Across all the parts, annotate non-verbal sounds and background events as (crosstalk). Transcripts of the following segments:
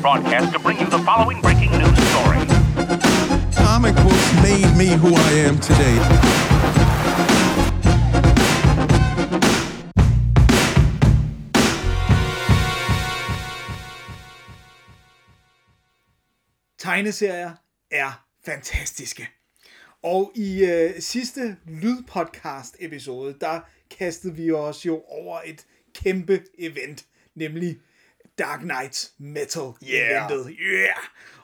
broadcast to bring you the following breaking news story. Comic books made me who I am today. tegneserier er fantastiske. Og i øh, sidste lydpodcast episode, der kastede vi os jo over et kæmpe event, nemlig Dark Knight Metal Yeah. eventet. Yeah!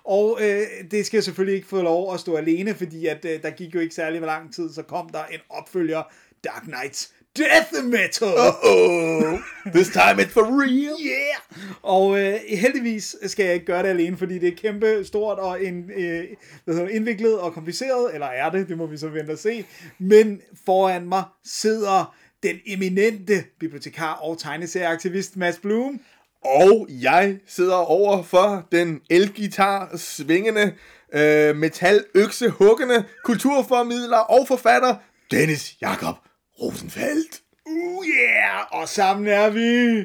Og øh, det skal selvfølgelig ikke få lov at stå alene, fordi at, øh, der gik jo ikke særlig lang tid, så kom der en opfølger, Dark Knight Death Metal. Oh, this time it's for real. Yeah! Og øh, heldigvis skal jeg ikke gøre det alene, fordi det er kæmpe stort og en, øh, hvad indviklet og kompliceret, eller er det, det må vi så vente og se. Men foran mig sidder den eminente bibliotekar og tegneserieaktivist Mads Blum. Og jeg sidder over for den elgitar svingende, øh, metal økse huggende kulturformidler og forfatter Dennis Jakob Rosenfeldt. Uh yeah! Og sammen er vi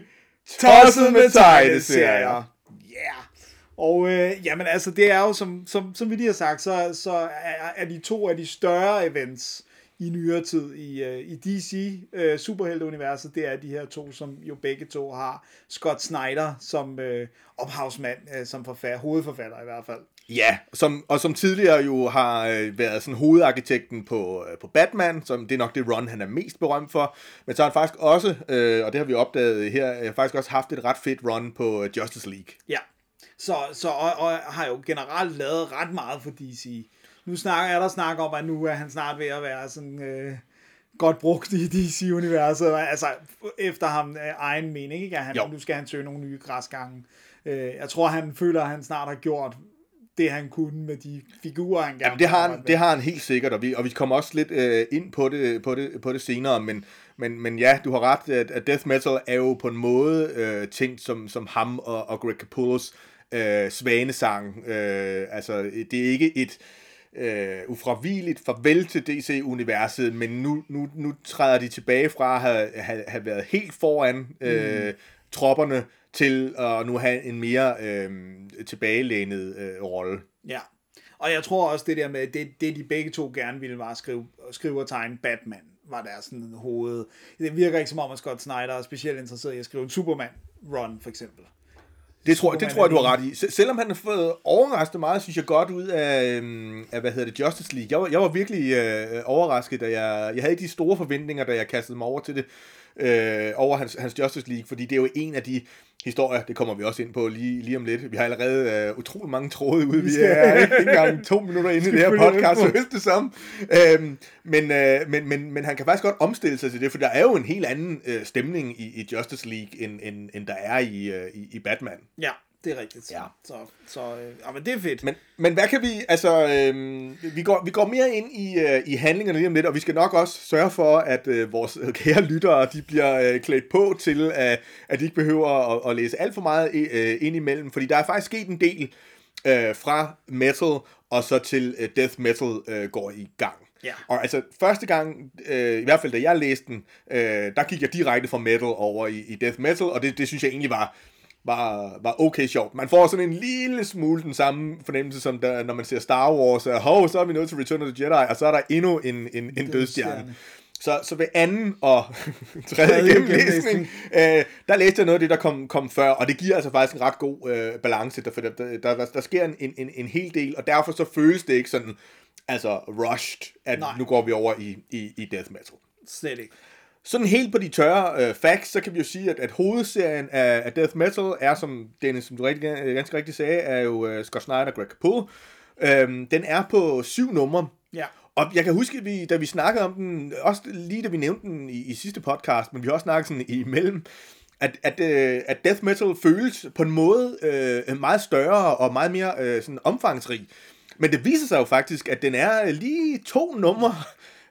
Tosset med tegneserier. Yeah! Og øh, jamen altså, det er jo, som, som, som vi lige har sagt, så, så er, er de to af de større events i nyere tid i, øh, i DC øh, superhelteuniverset, det er de her to, som jo begge to har Scott Snyder som øh, ophavsmand, øh, som forfatter, hovedforfatter i hvert fald. Ja, som, og som tidligere jo har øh, været sådan hovedarkitekten på, øh, på Batman, som det er nok det run, han er mest berømt for. Men så har han faktisk også, øh, og det har vi opdaget her, øh, faktisk også haft et ret fedt run på øh, Justice League. Ja, så, så og, og har jo generelt lavet ret meget for DC. Nu snakker, er der snak om, at nu er han snart ved at være sådan øh, godt brugt i DC-universet. Altså, efter ham øh, egen mening, ikke? At han, Jo. nu skal han søge nogle nye græsgange. Øh, jeg tror, han føler, at han snart har gjort det, han kunne med de figurer, han gerne Jamen, det har, han, det har han helt sikkert, og vi, og vi kommer også lidt øh, ind på det, på, det, på det senere, men, men, men ja, du har ret, at, at death metal er jo på en måde øh, tænkt som, som ham og, og Greg Capullos øh, svanesang. Øh, altså, det er ikke et øh, ufravigeligt farvel til DC-universet, men nu, nu, nu træder de tilbage fra at have, have, have været helt foran øh, mm. tropperne til at nu have en mere øh, tilbagelænet øh, rolle. Ja, og jeg tror også det der med, det, det de begge to gerne ville var at skrive, skrive og tegne Batman, var deres sådan hoved. Det virker ikke som om, at Scott Snyder er specielt interesseret i at skrive en Superman-run, for eksempel. Det tror, det tror jeg, du har ret i. Se- Selvom han har fået overrasket meget, synes jeg godt ud af, øhm, af hvad hedder det, Justice League. Jeg var, jeg var virkelig øh, overrasket, da jeg, jeg havde ikke de store forventninger, da jeg kastede mig over til det, øh, over hans, hans Justice League, fordi det er jo en af de historier, det kommer vi også ind på lige, lige om lidt. Vi har allerede øh, utrolig mange tråde ude. Vi er ikke engang to minutter inde i det her podcast, så det som. Øhm, men, øh, men, men, men han kan faktisk godt omstille sig til det, for der er jo en helt anden øh, stemning i, i Justice League, end, end, end der er i, øh, i, i Batman. Ja, det er rigtigt. Ja. Så, så øh, ja, men det er fedt. Men, men hvad kan vi, altså, øhm, vi, går, vi går mere ind i, øh, i handlingerne lige om lidt, og vi skal nok også sørge for, at øh, vores øh, kære lyttere, de bliver øh, klædt på til, at, at de ikke behøver at, at læse alt for meget øh, ind imellem, fordi der er faktisk sket en del øh, fra metal, og så til øh, death metal øh, går i gang. Ja. Og altså, første gang, øh, i hvert fald da jeg læste den, øh, der gik jeg direkte fra metal over i, i death metal, og det, det synes jeg egentlig var, var, var okay sjovt. Man får sådan en lille smule den samme fornemmelse, som der, når man ser Star Wars, og hov, så er vi nået til Return of the Jedi, og så er der endnu en, en, en dødsstjerne. Så, så ved anden og (laughs) tredje Tredje gennemlæsning, øh, der læste jeg noget af det, der kom, kom før, og det giver altså faktisk en ret god øh, balance, der, for der, der, der, der sker en, en, en hel del, og derfor så føles det ikke sådan, altså rushed, at Nej. nu går vi over i, i, i death metal. Slet ikke. Sådan helt på de tørre øh, facts, så kan vi jo sige, at, at hovedserien af, af Death Metal er, som Dennis, som du rigtig, øh, ganske rigtigt sagde, er jo øh, Scott Snyder og Greg Capullo. Øhm, den er på syv numre. Ja. Og jeg kan huske, at vi, da vi snakkede om den, også lige da vi nævnte den i, i sidste podcast, men vi har også snakket sådan imellem, at, at, øh, at death metal føles på en måde øh, meget større og meget mere øh, sådan omfangsrig. Men det viser sig jo faktisk, at den er lige to numre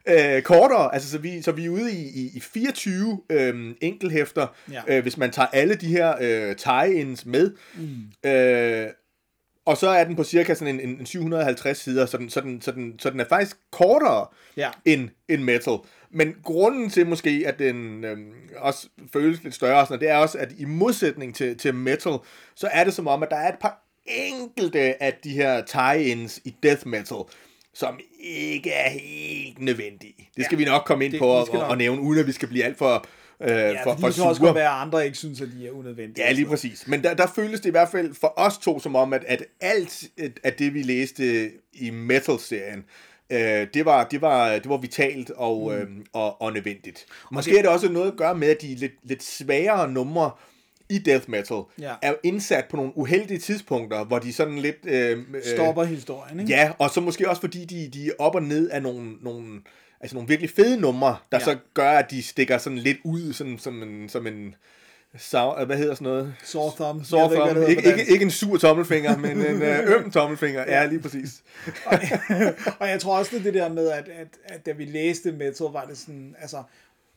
øh, kortere, altså så vi, så vi er ude i, i, i 24 øh, enkelhæfter, Ja. øh, hvis man tager alle de her øh, tie-ins med. Mm. Øh, og så er den på cirka sådan en, en, en 750 sider, så den, så, den, så, den, så den er faktisk kortere Ja. end, end metal. Men grunden til måske, at den øhm, også føles lidt større, sådan, det er også, at i modsætning til, til metal, så er det som om, at der er et par enkelte af de her tie-ins i death metal, som ikke er helt nødvendige. Det skal Ja. vi nok komme ind Det- på og, nok. og nævne, uden at vi skal blive alt for, øh, Ja, for, for, også sure. godt være, at andre ikke synes, at de er unødvendige. Ja, lige præcis. Men der, der føltes det i hvert fald for os to som om, at, at alt af det, vi læste i Metal-serien, øh, det, var, det, var, det var vitalt og, øh, og, og nødvendigt. Måske det- er det også noget at gøre med, at de lidt, lidt sværere numre i death metal Ja. er indsat på nogle uheldige tidspunkter, hvor de sådan lidt... Øh, øh, Stopper historien, ikke? Ja, og så måske også fordi de, de er op og ned af nogle, nogle, altså nogle virkelig fede numre, der Ja. så gør, at de stikker sådan lidt ud, sådan, som en, som en sau, hvad hedder sådan noget? Sore thumb. Sore ikke, thumb. Ikke, på ikke, ikke en sur tommelfinger, men en øh, (laughs) øm tommelfinger. Ja, lige præcis. og (laughs) jeg tror også, det det der med, at, at, at da vi læste Metal, var det sådan, altså,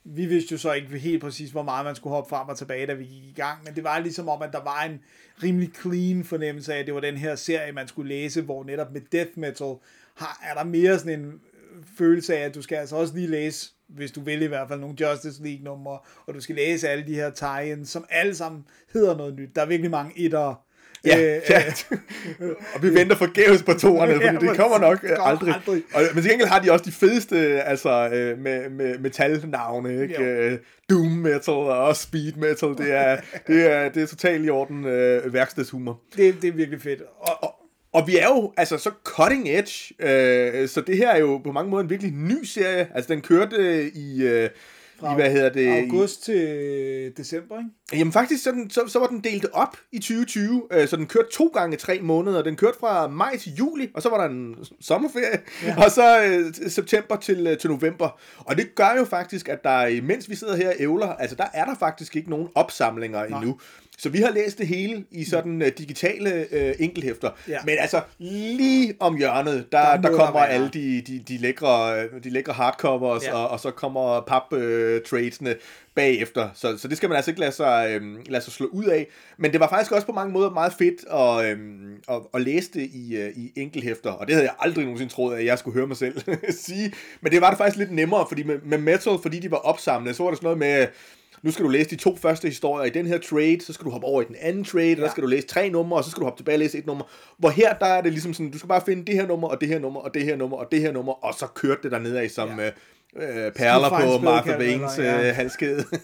vi vidste jo så ikke helt præcis, hvor meget man skulle hoppe frem og tilbage, da vi gik i gang, men det var ligesom om, at der var en rimelig clean fornemmelse af, at det var den her serie, man skulle læse, hvor netop med death metal, har, er der mere sådan en øh, følelse af, at du skal altså også lige læse, hvis du vil i hvert fald, nogle Justice League numre, og du skal læse alle de her tie som alle sammen hedder noget nyt. Der er virkelig mange etter. Ja, (laughs) ja. (laughs) og vi venter forgæves på toerne, (laughs) fordi Ja, det kommer nok Det øh, kommer aldrig. aldrig. Og, men til gengæld har de også de fedeste altså, øh, med, med metalnavne, ikke? Øh, Doom metal og speed metal. Det er, det er, det er totalt i orden øh, værkstedshumor. Det, det er virkelig fedt. Og, Og, og vi er jo altså så cutting edge, øh, så det her er jo på mange måder en virkelig ny serie. Altså den kørte i, øh, i hvad hedder det? i- August til december, ikke? Jamen faktisk, så, den, så, så var den delt op i 2020, øh, så den kørte to gange tre måneder. Den kørte fra maj til juli, og så var der en sommerferie, ja. (laughs) og så øh, september til, øh, til november. Og det gør jo faktisk, at der, imens vi sidder her og ævler, altså der er der faktisk ikke nogen opsamlinger Nej. endnu. Så vi har læst det hele i sådan uh, digitale uh, enkelhæfter. Ja. Men altså, lige om hjørnet, der, Der der, der der kommer være. alle de, de, de, lækre, de lækre hardcovers, Ja. og, og så kommer pap-tradesene bagefter. Så, så det skal man altså ikke lade sig, øhm, lade sig slå ud af. Men det var faktisk også på mange måder meget fedt at, øhm, at, at læse det i, øh, i enkelhæfter. Og det havde jeg aldrig nogensinde troet, at jeg skulle høre mig selv (laughs) sige. Men det var det faktisk lidt nemmere, fordi med, med Metal, fordi de var opsamlet, så var det sådan noget med nu skal du læse de to første historier i den her trade, så skal du hoppe over i den anden trade, ja. og der skal du læse tre numre, og så skal du hoppe tilbage og læse et nummer. Hvor her, der er det ligesom sådan, du skal bare finde det her nummer, og det her nummer, og det her nummer, og det her nummer, og så kørte det der nedad som ja. øh, øh, perler på Martha Waynes ja. øh, halskæde. (laughs)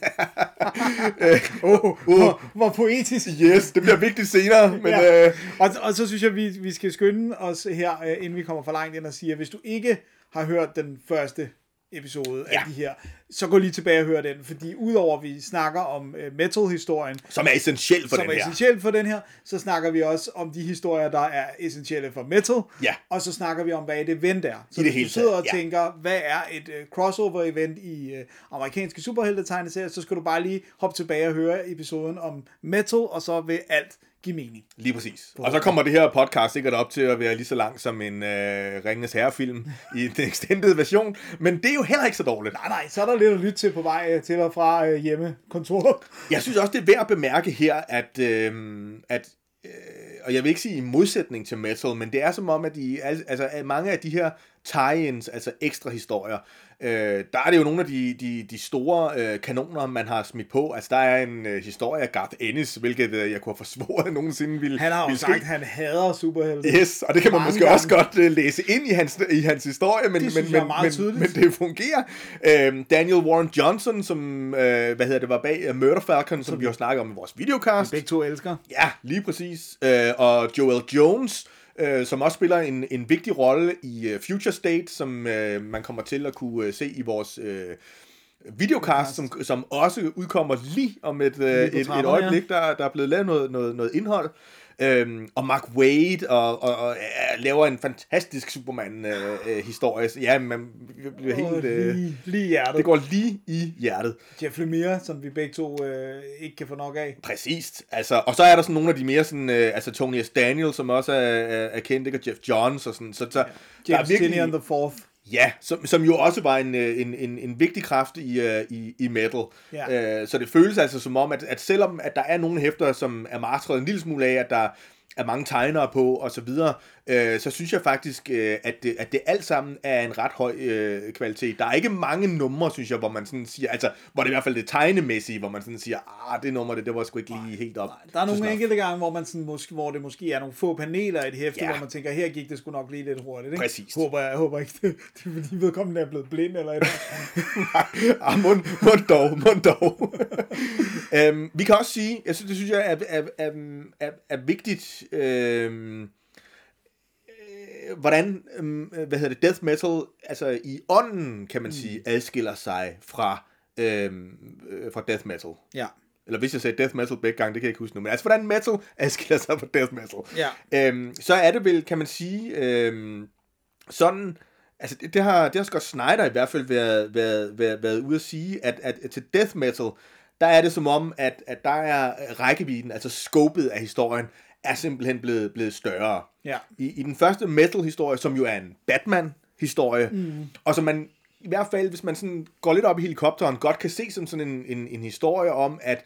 Oh, oh, (laughs) hvor, hvor poetisk. yes, det bliver vigtigt senere, (laughs) men ja. øh, og, og så synes jeg, vi, vi skal skynde os her, øh, inden vi kommer for langt ind og sige, at hvis du ikke har hørt den første episode af Ja. de her, så gå lige tilbage og hør den, fordi udover at vi snakker om uh, metal-historien, som er essentielt for som den er her. for den her, så snakker vi også om de historier, der er essentielle for metal, Ja. og så snakker vi om, hvad et event er. Så I det hvis hele du sidder taget, og ja. tænker, hvad er et uh, crossover-event i uh, amerikanske superhelte-tegneserier, så skal du bare lige hoppe tilbage og høre episoden om metal, og så vil alt give mening. Lige præcis. Og så kommer det her podcast sikkert op til at være lige så lang som en øh, Ringens Herre-film (laughs) i den extended version, men det er jo heller ikke så dårligt. Nej, nej, så er der lidt at lytte til på vej øh, til og fra øh, hjemmekontoret. (laughs) Jeg synes også, det er værd at bemærke her, at, øh, at øh, og jeg vil ikke sige i modsætning til metal, men det er som om, at de, al- altså, mange af de her tie-ins, altså ekstra historier, øh, der er det jo nogle af de, de, de store øh, kanoner, man har smidt på. Altså, der er en øh, historie af Garth Ennis, hvilket øh, jeg kunne have forsvoret, (laughs) nogensinde ville, Han har jo ville sagt, at han hader superhelte. Yes, og det kan man Mange måske gange. også godt uh, læse ind i hans, i hans historie, men, Det men, men, men, tydeligt. men det fungerer. Øhm, Daniel Warren Johnson, som uh, hvad hedder det, var bag uh, Murder Falcon, som vi har snakket om i vores videocast. Begge to elsker. Ja, lige præcis. Uh, og Joel Jones, uh, som også spiller en, en vigtig rolle i uh, Future State, som uh, man kommer til at kunne uh, se i vores... Uh, videocast, som, som også udkommer lige om et, uh, på et, et øjeblik, der, der er blevet lavet noget, noget, noget indhold. Øhm, og Mark Wade og, og, og ja, laver en fantastisk Superman-historie. Øh, øh, ja, man bliver helt... Øh, Lige, lige i hjertet. det går lige i hjertet. Jeff Lemire, som vi begge to øh, ikke kan få nok af. Præcist. Altså, og så er der sådan nogle af de mere sådan, øh, altså Tony S. Daniel, som også er, er, er kendt, ikke? og Jeff Johns og sådan. Så, så der er James virkelig, the Fourth. Ja, som, som jo også var en, øh, en, en, en vigtig kraft i, uh, i, i metal. Ja. Uh, så det føles altså som om, at, at selvom at der er nogle hæfter, som er martret en lille smule af, at der er mange tegnere på og så videre, øh, så synes jeg faktisk, øh, at, det, at det alt sammen er en ret høj øh, kvalitet. Der er ikke mange numre, synes jeg, hvor man sådan siger, altså, hvor det i hvert fald det tegnemæssige, hvor man sådan siger, ah, det nummer, det, det var sgu ikke lige helt op. Der er nogle enkelte gange, hvor, man sådan, måske, hvor det måske er nogle få paneler i et hæfte, Ja. hvor man tænker, her gik det sgu nok lige lidt hurtigt. Ikke? Præcis. Håber jeg, håber ikke, det, (laughs) det er fordi vedkommende er blevet blind eller et (laughs) ah, mund, mund dog, mund dog. (laughs) øhm, vi kan også sige, jeg synes, det synes jeg er, er, er, er, er vigtigt, øhm, øh, hvordan, øhm, hvad hedder det, death metal, altså i ånden, kan man sige, adskiller sig fra, øhm, øh, fra death metal. Ja. Eller hvis jeg sagde death metal begge gange, det kan jeg ikke huske nu, men altså hvordan metal (laughs) adskiller sig fra death metal. Ja. Øhm, så er det vel, kan man sige, øhm, sådan, altså det, det, har, det har Scott Snyder i hvert fald været, været, været, været ude at sige, at, at, at til death metal, der er det som om, at, at der er rækkevidden, altså scopet af historien, er simpelthen blevet, blevet større. Ja. I, I den første metal-historie, som jo er en Batman-historie, mm. og som man i hvert fald, hvis man sådan går lidt op i helikopteren, godt kan se som sådan en, en, en historie om, at,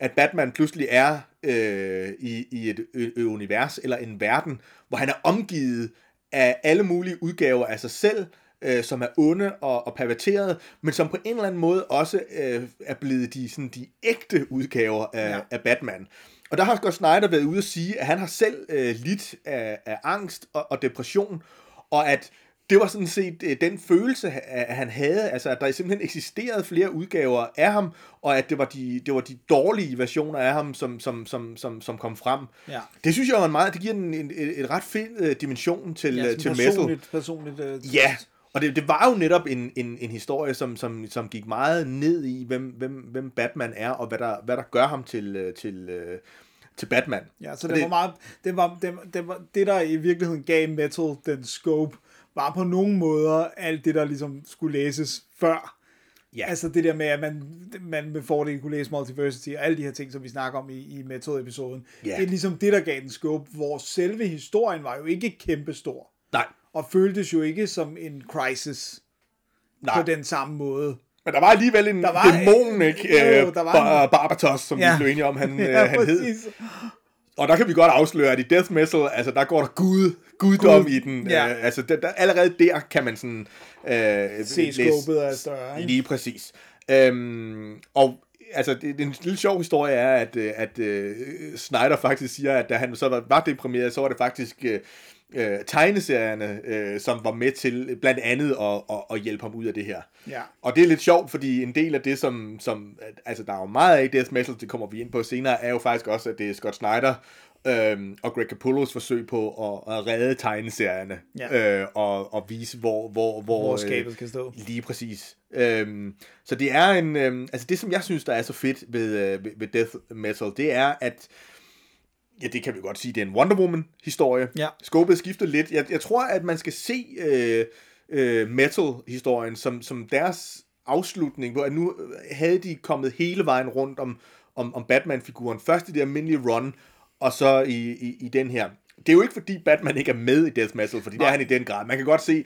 at Batman pludselig er øh, i, i et ø- ø- univers eller en verden, hvor han er omgivet af alle mulige udgaver af sig selv, øh, som er onde og, og perverterede, men som på en eller anden måde også øh, er blevet de, sådan, de ægte udgaver af, Ja. af Batman. Og der har Scott Snyder været ude at sige, at han har selv øh, lidt af, af angst og, og depression, og at det var sådan set øh, den følelse, ha- han havde, altså at der simpelthen eksisterede flere udgaver af ham, og at det var de, det var de dårlige versioner af ham, som, som, som, som, som kom frem. Ja. Det synes jeg var en meget, det giver en, en, et, et ret fed øh, dimension til, Ja, sådan til metal. personligt, personligt øh, Ja, og det, det var jo netop en, en, en historie, som, som, som gik meget ned i, hvem, hvem, hvem Batman er, og hvad der, hvad der gør ham til, øh, til, øh, til Batman. Ja, så det, det var meget, det var, det, det, var, det der i virkeligheden gav metal den scope, var på nogle måder alt det, der ligesom skulle læses før. Ja. Altså det der med, at man, man med fordel kunne læse Multiversity og alle de her ting, som vi snakker om i, i Metal-episoden. Ja. Det er ligesom det, der gav den scope, hvor selve historien var jo ikke kæmpestor. Nej, Og føltes jo ikke som en crisis nej. på den samme måde. Men der var alligevel en Der var- dæmon, ikke? Jo, jo, Øh, der var Bar- en- Barbatos, som Ja. vi blev enige om, han, (laughs) Ja, ja, han hed. præcis. Og der kan vi godt afsløre, at i death metal, altså der går der gud, guddom Gud, i den. ja. Øh, altså der, der, allerede der kan man sådan... Øh, Se scopet er større, ikke? Lige præcis. Øhm, og altså, det, det, en lille sjov historie er, at, øh, at uh, Snyder faktisk siger, at da han så var, var deprimeret, så var det faktisk uh, uh, tegneserierne, uh, som var med til blandt andet at, at, at hjælpe ham ud af det her. Ja. Og det er lidt sjovt, fordi en del af det, som, som altså der er jo meget af i Death Metal, det kommer vi ind på senere, er jo faktisk også, at det er Scott Snyder øhm, og Greg Capullos forsøg på at, at redde tegneserierne, Ja. øh, og, og vise, hvor, hvor, hvor, Hvor øh, skabet skal stå. Lige præcis. Øhm, så det er en, øhm, altså det, som jeg synes, der er så fedt ved, øh, ved, ved Death Metal, det er, at ja, det kan vi godt sige, det er en Wonder Woman-historie. Ja. Skåbet skifter lidt. Jeg, jeg tror, at man skal se øh, øh, metal-historien som, som deres afslutning, hvor nu havde de kommet hele vejen rundt om, om, om Batman-figuren. Først i det almindelige run, og så i, i, i den her. Det er jo ikke, fordi Batman ikke er med i Death Metal, fordi det er han i den grad. Man kan godt se,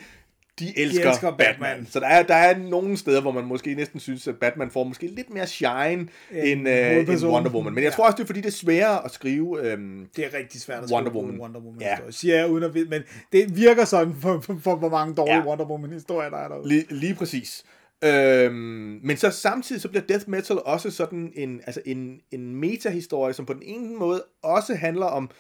de elsker, elsker Batman. Batman. Så der er, der er nogle steder, hvor man måske næsten synes, at Batman får måske lidt mere shine end, end, øh, end. Wonder Woman. Men jeg Ja. tror også, det er fordi, det er sværere at skrive... Øhm, Det er rigtig svært at Wonder skrive Woman. Wonder Woman Ja. Siger jeg uden at vide, men det virker sådan for, for, for hvor mange dårlige Ja. Wonder Woman historier der er derude. Lige, lige præcis. Øhm, men så samtidig så bliver death metal også sådan en, altså en, en metahistorie, som på den ene måde også handler om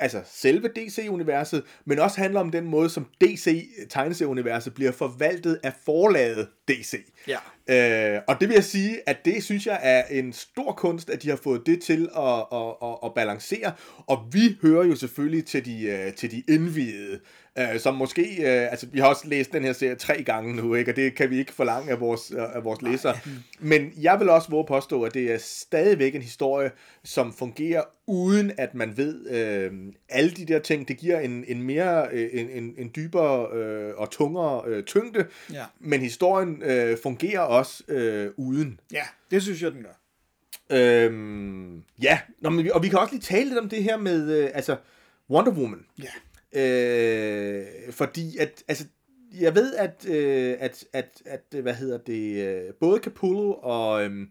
altså selve DC-universet, men også handler om den måde, som DC-tegneserieuniverset bliver forvaltet af forlaget DC. Ja. Øh, og det vil jeg sige, at det synes jeg er en stor kunst, at de har fået det til at, at, at, at balancere. Og vi hører jo selvfølgelig til de, øh, til de indvidede, øh, som måske, øh, altså vi har også læst den her serie tre gange nu, ikke? og det kan vi ikke forlange af vores, øh, af vores læsere. Men jeg vil også våge påstå, at det er stadigvæk en historie, som fungerer uden at man ved øh, alle de der ting. Det giver en, en mere, øh, en, en, en dybere øh, og tungere øh, tyngde, Ja. men historien øh, fungerer også øh, uden. Ja, det synes jeg, den gør. Øhm, ja, Nå, men og vi kan også lige tale lidt om det her med øh, altså Wonder Woman. Ja. Øh, fordi at, altså, jeg ved, at, øh, at, at, at, hvad hedder det, øh, både Capullo og, øhm,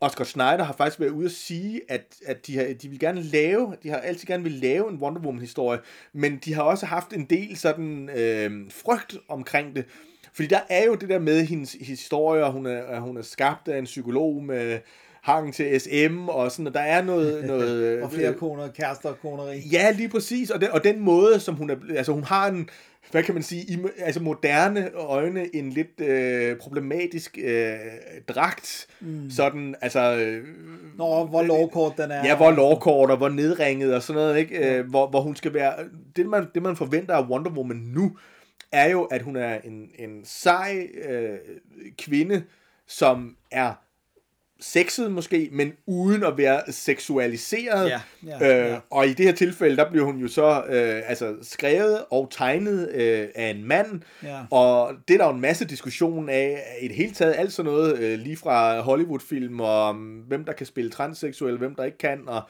Og Scott Snyder har faktisk været ude at sige, at, at de, har, de vil gerne lave, de har altid gerne vil lave en Wonder Woman-historie, men de har også haft en del sådan øh, frygt omkring det. Fordi der er jo det der med hendes historie, og hun er, hun er skabt af en psykolog med hang til SM, og sådan, og der er noget... (laughs) noget Og flere koner, kærester og koneri. Ja, lige præcis. Og den, og den måde, som hun er... Altså, hun har en, hvad kan man sige, i, altså moderne øjne, en lidt øh, problematisk øh, dragt. Mm. Sådan, altså... Øh, Nå, hvor lovkort den er. Ja, hvor lovkort og hvor nedringet og sådan noget, ikke? Ja. Øh, hvor, hvor hun skal være... Det man, det, man forventer af Wonder Woman nu, er jo, at hun er en, en sej øh, kvinde, som er sexet måske, men uden at være seksualiseret. Ja, ja, øh, ja. Og i det her tilfælde, der blev hun jo så øh, altså skrevet og tegnet øh, af en mand, Ja. og det er der jo en masse diskussion af, i det hele taget, alt sådan noget, øh, lige fra Hollywood-film, og hvem der kan spille transseksuel, hvem der ikke kan, og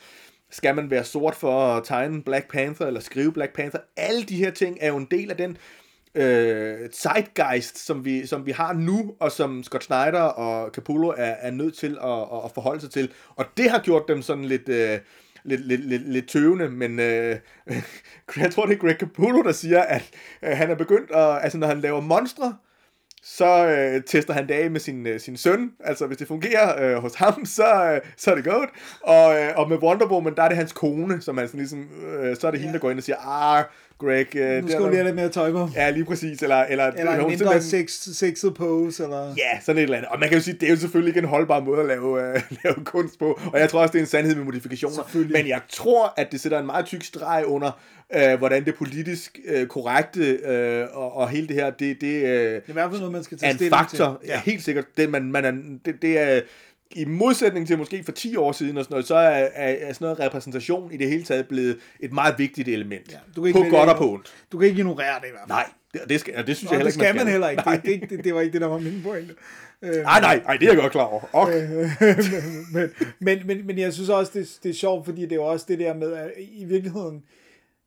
skal man være sort for at tegne Black Panther, eller skrive Black Panther, alle de her ting er jo en del af den øh, zeitgeist, som vi, som vi har nu, og som Scott Snyder og Capullo er, er nødt til at, at, forholde sig til. Og det har gjort dem sådan lidt... Øh, Lidt, lidt, lidt, lidt tøvende, men øh, (laughs) jeg tror, det er Greg Capullo, der siger, at øh, han er begyndt at, altså når han laver monstre, så øh, tester han det af med sin, øh, sin søn. Altså, hvis det fungerer øh, hos ham, (laughs) så, øh, så er det godt. Og, øh, og med Wonder Woman, der er det hans kone, som han sådan ligesom, øh, så er det hende, der går ind og siger, ah, Greg, øh, Nu skal er der- lige have lidt mere tøj på. Ja, lige præcis. Eller, eller, Eller en hun mindre simpelthen- sex, sexet pose, eller... Ja, sådan et eller andet. Og man kan jo sige, det er jo selvfølgelig ikke en holdbar måde at lave, øh, (laughs) lave kunst på. Og jeg tror også, det er en sandhed med modifikationer. Men jeg tror, at det sætter en meget tyk streg under, øh, hvordan det politisk øh, korrekte øh, og, og hele det her, det, det, øh, Det er i hvert fald noget, man skal er tage en stilling faktor. til. Ja. Helt sikkert. Det, man, man er, det, det er i modsætning til måske for 10 år siden og sådan noget, så er, er, er sådan noget repræsentation i det hele taget blevet et meget vigtigt element. Ja, du kan ikke på godt og på ondt. Du kan ikke ignorere det i hvert fald. Nej, det, det, skal, og det synes Nå, jeg heller ikke, skal man heller ikke. Det, det, det, det var ikke det, der var min pointe. Øh, Nej, nej, nej, det er jeg godt klar over. Og, (laughs) men, men, men, men jeg synes også, det, det er sjovt, fordi det er også det der med, at i virkeligheden,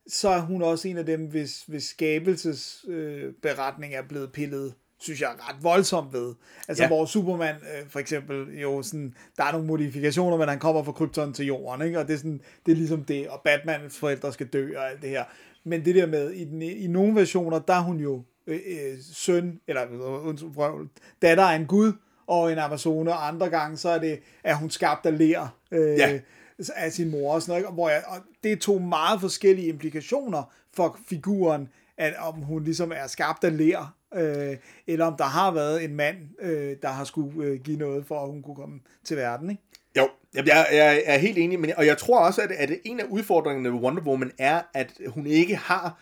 så er hun også en af dem, hvis, hvis skabelsesberetning øh, er blevet pillet, synes jeg, ret voldsomt ved. Altså, Ja. hvor Superman øh, for eksempel, jo sådan, der er nogle modifikationer, men han kommer fra Krypton til jorden, ikke? og det er, sådan, det er ligesom det, og Batmans forældre skal dø og alt det her. Men det der med, i, den, i nogle versioner, der er hun jo øh, øh, søn, eller øh, undskyld, datter af en gud og en amazone, og andre gange, så er det, at hun skabt af ler øh, Ja. af sin mor og sådan noget. ikke? Hvor jeg, og det er to meget forskellige implikationer for figuren, at om hun ligesom er skabt af ler, øh, eller om der har været en mand, øh, der har skulle øh, give noget for, at hun kunne komme til verden. Ikke? Jo, jeg, jeg, er helt enig, men, og jeg tror også, at, at en af udfordringerne ved Wonder Woman er, at hun ikke har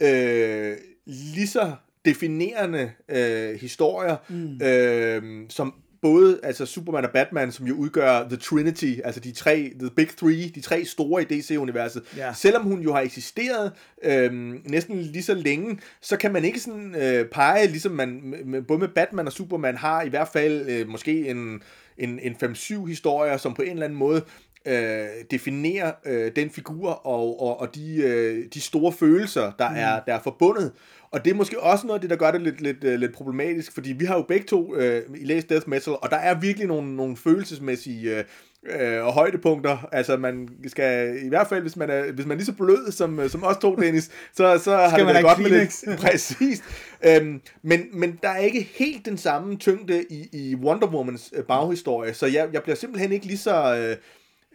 øh, lige så definerende øh, historier, mm. øh, som både altså Superman og Batman, som jo udgør The Trinity, altså de tre, The Big Three, de tre store i DC-universet. Ja. Selvom hun jo har eksisteret øh, næsten lige så længe, så kan man ikke sådan øh, pege, ligesom man med- med, både med Batman og Superman har i hvert fald øh, måske en, en, en 5-7 historier, som på en eller anden måde øh, definerer øh, den figur og, og, og de, øh, de store følelser, der, mm. er, der er forbundet. Og det er måske også noget af det, der gør det lidt, lidt, øh, lidt problematisk, fordi vi har jo begge to øh, i læst Death Metal, og der er virkelig nogle, nogle følelsesmæssige øh, øh, højdepunkter. Altså man skal, i hvert fald hvis man er, hvis man er lige så blød som, øh, som os to, Dennis, så, så har det man været godt med Kleenex. lidt. (laughs) Præcis. Øhm, men, men der er ikke helt den samme tyngde i, i Wonder Womans øh, baghistorie, så jeg, jeg bliver simpelthen ikke lige så... Øh,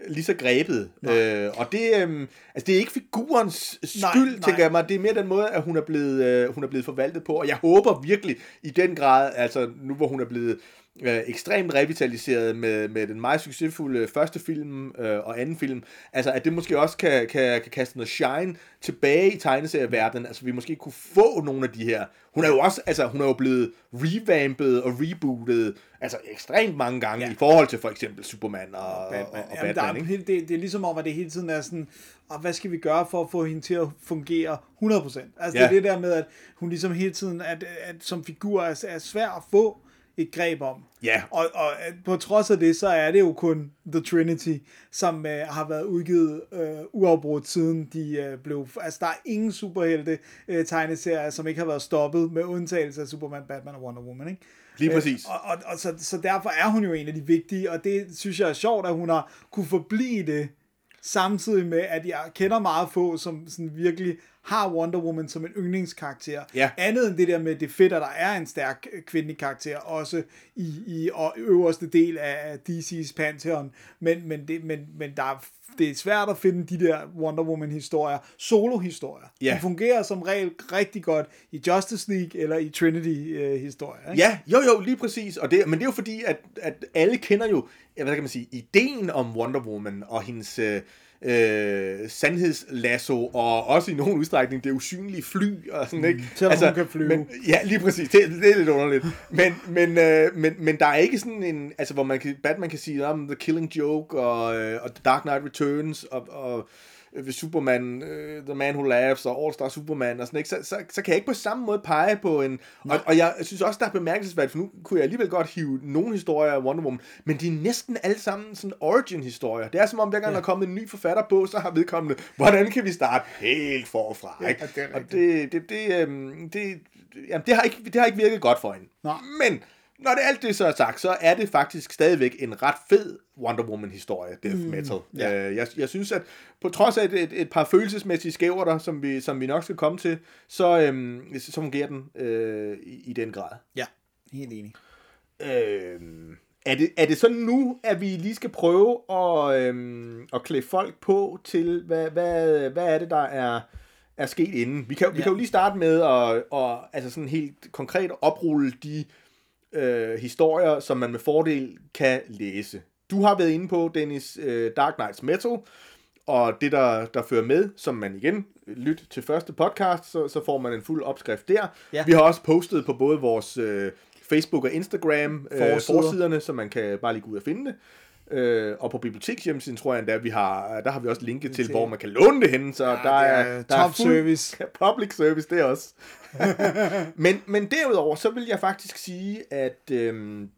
lige så grebet. Øh, og det, øh, altså det er ikke figurens skyld, Nej, nej, nej. tænker jeg mig. Det er mere den måde, at hun er, blevet, øh, hun er blevet forvaltet på. Og jeg håber virkelig i den grad, altså nu hvor hun er blevet øh, ekstremt revitaliseret med, med den meget succesfulde første film øh, og anden film, altså at det måske også kan, kan, kan kaste noget shine tilbage i tegneserieverdenen. Altså vi måske kunne få nogle af de her. Hun er jo også, altså hun er jo blevet revampet og rebootet altså ekstremt mange gange ja. I forhold til for eksempel Superman og, og, og, og Jamen, Batman. der er, det, det er ligesom om, at det hele tiden er sådan, og hvad skal vi gøre for at få hende til at fungere 100%? Altså ja. det er det der med, at hun ligesom hele tiden, at, at som figur er, er svær at få et greb om. Ja. Og, og at på trods af det, så er det jo kun The Trinity, som øh, har været udgivet øh, uafbrudt siden de øh, blev... Altså der er ingen superhelte øh, tegneserier, som ikke har været stoppet, med undtagelse af Superman, Batman og Wonder Woman, ikke? Lige præcis. Øh, og, og, og så, så derfor er hun jo en af de vigtige, og det synes jeg er sjovt, at hun har kunne forblive det, samtidig med, at jeg kender meget få, som sådan virkelig har Wonder Woman som en yndlingskarakter. Ja. Andet end det der med, det fedt, at der er en stærk øh, kvindelig karakter, også i, i øverste del af DC's Pantheon. Men, men, det, men, men der er, det er svært at finde de der Wonder Woman-historier, solo-historier. Ja. De fungerer som regel rigtig godt i Justice League eller i Trinity-historier. Ja, jo jo, lige præcis. Og det, men det er jo fordi, at, at alle kender jo, hvad kan man sige, ideen om Wonder Woman og hendes øh, øh, sandhedslasso, og også i nogen udstrækning det usynlige fly, og sådan, ikke? Altså, selvom hun kan flyve. Men, ja, lige præcis. Det, det er lidt underligt. Men, men, øh, men, men der er ikke sådan en, altså hvor man kan, Batman kan sige, om The Killing Joke, og, øh, og The Dark Knight Returns, og, og ved Superman, uh, The Man Who Laughs og All Star Superman og sådan, ikke? Så, så, så kan jeg ikke på samme måde pege på en... Og, og jeg synes også, der er bemærkelsesværdigt, for nu kunne jeg alligevel godt hive nogle historier af Wonder Woman, men de er næsten alle sammen sådan origin-historier. Det er som om, hver gang ja. der er kommet en ny forfatter på, så har vedkommende, hvordan kan vi starte helt forfra, ikke? det er og det, det, det, øhm, det, jamen, det, har ikke, det har ikke virket godt for hende. Nej. Men når det alt det så er sagt, så er det faktisk stadigvæk en ret fed Wonder Woman-historie, Death Metal. ja. Øh, jeg, jeg synes, at på trods af et, et, et par følelsesmæssige skæver der, som vi, som vi nok skal komme til, så, øhm, så fungerer den øh, i, i den grad. Ja, helt enig. Øh, er, det, er det sådan nu, at vi lige skal prøve at, øhm, at klæde folk på til, hvad, hvad, hvad er det, der er, er sket inden? Vi kan, ja. vi kan jo lige starte med at, at altså sådan helt konkret oprulle de øh, historier, som man med fordel kan læse. Du har været inde på, Dennis, øh, Dark Knights Metal, og det, der, der fører med, som man igen lyt til første podcast, så, så får man en fuld opskrift der. Ja. Vi har også postet på både vores øh, Facebook og Instagram øh, Forsider. forsiderne, så man kan bare lige gå ud og finde det. Øh, og på bibliotekshjemmesiden tror jeg endda, vi har, der har vi også linket til, til- hvor man kan låne det henne, så ja, der, er, er der top service. (laughs) Public service, det er også. (laughs) men, men derudover, så vil jeg faktisk sige, at øhm,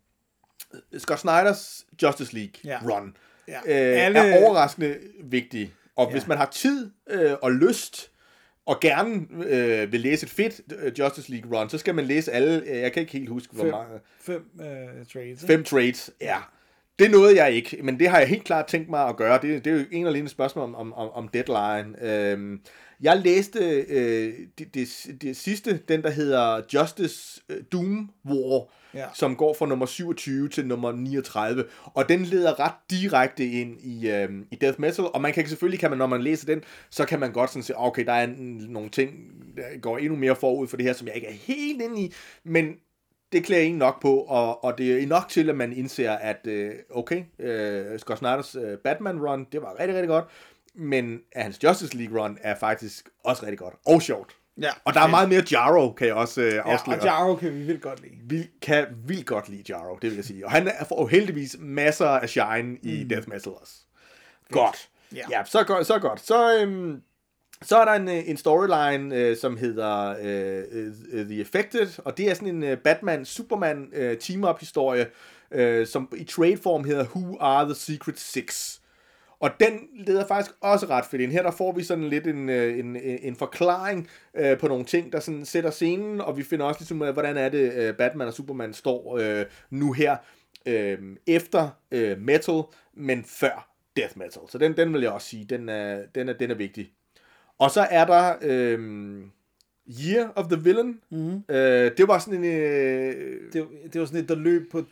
Scott Snyders Justice League Ja. run Ja. øh, Alle- er overraskende vigtig. Og ja. hvis man har tid øh, og lyst, og gerne øh, vil læse et fedt øh, Justice League run, så skal man læse alle, øh, jeg kan ikke helt huske, hvor Fem, mange, fem uh, trades. fem trades, ja. Det nåede jeg ikke, men det har jeg helt klart tænkt mig at gøre. Det, det er jo en eller anden spørgsmål om, om, om, deadline. Øhm, jeg læste øh, det, det, det sidste, den der hedder Justice øh, Doom War, Ja. som går fra nummer 27 til nummer 39, og den leder ret direkte ind i, øh, i death metal, og man kan selvfølgelig, kan man, når man læser den, så kan man godt sådan se, okay, der er en, nogle ting, der går endnu mere forud for det her, som jeg ikke er helt inde i, men det klæder en nok på, og, og det er nok til, at man indser, at øh, okay, øh, Scott Snyders øh, Batman-run, det var rigtig, rigtig godt, men at hans Justice League-run er faktisk også rigtig godt, og sjovt. Ja. Og der er meget mere Jarro, kan jeg også øh, Ja, afsløre. og Jarro kan vi vildt godt lide. Vi kan vildt godt lide Jarro, det vil jeg sige. Og han får jo heldigvis masser af shine i Death Metal også. Godt. Ja. Ja, så godt. Så, godt. så, øhm, så er der en, øh, en storyline, øh, som hedder øh, øh, øh, The Affected, og det er sådan en øh, Batman-Superman-team-up-historie, øh, som i trade-form hedder Who Are The Secret Six. Og den leder faktisk også ret fedt ind. Her der får vi sådan lidt en, øh, en, en, forklaring øh, på nogle ting, der sådan sætter scenen, og vi finder også ligesom, hvordan er det, øh, Batman og Superman står øh, nu her øh, efter øh, Metal, men før Death Metal. Så den, den vil jeg også sige, den er, den er, den er vigtig. Og så er der øh, Year of the Villain. Mm-hmm. Øh, det var sådan en... Øh, Det, det var sådan et, der løb på...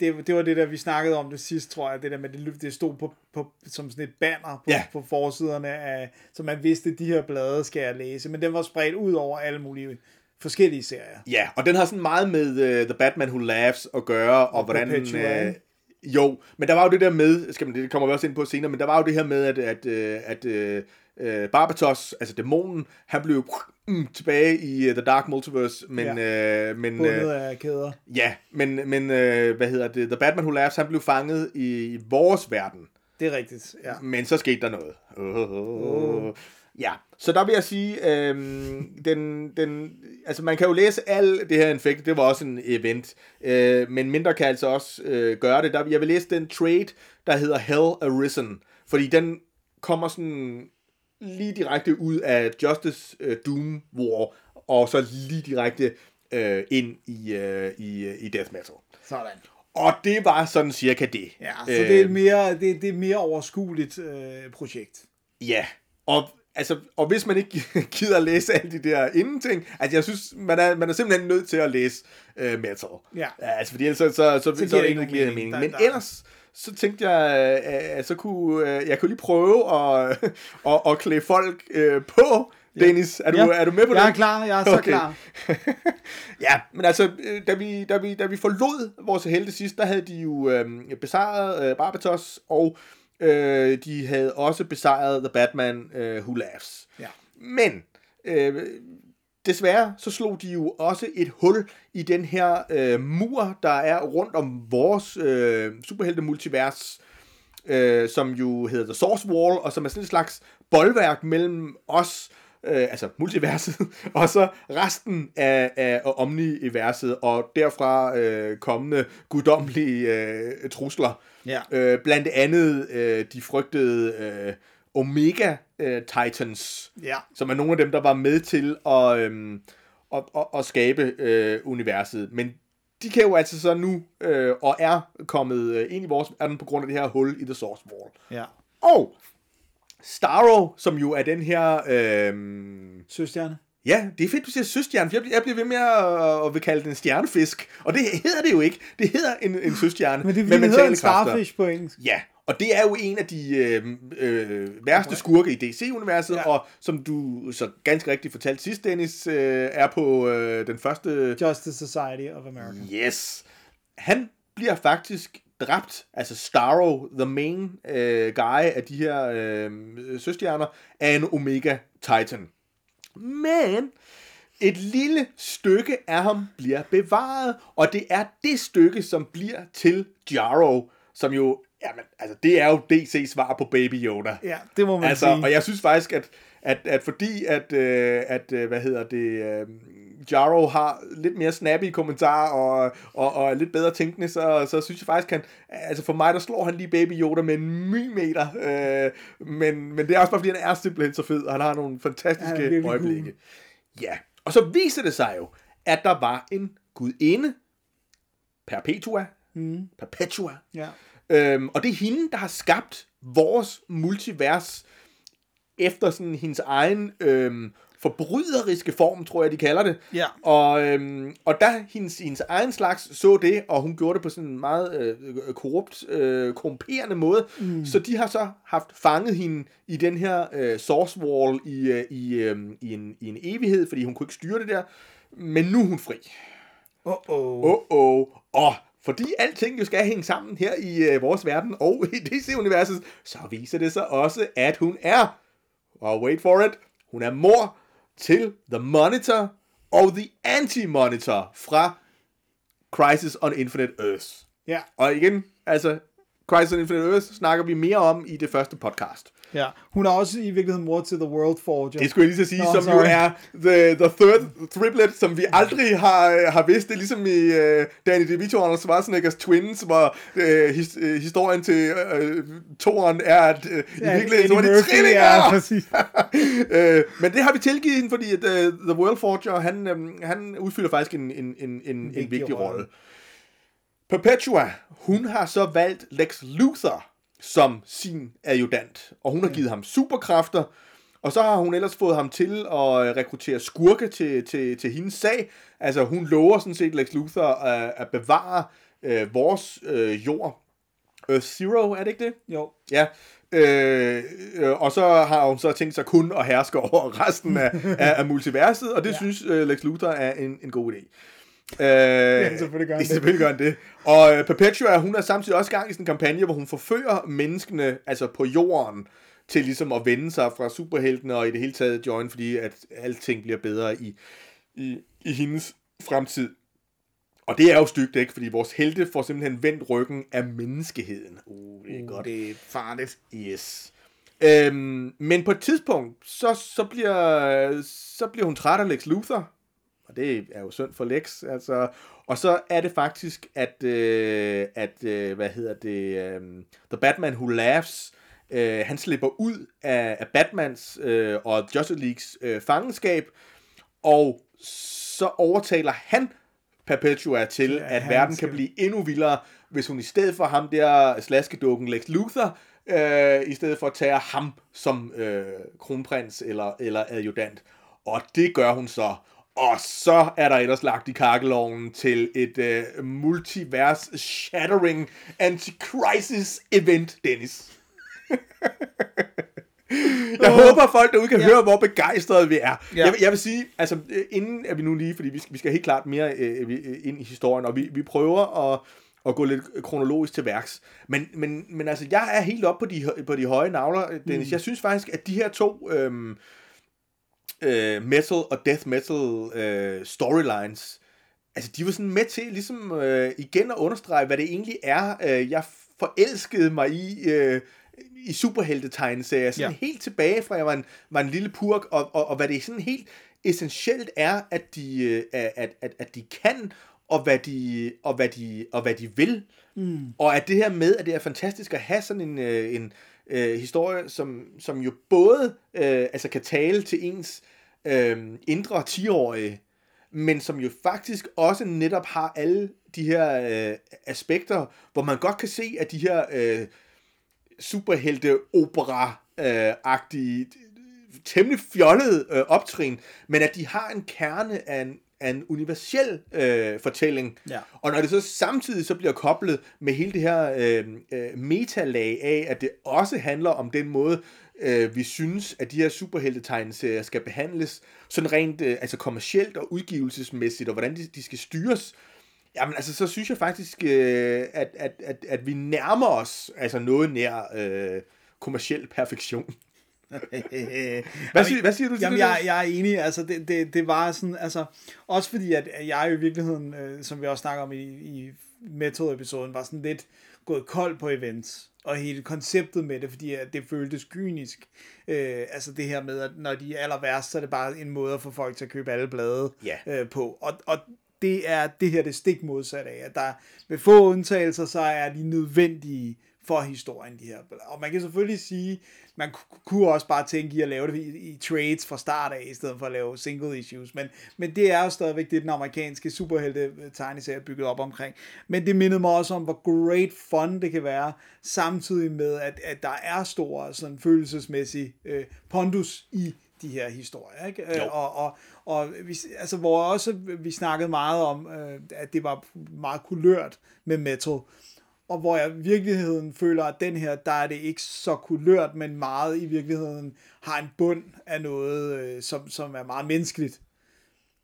Det, det var det der, vi snakkede om det sidst, tror jeg. Det der med, det, løb, det stod på, på, som sådan et banner på, Ja. på forsiderne af... Så man vidste, de her blade skal jeg læse. Men den var spredt ud over alle mulige forskellige serier. Ja, og den har sådan meget med uh, The Batman Who Laughs at gøre, og, og hvordan... Uh, jo, men der var jo det der med, skal man, det kommer vi også ind på senere, men der var jo det her med, at, at, øh, at uh, Barbatos, altså dæmonen, han blev mm, tilbage i uh, The Dark Multiverse, men... Ja. Uh, men Bundet uh, af kæder. ja, men, men uh, hvad hedder det? The Batman Who Laughs, han blev fanget i, vores verden. Det er rigtigt, ja. Men så skete der noget. Oh, oh, oh. Ja, så der vil jeg sige, øhm, den, den, altså man kan jo læse alt det her infekt, det var også en event, øh, men mindre kan altså også øh, gøre det. Der, jeg vil læse den trade, der hedder Hell Arisen, fordi den kommer sådan lige direkte ud af Justice øh, Doom War, og så lige direkte øh, ind i, øh, i, i death metal. Sådan. Og det var sådan cirka det. Ja, så det er et mere, det, det er et mere overskueligt øh, projekt. Ja, og, altså, og hvis man ikke (laughs) gider at læse alle de der ingenting, altså jeg synes, man er, man er simpelthen nødt til at læse øh, metal. Ja. Altså, fordi ellers så, så, så, så, så det det ikke ikke nogen giver mening. mening. Der- Men der- ellers, så tænkte jeg, at så kunne, øh, jeg kunne lige prøve at, (laughs) at, at klæde folk øh, på. Dennis, er du, Ja. er du med på det? Jeg er klar, jeg er så klar. (laughs) ja, men altså, øh, da vi, da vi, da vi forlod vores helte sidst, der havde de jo øh, besejret øh, Barbatos, og øh, de havde også besejret The Batman øh, Who Laughs. Ja. Men øh, desværre så slog de jo også et hul i den her øh, mur, der er rundt om vores øh, superhelte-multivers, øh, som jo hedder The Source Wall, og som er sådan et slags boldværk mellem os, øh, altså multiverset, (laughs) og så resten af, af omniverset, og derfra øh, kommende guddommelige øh, trusler. Ja. Øh, blandt andet øh, de frygtede øh, Omega øh, Titans, Ja. som er nogle af dem, der var med til at, øhm, at, at, at skabe øh, universet. Men de kan jo altså så nu, øh, og er kommet øh, ind i vores verden på grund af det her hul i The Source Wall. Ja. Og Starro, som jo er den her... Øh, Søstjerne. Ja, det er fedt, du siger søstjerne, for jeg, bliver- jeg bliver ved med at, at vil kalde den en stjernefisk. Og det hedder det jo ikke. Det hedder en, en søstjerne Men det er det hedder en mentale kræfter. starfish på engelsk. Ja, og det er jo en af de øh, øh, værste skurke i DC-universet, ja. Og som du så ganske rigtigt fortalte sidst, Dennis, øh, er på øh, den første... Justice Society of America. Yes. Han bliver faktisk dræbt, altså Starro, the main øh, guy af de her øh, søstjerner, af en Omega Titan. Men et lille stykke af ham bliver bevaret, og det er det stykke, som bliver til Jaro, som jo, jamen, altså det er jo DC's svar på Baby Yoda. Ja, det må man Altså, sige. og jeg synes faktisk, at, at, at fordi at, øh, at øh, hvad hedder det, øh, Jaro har lidt mere snappy kommentarer og, og, og er lidt bedre tænkende, så, så synes jeg faktisk, han, altså for mig, der slår han lige Baby Yoda med en mymeter, øh, men, men det er også bare, fordi han er simpelthen så fed, og han har nogle fantastiske virkelig øjeblikke. Ja, og så viser det sig jo, at der var en gudinde, Perpetua, mm. Perpetua, Ja. Øhm, og det er hende, der har skabt vores multivers efter sådan hendes egen øhm, forbryderiske form, tror jeg, de kalder det. Ja. Og, øhm, og da hendes, hendes egen slags så det, og hun gjorde det på sådan en meget øh, korrupt, øh, korrumperende måde, mm. så de har så haft fanget hende i den her øh, source wall i, øh, i, øh, i, en, i en evighed, fordi hun kunne ikke styre det der. Men nu er hun fri. Oh, oh. Åh, oh, oh. Og fordi alting jo skal hænge sammen her i øh, vores verden og i (laughs) DC-universet, så viser det sig også, at hun er, og wait for it, hun er mor til The Monitor og The Anti-Monitor fra Crisis on Infinite Earths. Ja. Og igen, altså, Crisis on Infinite Earths snakker vi mere om i det første podcast. Ja. Hun er også i virkeligheden mor til The World Forger. Det skulle jeg lige så sige, Nå, som sorry. jo er the, the third triplet, som vi aldrig har, har vidst. Det er ligesom i uh, Danny DeVito og Arnold Schwarzeneggers Twins, hvor uh, his, uh, historien til uh, toren er, at uh, i virkeligheden var de trillinger. Ja, præcis. (laughs) øh, men det har vi tilgivet hende, fordi at, uh, The World Forger, han, um, han udfylder faktisk en, en, en, en, en vigtig, rolle. Perpetua, hun har så valgt Lex Luthor som sin adjutant, og hun har givet ham superkræfter, og så har hun ellers fået ham til at rekruttere skurke til, til, til hendes sag. Altså hun lover sådan set Lex Luthor at, at bevare øh, vores øh, jord. Earth Zero, er det ikke det? Jo. Ja, øh, øh, og så har hun så tænkt sig kun at herske over resten af, (laughs) af, af multiverset, og det ja. synes øh, Lex Luthor er en, en god idé. Øh, (laughs) ja, selvfølgelig gør han (laughs) det. Selvfølgelig gør han det. Og øh, Perpetua, hun er samtidig også gang i sådan en kampagne, hvor hun forfører menneskene, altså på jorden, til ligesom at vende sig fra superheltene og i det hele taget join, fordi at alting bliver bedre i, i, i hendes fremtid. Og det er jo stygt, ikke? Fordi vores helte får simpelthen vendt ryggen af menneskeheden. Uh, det er godt. Det er farligt. Yes. Øhm, men på et tidspunkt, så, så, bliver, så bliver hun træt af Lex Luthor. Og det er jo synd for Lex. Altså. Og så er det faktisk, at, øh, at øh, hvad hedder det, øh, The Batman Who Laughs, øh, han slipper ud af, af Batmans øh, og Justice Leagues øh, fangenskab, og så overtaler han Perpetua til, Ja, at verden skal- kan blive endnu vildere, hvis hun i stedet for ham der slaskedukken Lex Luthor, øh, i stedet for tager ham som øh, kronprins eller, eller adjudant. Og det gør hun så. Og så er der ellers lagt i kakkeloven til et øh, multivers-shattering anti-crisis event, Dennis. (laughs) Jeg håber, folk derude kan ja. høre, hvor begejstrede vi er. Ja. Jeg, vil- jeg vil sige, altså øh, inden at vi nu lige, fordi vi skal, vi skal helt klart mere øh, vi- øh, ind i historien, og vi, vi prøver at, at gå lidt kronologisk til værks. Men, men, men altså, jeg er helt oppe på de, på de høje navler, Dennis. Mm. Jeg synes faktisk, at de her to øhm, øh, metal og death metal øh, storylines, altså de var sådan med til ligesom øh, igen at understrege, hvad det egentlig er, øh, jeg forelskede mig i øh, i superheltetegneserier, sådan Ja. helt tilbage fra jeg var en, var en lille purk, og, og, og hvad det sådan helt essentielt er, at de, øh, at, at, at de kan, og hvad de, og hvad de, og hvad de vil. Mm. Og at det her med, at det er fantastisk at have sådan en, øh, en øh, historie, som, som jo både øh, altså kan tale til ens øh, indre 10-årige, men som jo faktisk også netop har alle de her øh, aspekter, hvor man godt kan se, at de her øh, superhelte-opera-agtige, temmelig fjollede øh, optrin, men at de har en kerne af en, af en universel øh, fortælling. Ja. Og når det så samtidig så bliver koblet med hele det her øh, øh, metalag af, at det også handler om den måde, øh, vi synes, at de her superheltetegneserier skal behandles, sådan rent øh, altså kommercielt og udgivelsesmæssigt, og hvordan de, de skal styres, Jamen altså, så synes jeg faktisk, øh, at, at, at, at vi nærmer os altså noget nær øh, kommersiel perfektion. (laughs) Hvad, siger, hvad siger du til Jamen, det? jeg, jeg er enig, altså det, det, det var sådan, altså, også fordi, at jeg i virkeligheden, øh, som vi også snakker om i, i Metal-episoden, var sådan lidt gået kold på events, og hele konceptet med det, fordi at det føltes kynisk. Øh, altså det her med, at når de er aller værst, så er det bare en måde at få folk til at købe alle blade Ja. øh, på. Og, og det er det her det stik modsat af, at der med få undtagelser, så er de nødvendige for historien, de her. Og man kan selvfølgelig sige, man ku- kunne også bare tænke i at lave det i, i trades fra start af, i stedet for at lave single issues, men, men det er jo stadigvæk det, den amerikanske superhelte tegneserie er bygget op omkring. Men det mindede mig også om, hvor great fun det kan være, samtidig med, at, at der er stor sådan følelsesmæssig øh, pondus i de her historier, ikke? Øh, Jo. Og, og, og vi, altså, hvor også vi snakkede meget om, øh, at det var meget kulørt med metal, og hvor jeg i virkeligheden føler, at den her, der er det ikke så kulørt, men meget i virkeligheden har en bund af noget, øh, som, som er meget menneskeligt.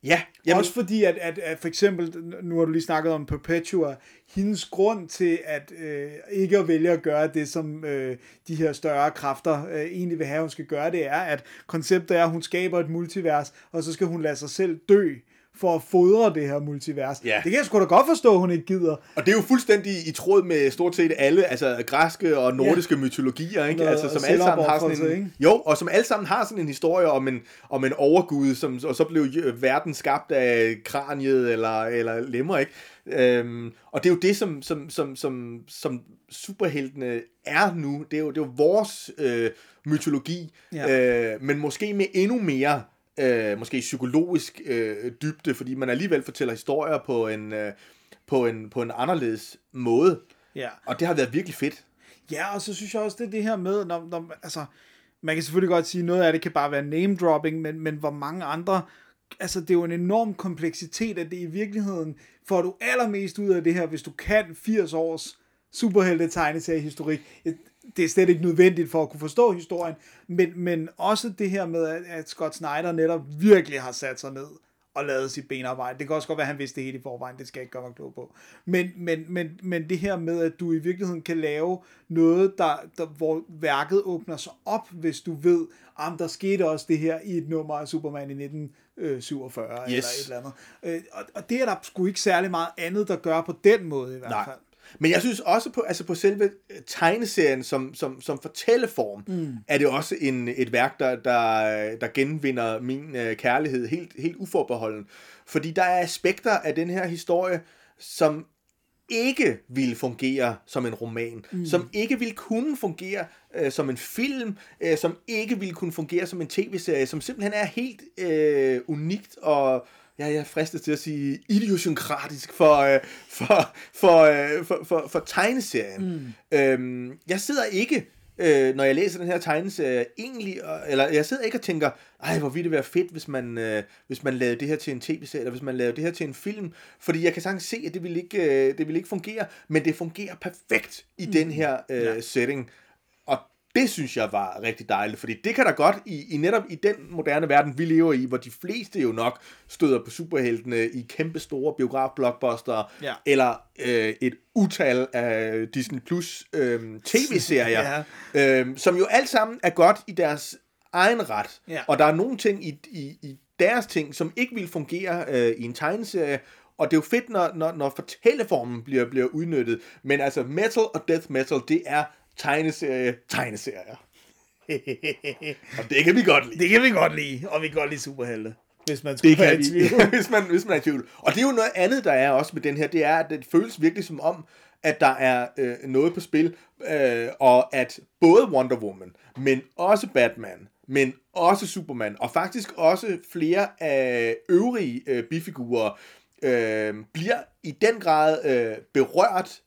Ja, Jamen, også fordi, at, at, at for eksempel, nu har du lige snakket om Perpetua, hendes grund til at øh, ikke at vælge at gøre det, som øh, de her større kræfter øh, egentlig vil have, hun skal gøre, det er, at konceptet er, at hun skaber et multivers, og så skal hun lade sig selv dø for at fodre det her multivers. Ja. Det kan jeg sgu da godt forstå, hun ikke gider. og det er jo fuldstændig i tråd med stort set alle, altså græske og nordiske ja. mytologier, ikke? Noget Altså, som alle sammen har sådan en, ikke? jo, og som alle sammen har sådan en historie om en, om en overgud, som, og så blev øh, verden skabt af kraniet eller, eller lemmer, ikke? Øhm, og det er jo det, som, som, som, som, som superheltene er nu. Det er jo, det er jo vores øh, mytologi, Ja. øh, men måske med endnu mere øh, måske psykologisk øh, dybde, fordi man alligevel fortæller historier på en, øh, på en, på en anderledes måde. Ja. Og det har været virkelig fedt. Ja, og så synes jeg også, det er det her med, når, når, altså, man kan selvfølgelig godt sige, noget af det kan bare være name dropping, men, men hvor mange andre, altså det er jo en enorm kompleksitet, at det i virkeligheden får du allermest ud af det her, hvis du kan 80 års superhelte tegneseriehistorik. Det er slet ikke nødvendigt for at kunne forstå historien, men, men også det her med, at, at Scott Snyder netop virkelig har sat sig ned og lavet sit benarbejde. Det kan også godt være, at han vidste det hele i forvejen, det skal jeg ikke gøre mig klog på. Men, men, men, men det her med, at du i virkeligheden kan lave noget, der, der, hvor værket åbner sig op, hvis du ved, om der skete også det her i et nummer af Superman i 1947 yes. eller et eller andet. Øh, Og, og det er der sgu ikke særlig meget andet, der gør på den måde i hvert Nej. fald. Men jeg synes også på, altså på selve øh, tegneserien som, som, som fortælleform, mm. er det også en, et værk, der, der, der genvinder min øh, kærlighed helt, helt uforbeholden. Fordi der er aspekter af den her historie, som ikke ville fungere som en roman, mm. som ikke ville kunne fungere øh, som en film, øh, som ikke ville kunne fungere som en tv-serie, som simpelthen er helt øh, unikt og jeg, jeg er fristet til at sige idiosynkratisk for, øh, for, for, øh, for, for, for tegneserien. Mm. Øhm, jeg sidder ikke, øh, når jeg læser den her tegneserie, egentlig, eller jeg sidder ikke og tænker, ej, hvor ville det være fedt, hvis man, øh, hvis man lavede det her til en tv-serie, eller hvis man lavede det her til en film, fordi jeg kan sagtens se, at det vil ikke, øh, det vil ikke fungere, men det fungerer perfekt i mm. den her øh, ja. setting. Det synes jeg var rigtig dejligt, fordi det kan da godt i, i netop i den moderne verden, vi lever i, hvor de fleste jo nok støder på superheltene i kæmpe store biograf-blockbuster, Ja. eller øh, et utal af Disney Plus øh, tv-serier, (laughs) ja. øh, som jo alt sammen er godt i deres egen ret. Ja. Og der er nogle ting i, i, i deres ting, som ikke vil fungere øh, i en tegneserie, og det er jo fedt, når, når, når fortælleformen bliver, bliver udnyttet. Men altså, metal og death metal, det er tegneserie, tegneserier. (laughs) og det kan vi godt lide. Det kan vi godt lide, og vi kan godt lide superhelte. Hvis man skulle Det være kan tvivl. (laughs) hvis, man, hvis man er i tvivl. Og det er jo noget andet, der er også med den her, det er, at det føles virkelig som om, at der er øh, noget på spil, øh, og at både Wonder Woman, men også Batman, men også Superman, og faktisk også flere af øvrige øh, bifigurer, øh, bliver i den grad øh, berørt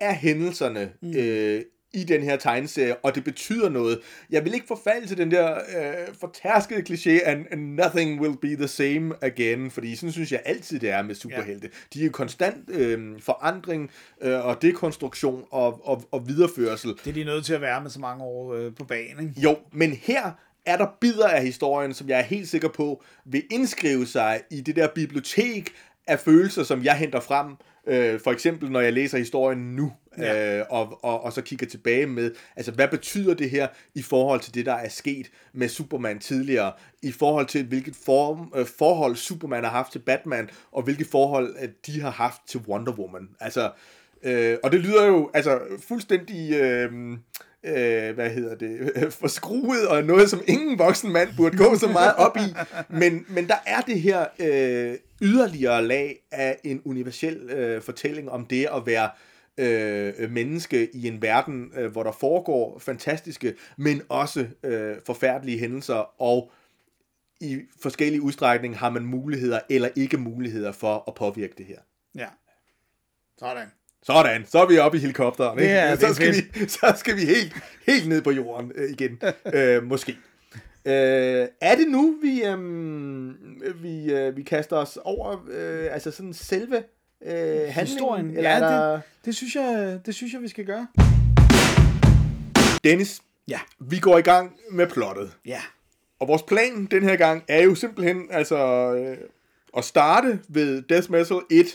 af hændelserne mm. øh, i den her tegneserie, og det betyder noget. Jeg vil ikke forfalde til den der øh, fortærskede kliché, and, and nothing will be the same again, fordi sådan synes jeg altid, det er med superhelte. Ja. De er konstant øh, forandring øh, og dekonstruktion og, og, og videreførsel. Det er de nødt til at være med så mange år øh, på banen. Ikke? Jo, men her er der bidder af historien, som jeg er helt sikker på, vil indskrive sig i det der bibliotek af følelser, som jeg henter frem. Øh, for eksempel, når jeg læser historien nu, Ja. øh, og, og, og så kigger tilbage med, altså hvad betyder det her i forhold til det, der er sket med Superman tidligere, i forhold til hvilket form, øh, forhold Superman har haft til Batman, og hvilket forhold at de har haft til Wonder Woman. Altså, øh, og det lyder jo altså fuldstændig... Øh, øh, hvad hedder det, (laughs) forskruet, og noget, som ingen voksen mand burde gå så meget op i. Men, men der er det her øh, yderligere lag af en universel øh, fortælling om det at være øh, menneske i en verden, øh, hvor der foregår fantastiske, men også øh, forfærdelige hændelser, og i forskellige udstrækning har man muligheder eller ikke muligheder for at påvirke det her. Ja. Sådan. Sådan, så er vi oppe i helikopteren. Ikke? det så, skal vi, så skal vi helt, helt ned på jorden øh, igen. (laughs) øh, måske. Øh, er det nu, vi, øh, vi, øh, vi kaster os over øh, altså sådan selve øh, handlingen? Historien. Eller Ja, er der... det, det, synes jeg, det synes jeg, vi skal gøre. Dennis, Ja. vi går i gang med plottet. Ja. Og vores plan den her gang er jo simpelthen altså øh, at starte ved Death Metal 1,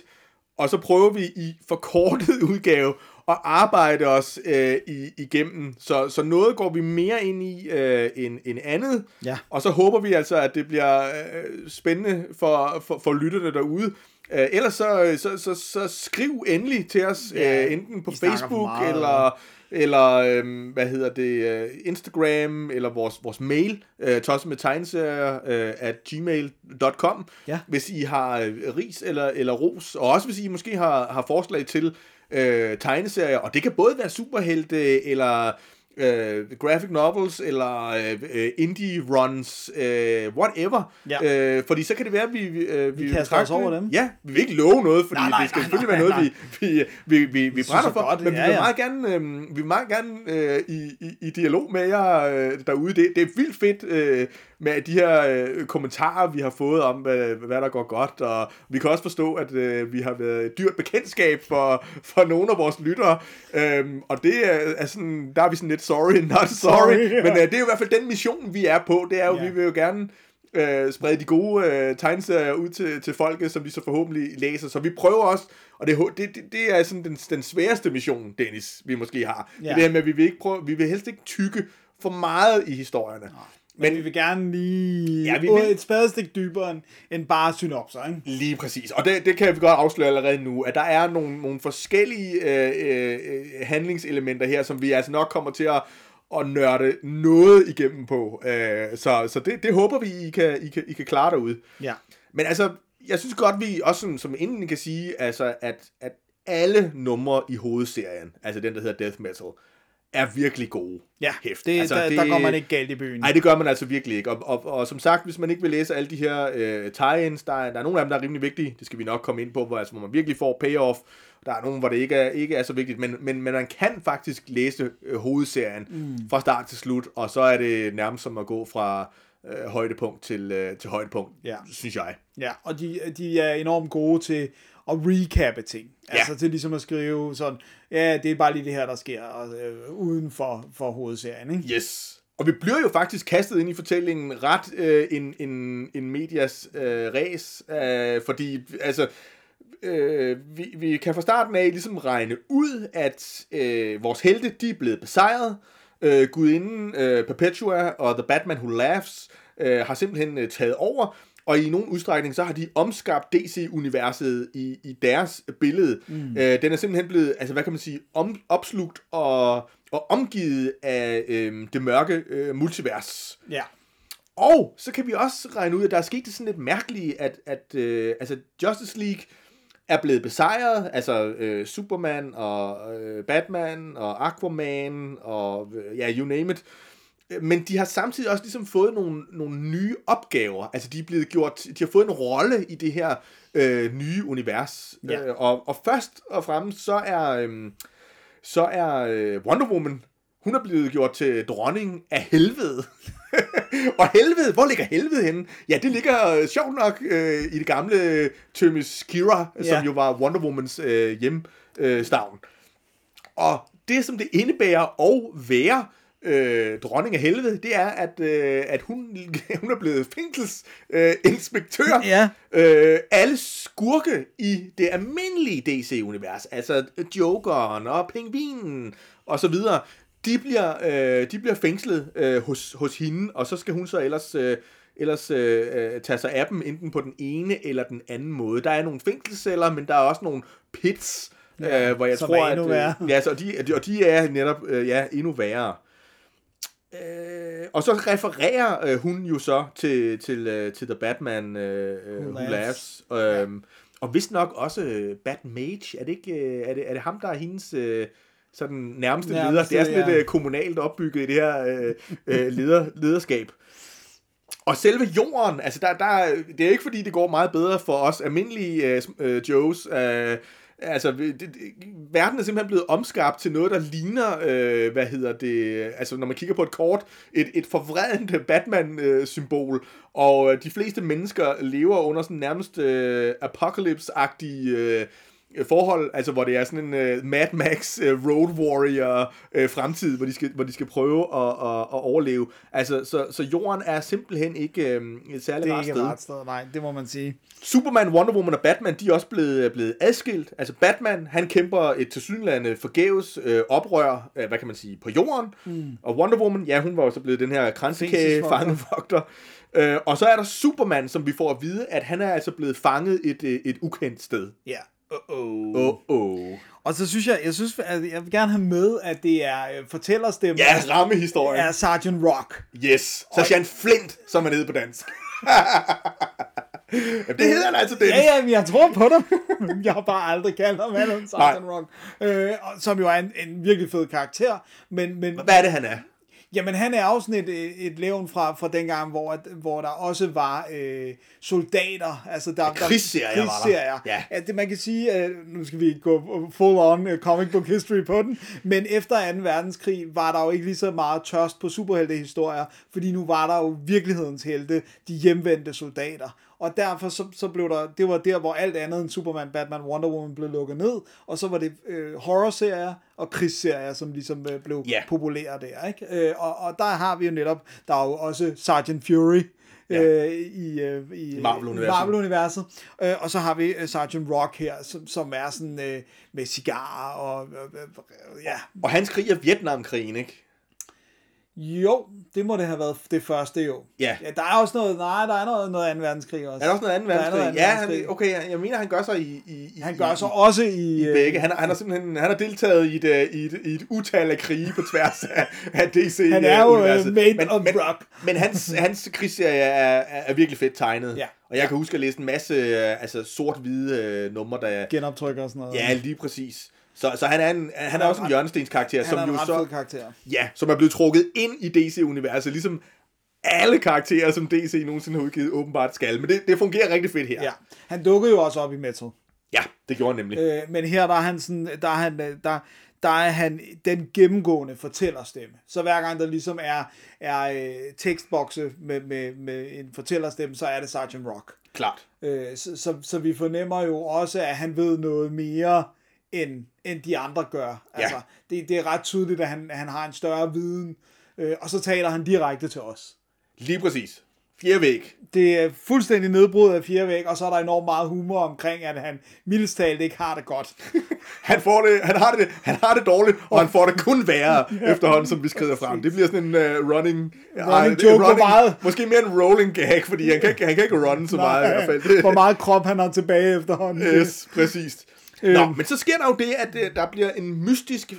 og så prøver vi i forkortet udgave at arbejde os øh, i, igennem. Så, så noget går vi mere ind i øh, end, end andet. Ja. Og så håber vi altså, at det bliver øh, spændende for, for, for lytterne derude. Øh, ellers så, så, så, så skriv endelig til os, Ja, øh, enten på Facebook eller eller øhm, hvad hedder det, øh, Instagram, eller vores, vores mail, øh, tosset med tegneserier, øh, at gmail.com, Ja. hvis I har øh, ris eller, eller ros, og også hvis I måske har, har forslag til øh, tegneserier, og det kan både være superhelte, eller øh, graphic novels, eller øh, indie runs, øh, whatever, Ja. øh, fordi så kan det være, at vi, øh, vi, kaster betragter os over dem. Ja, vi vil ikke love noget, fordi Nej, nej, det skal nej, selvfølgelig nej, være noget, nej. vi, vi, vi, vi, vi brænder for, godt, men vi ja, vil ja. meget gerne, øh, vi vil meget gerne øh, i, i, i dialog med jer øh, derude. Det, det er vildt fedt øh, med de her øh, kommentarer, vi har fået om, hvad, hvad der går godt, og vi kan også forstå, at øh, vi har været et dyrt bekendtskab for, for nogle af vores lyttere, øhm, og det er, er sådan, der er vi sådan lidt sorry, (laughs) not sorry, Sorry, ja. men øh, det er jo i hvert fald den mission, vi er på, det er jo, Ja. vi vil jo gerne øh, sprede de gode øh, tegneserier ud til, til folket, som de så forhåbentlig læser. Så vi prøver også, og det, det, det, det er sådan den, den sværeste mission, Dennis, vi måske har. Ja. Ja. Det her med, at vi vil, ikke prøve, vi vil helst ikke tykke for meget i historierne. Men vi vil gerne lige Ja, vi vi vil- et spadestik dybere end, bare synopser, ikke? Lige præcis. Og det, det kan vi godt afsløre allerede nu, at der er nogle, nogle forskellige øh, øh, handlingselementer her, som vi altså nok kommer til at, at nørde noget igennem på. Øh, så så det, det håber vi, I kan, I, kan, I kan klare derude. Ja. Men altså, jeg synes godt, vi også som, som inden kan sige, altså, at, at alle numre i hovedserien, altså den, der hedder Death Metal, er virkelig gode. Ja, hæft. det, altså, der, det, der går man ikke galt i byen. Nej, det gør man altså virkelig ikke. Og, og, og som sagt, hvis man ikke vil læse alle de her øh, tie-ins, der, er, der er nogle af dem, der er rimelig vigtige. Det skal vi nok komme ind på, hvor, altså, hvor man virkelig får payoff. Der er nogle, hvor det ikke er, ikke er så vigtigt, men, men, men man kan faktisk læse øh, hovedserien mm. fra start til slut, og så er det nærmest som at gå fra øh, højdepunkt til, øh, til højdepunkt, Ja. synes jeg. Ja, og de, de er enormt gode til at recappe ting. Ja. Altså til ligesom at skrive sådan, ja, det er bare lige det her, der sker, øh, uden for, for hovedserien, ikke? Yes. Og vi bliver jo faktisk kastet ind i fortællingen ret øh, en, en, en medias øh, race, øh, fordi altså, øh, vi, vi kan fra starten af ligesom regne ud, at øh, vores helte, de er blevet besejret. Øh, gudinden øh, Perpetua og The Batman Who Laughs øh, har simpelthen øh, taget over, og i nogen udstrækning, så har de omskabt DC-universet i, i deres billede. Mm. Øh, den er simpelthen blevet, altså hvad kan man sige, om, opslugt og, og omgivet af øh, det mørke øh, multivers. Ja. Og så kan vi også regne ud, at der er sket det sådan lidt mærkelige, at, at øh, altså Justice League er blevet besejret, altså øh, Superman og øh, Batman og Aquaman og øh, ja, you name it. Men de har samtidig også ligesom fået nogle, nogle nye opgaver. Altså de er blevet gjort, de har fået en rolle i det her øh, nye univers. Ja. Øh, og, og først og fremmest så er, øh, så er øh, Wonder Woman, hun er blevet gjort til dronning af helvede. (laughs) og helvede, hvor ligger helvede henne? Ja, det ligger øh, sjovt nok øh, i det gamle Tømis Kira. Ja. som jo var Wonder Womans øh, hjemstavn. Øh, stavn. og det, som det indebærer at være øh, dronning af helvede, det er, at, øh, at hun, (laughs) hun er blevet fængselsinspektør. Øh. Ja. Øh, alle skurke i det almindelige DC-univers, altså Jokeren og Pingvinen og så videre, de bliver, øh, de bliver fængslet øh, hos, hos hende, og så skal hun så ellers, øh, ellers øh, øh, tage sig af dem, enten på den ene eller den anden måde. Der er nogle fængselsceller, men der er også nogle pits, ja, øh, hvor jeg tror, at... øh. Ja, så de, og de er netop øh, ja, endnu værre. Øh, og så refererer øh, hun jo så til, til, øh, til The Batman øh, øh, Who Laughs. Øh, Og vist nok også øh, Bat Mage. Er det, ikke, øh, er, det, er det ham, der er hendes øh, sådan nærmeste, Nærmeste, leder? Det er sådan ja. lidt øh, kommunalt opbygget i det her øh, øh, leder, lederskab. Og selve jorden, altså der, der, det er ikke fordi, det går meget bedre for os almindelige øh, øh, Joes. Øh, altså, det, det, verden er simpelthen blevet omskabt til noget, der ligner, øh, hvad hedder det, altså når man kigger på et kort, et, et forvredende Batman-symbol, og øh, de fleste mennesker lever under sådan nærmest øh, apocalypse-agtige øh, forhold, altså hvor det er sådan en uh, Mad Max uh, Road Warrior uh, fremtid, hvor de skal, hvor de skal prøve at, at, at overleve. Altså, så, så jorden er simpelthen ikke um, et særligt Det er rart ikke sted. et rart sted, nej, det må man sige. Superman, Wonder Woman og Batman, de er også blevet, blevet adskilt. Altså Batman, han kæmper et tilsyneladende forgæves øh, oprør, øh, hvad kan man sige, på jorden. Mm. Og Wonder Woman, ja, hun var jo så blevet den her kransekage Fængselsvogter. fangevogter. Øh, og så er der Superman, som vi får at vide, at han er altså blevet fanget et, øh, et ukendt sted. Ja. Uh-oh. Åh, oh, oh. Og så synes jeg, jeg synes, at jeg vil gerne have med, at det er øh, fortællerstemmen. Ja, rammehistorien. er Sergeant Rock. Yes. Sergeant Flint, som han hed på dansk. (laughs) Jamen, det hedder han altså, Dennis. Ja, ja, men jeg tror på dem. (laughs) jeg har bare aldrig kaldt ham andet Sergeant Rock. Øh, som jo er en, en virkelig fed karakter. Men, men Hvad er det, han er? Jamen, han er også sådan et, et levn fra, fra dengang, hvor, at- hvor der også var øh, soldater. Altså, der, krigsserier var der. krigsserier. Ja. ja. det, man kan sige, øh, nu skal vi ikke gå full on øh, comic book history på den, men efter 2. verdenskrig var der jo ikke lige så meget tørst på superheltehistorier, fordi nu var der jo virkelighedens helte, de hjemvendte soldater. Og derfor så, så blev der, det var der, hvor alt andet end Superman, Batman, Wonder Woman blev lukket ned, og så var det øh, horrorserier og krigsserier, som ligesom øh, blev Ja. populære der, ikke? Øh, og, og der har vi jo netop, der er jo også Sergeant Fury, Ja. øh, i, øh, i Marvel-universet. Marvel-universet. Øh, og så har vi øh, Sergeant Rock her, som, som er sådan øh, med cigarer og øh, øh, ja. Og hans krig er Vietnamkrigen, ikke? Jo, det må det have været det første jo. Ja. ja der er også noget, nej, der er noget, noget anden verdenskrig også. Er der også noget er verdenskrig? noget anden Ja, verdenskrig. han, okay, jeg, mener, han gør sig i... i, Han gør i, så også i... i øh, begge. Han, har- han har simpelthen han har deltaget i et, øh, i et, i et utal af krige på tværs af, af DC Han er jo, øh, universet. made men, of men, rock. Men hans, hans krigsserie er, er, er virkelig fedt tegnet. Ja. Og jeg kan huske at læse en masse øh, altså, sort-hvide øh, numre, der... Genoptryk og sådan noget. Ja, lige præcis. Så, så han er, en, han er også en hjørnestens karakter, Han som en jo så... karakter. Ja, som er blevet trukket ind i DC-universet, ligesom alle karakterer, som DC nogensinde har udgivet, åbenbart skal. Men det, det fungerer rigtig fedt her. Ja. Han dukkede jo også op i Metal. ja det gjorde han nemlig. Øh, men her der er han sådan, der er han, øh, der, der er han den gennemgående fortællerstemme. Så hver gang der ligesom er, er øh, tekstbokse med, med, med en fortællerstemme, så er det Sergeant Rock. Klart. Øh, så, så, så vi fornemmer jo også, at han ved noget mere, end, end de andre gør. Altså, det, det er ret tydeligt, at han, han har en større viden, øh, og så taler han direkte til os. Lige præcis. Fjerde væg. Det er fuldstændig nedbrud af fire væg, og så er der enormt meget humor omkring, at han mildest talt ikke har det godt. (laughs) Han, får det, han, har det, han har det dårligt, og han får det kun værre (laughs) efterhånden, som vi skrider frem. Det bliver sådan en uh, running, Running joke, hvor meget- Måske mere en rolling gag, fordi han kan, ikke- han kan ikke runne så (laughs) meget i hvert fald. Hvor meget krop han har tilbage efterhånden. Yes, præcis. Nå, men så sker der jo det, at øh, der bliver en mystisk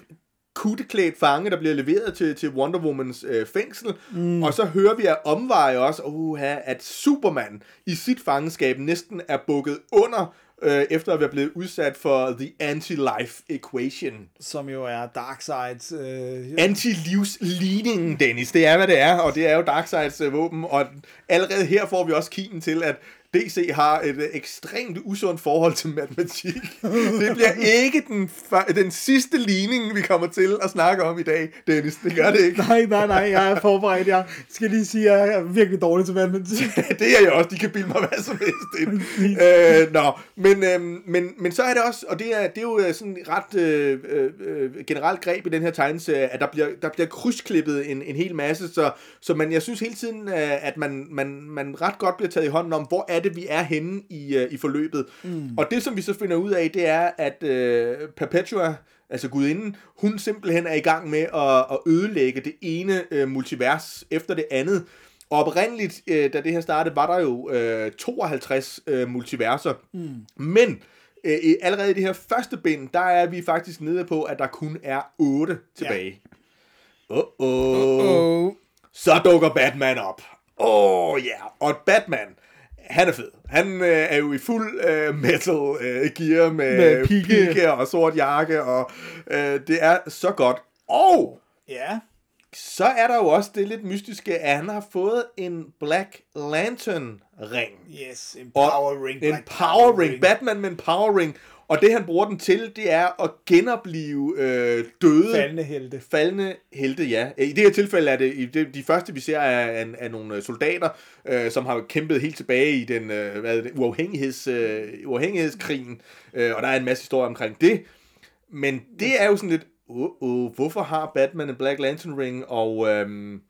kutteklædt fange, der bliver leveret til, til Wonder Womans øh, fængsel, mm. og så hører vi af omveje også, uh, at Superman i sit fangenskab næsten er bukket under, øh, efter at være blevet udsat for The Anti-Life Equation. Som jo er Darkseids... Øh, Anti-livsligningen, Dennis, det er, hvad det er, og det er jo Darkseids øh, våben, og allerede her får vi også kigen til, at DC har et øh, ekstremt usundt forhold til matematik. (laughs) Det bliver ikke den, den sidste ligning, vi kommer til at snakke om i dag, Dennis. Det gør det ikke. nej, nej, nej, jeg er forberedt. Jeg skal lige sige, at jeg er virkelig dårlig til matematik. (laughs) det er jeg også. De kan bilde mig hvad som helst ind. øh, nå, men, øh, men, men så er det også, og det er, det er jo øh, sådan et ret øh, øh, generelt greb i den her tegneserie, at der bliver, der bliver krydsklippet en, en hel masse, så, så man, jeg synes hele tiden, at man, man, man ret godt bliver taget i hånden om, hvor er det, vi er henne i, øh, i forløbet. Mm. Og det, som vi så finder ud af, det er, at øh, Perpetua, altså gudinden, hun simpelthen er i gang med at, at ødelægge det ene øh, multivers efter det andet. Og oprindeligt, øh, da det her startede, var der jo øh, 52 øh, multiverser. Mm. Men øh, i- allerede i det her første bind, der er vi faktisk nede på, at der kun er 8 tilbage. Ja. Uh-oh. Oh. Så dukker Batman op. Åh oh, ja, yeah. og Batman, han er fed. Han øh, er jo i fuld øh, metal øh, gear med, Med pigge. pigge og sort jakke, og øh, det er så godt. Og Ja, så er der jo også det lidt mystiske, at han har fået en Black Lantern ring. yes, en Og power ring. En Black power ring. Batman med en power ring. Og det han bruger den til, det er at genopleve øh, døde Faldende helte. faldende helte, ja. I det her tilfælde er det, i det de første, vi ser, er, er, er nogle øh, soldater, øh, som har kæmpet helt tilbage i den øh, hvad det, uafhængigheds, øh, uafhængighedskrigen, øh, og der er en masse historie omkring det. Men det er jo sådan lidt, uh, uh, hvorfor har Batman en Black Lantern ring, og øhm,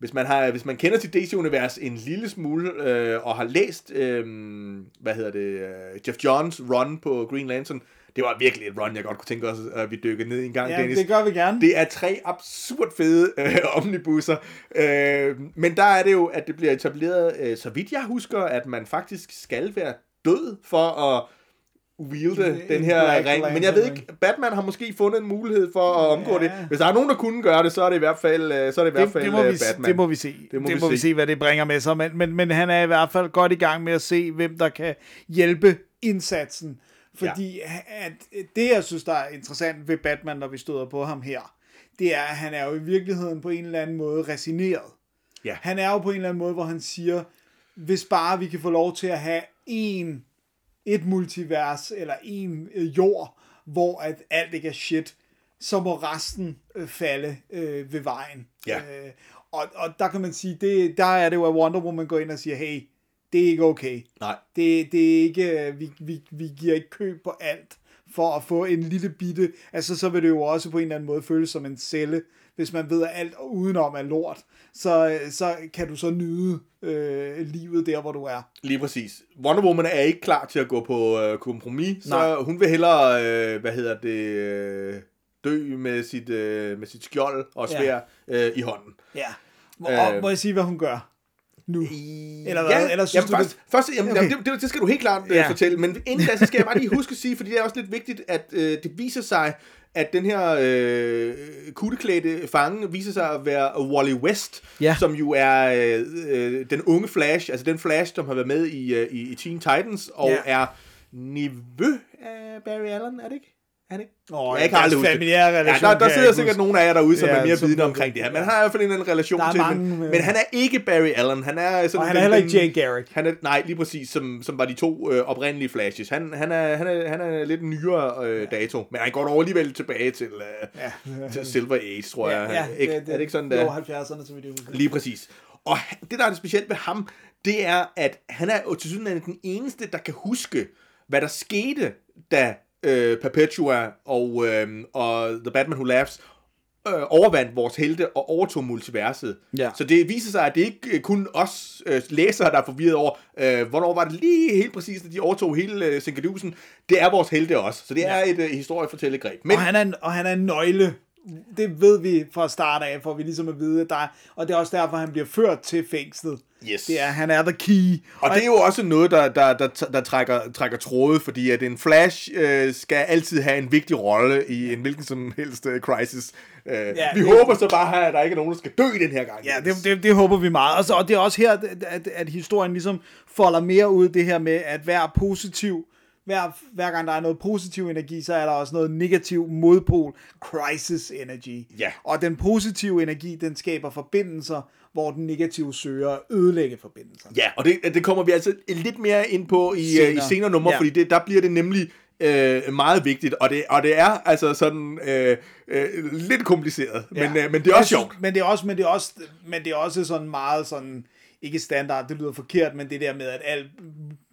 hvis man har, hvis man kender til DC-univers en lille smule, øh, og har læst, øh, hvad hedder det, øh, Jeff Johns run på Green Lantern, det var virkelig et run, jeg godt kunne tænke os, at vi dykker ned en gang, Ja, Dennis. det gør vi gerne. Det er tre absurd fede øh, omnibusser. Øh, men der er det jo, at det bliver etableret, øh, så vidt jeg husker, at man faktisk skal være død for at wielde En den her ring. Men jeg ved ikke, Batman har måske fundet en mulighed for at omgå Ja. det. Hvis der er nogen, der kunne gøre det, så er det i hvert fald, øh, så er det i hvert det, fald det, må øh, vi, Batman. det må vi se. Det må det vi må vi se. se, hvad det bringer med sig. Men, men, men han er i hvert fald godt i gang med at se, hvem der kan hjælpe indsatsen. Fordi ja. at det, jeg synes, der er interessant ved Batman, når vi støder på ham her, det er, at han er jo i virkeligheden på en eller anden måde resigneret. Ja. Han er jo på en eller anden måde, hvor han siger, hvis bare vi kan få lov til at have en, et multivers, eller en øh, jord, hvor at alt ikke er shit, så må resten øh, falde øh, ved vejen. Ja. Øh, og, og der kan man sige, det, der er det jo, at Wonder Woman går ind og siger, hey, det er ikke okay. Nej. Det, det er ikke, øh, vi, vi, vi giver ikke køb på alt for at få en lille bitte, altså så vil det jo også på en eller anden måde føles som en celle, hvis man ved, at alt udenom er lort, så, øh, så kan du så nyde øh, livet der, hvor du er. Lige præcis. Wonder Woman er ikke klar til at gå på øh, kompromis, så Nej. hun vil hellere, øh, hvad hedder det, øh, dø med sit, øh, med sit skjold og Ja. svær øh, i hånden. Ja. Må, øh, Øh. må jeg sige, hvad hun gør nu? Eller hvad? Ja, Eller synes jamen, du, først, først, jamen, Okay. okay. det, det, det skal du helt klart øh, Ja. fortælle, men inden da, så skal jeg bare lige huske at sige, fordi det er også lidt vigtigt, at øh, det viser sig, at den her øh, kutteklædte fange viser sig at være Wally West, Ja. som jo er øh, øh, den unge Flash, altså den Flash, som har været med i, øh, i, i Teen Titans, og Ja. er nevø af Barry Allen, er det ikke? Er det ikke? Åh, jeg kan aldrig huske det. Ja, der, der jeg sidder ikke sikkert nogen af jer derude, som Ja, er mere vidne omkring det. det her. Men han har i hvert fald en eller anden relation til mange, men, øh, men han er ikke Barry Allen. Han er sådan Og han er heller ikke Jay Garrick. Han er, nej, lige præcis, som, som var de to øh, oprindelige flashes. Han, han, er, han, er, han er lidt nyere øh, dato, men han går dog alligevel tilbage til, øh, Ja. til Silver Age, tror jeg. Ja, ikke, er det ikke sådan, der? Jo, 70'erne, som vi det husker. Lige præcis. Og han- det, der er det specielt ved ham, det er, at han er til synligheden den eneste, der kan huske, hvad der skete, da øh, Perpetua og, øh, og The Batman Who Laughs øh, overvandt vores helte og overtog multiverset. Ja. Så det viser sig, at det ikke øh, kun os øh, læsere, der er forvirret over, øh, hvornår var det lige helt præcist, at de overtog hele øh, Sinkadusen. Det er vores helte også. Så det er et øh, historiefortællegreb. Men Og han, er en, og han er en nøgle. Det ved vi fra start af, for vi ligesom at vide, at der er, og det er også derfor, han bliver ført til fængslet. Yes. Det er, han er the key. Og det er jo også noget, der, der, der, der trækker, trækker tråde, fordi at en Flash øh, skal altid have en vigtig rolle i en hvilken som helst øh, crisis. Øh, ja, vi det- håber så bare, at der ikke er nogen, der skal dø den her gang. Ja, det, det, det håber vi meget. Og, så, og det er også her, at, at, at historien ligesom folder mere ud det her med, at hver positiv, hver, hver gang der er noget positiv energi, så er der også noget negativ modpol, crisis energy. Ja. Og den positive energi, den skaber forbindelser, hvor den negative søger at ødelægge forbindelser. Ja, og det, det kommer vi altså lidt mere ind på i, senere. i Senere. ja. Ja. fordi det, der bliver det nemlig øh, meget vigtigt, og det, og det er altså sådan øh, øh, lidt kompliceret, ja. men, øh, men det er også Jeg sjovt. Synes, men det er også, men det er også, men det er også sådan meget sådan, ikke standard, det lyder forkert, men det der med, at alt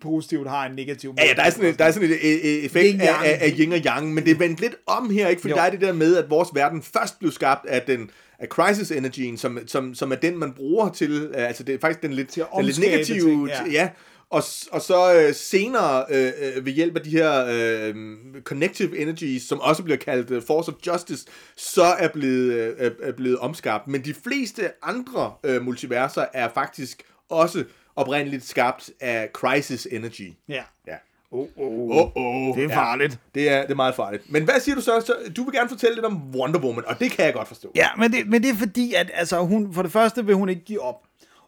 positivt har en negativ Ja, ja, der er sådan, et, der er sådan et, et, et effekt Yin af, af, af yin og yang, men det er vendt lidt om her, ikke? Fordi Jo. der er det der med, at vores verden først blev skabt af den af crisis energien, som, som, som er den, man bruger til, øh, altså det er faktisk den lidt, Til at den lidt negative, ting, ja. ja. Og, og så øh, senere øh, øh, ved hjælp af de her øh, connective energies, som også bliver kaldt øh, force of justice, så er blevet, øh, er- er blevet omskabt. Men de fleste andre øh, multiverser er faktisk også oprindeligt skabt af crisis energy. Ja. Ja. Oh, oh. Oh, oh, Det er farligt. Ja, det, er, det er meget farligt. Men hvad siger du så? så? Du vil gerne fortælle lidt om Wonder Woman, og det kan jeg godt forstå. Ja, men det, men det er fordi, at altså, hun, for det første vil hun ikke give op.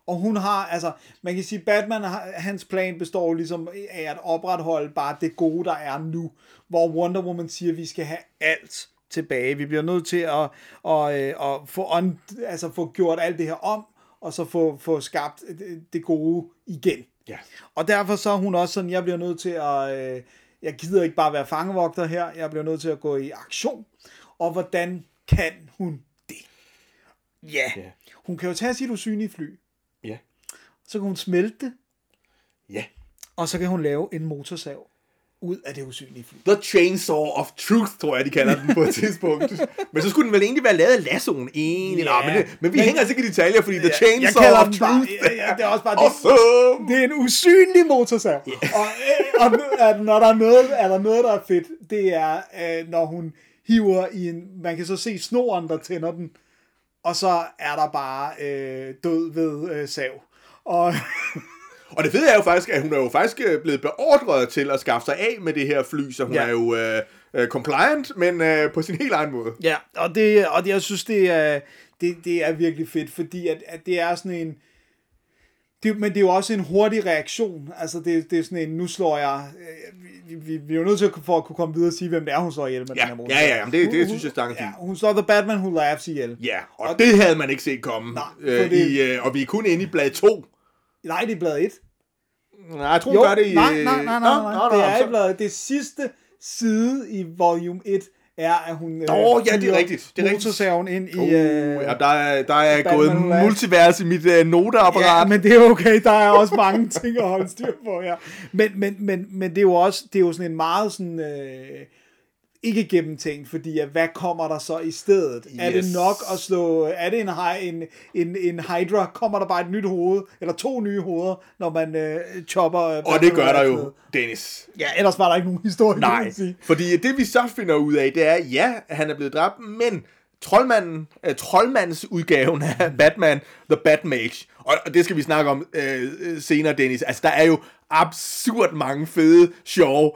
Og hun har, altså, man kan sige, Batman, hans plan består ligesom af at opretholde bare det gode, der er nu. Hvor Wonder Woman siger, at vi skal have alt tilbage. Vi bliver nødt til at, at, øh, at få, on, altså, få gjort alt det her om, og så få, få skabt det- det gode igen. Ja. Og derfor så er hun også sådan, jeg bliver nødt til at, øh, jeg gider ikke bare være fangevogter her, jeg bliver nødt til at gå i aktion. Og hvordan kan hun det? Ja, Ja. hun kan jo tage sit usynlige fly, Ja. så kan hun smelte det, Ja. og så kan hun lave en motorsav ud af det usynlige fly. The Chainsaw of Truth, tror jeg, de kalder den på et (laughs) tidspunkt. men så skulle den vel egentlig være lavet af lassoen egentlig. Ja. Nå, men, det, men vi Men- hænger altså ikke i detaljer, fordi The jeg Chainsaw kalder of den bare, Truth ja, ja, det er også bare, det, awesome. det er en usynlig motorsav. Yeah. Og, øh, og at når der er noget, er der noget, der er fedt, det er, øh, når hun hiver i en, man kan så se snoren, der tænder den, og så er der bare øh, død ved øh, sav. Og, (laughs) Og det fede er jo faktisk, at hun er jo faktisk øh, blevet beordret til at skaffe sig af med det her fly, så hun Ja. er jo øh, øh, compliant, men øh, på sin helt egen måde. Ja, og, det, og det, jeg synes, det er, det, det er virkelig fedt, fordi at, at det er sådan en... Det, men det er jo også en hurtig reaktion. Altså, det, det er sådan en, nu slår jeg... øh, Vi, vi, vi er jo nødt til, at, for at kunne komme videre og sige, hvem det er, hun slår ihjel med Ja, den her motor. ja, ja, jamen det- det Hun- synes jeg stangen ja, hun slår The Batman Who Laughs ihjel. Ja, og det havde man ikke set komme. Nej, øh, i, øh, og vi er kun inde i blad 2. Nej, det er blad 1. Nej, jeg tror, Jo, gør det i... nej, nej, nej, nej, nej. Nå, nå, det nå, er så- i bladet. Det sidste side i volume 1 er, at hun Nå, ja, det er rigtigt, det er rigtigt. motorsaven ind i... Uh, øh, ja, der er, der er Batman gået multivers i mit uh, noteapparat. Ja, men det er okay. Der er også mange ting at holde styr på her. Men, men, men, men det er jo også det er jo sådan en meget sådan... Øh, ikke gennemtænkt, fordi at, hvad kommer der så i stedet? Yes. Er det nok at slå, er det en, en, en, en Hydra, kommer der bare et nyt hoved, eller to nye hoveder, når man øh, chopper... Øh, og det gør der jo, Dennis. Ja, ellers var der ikke nogen historie, Nej, fordi det vi så finder ud af, det er, ja, han er blevet dræbt, men troldmanden, uh, troldmandens udgaven af (laughs) Batman, The Batmage, og, og det skal vi snakke om uh, senere, Dennis, altså der er jo absurd mange fede, sjove,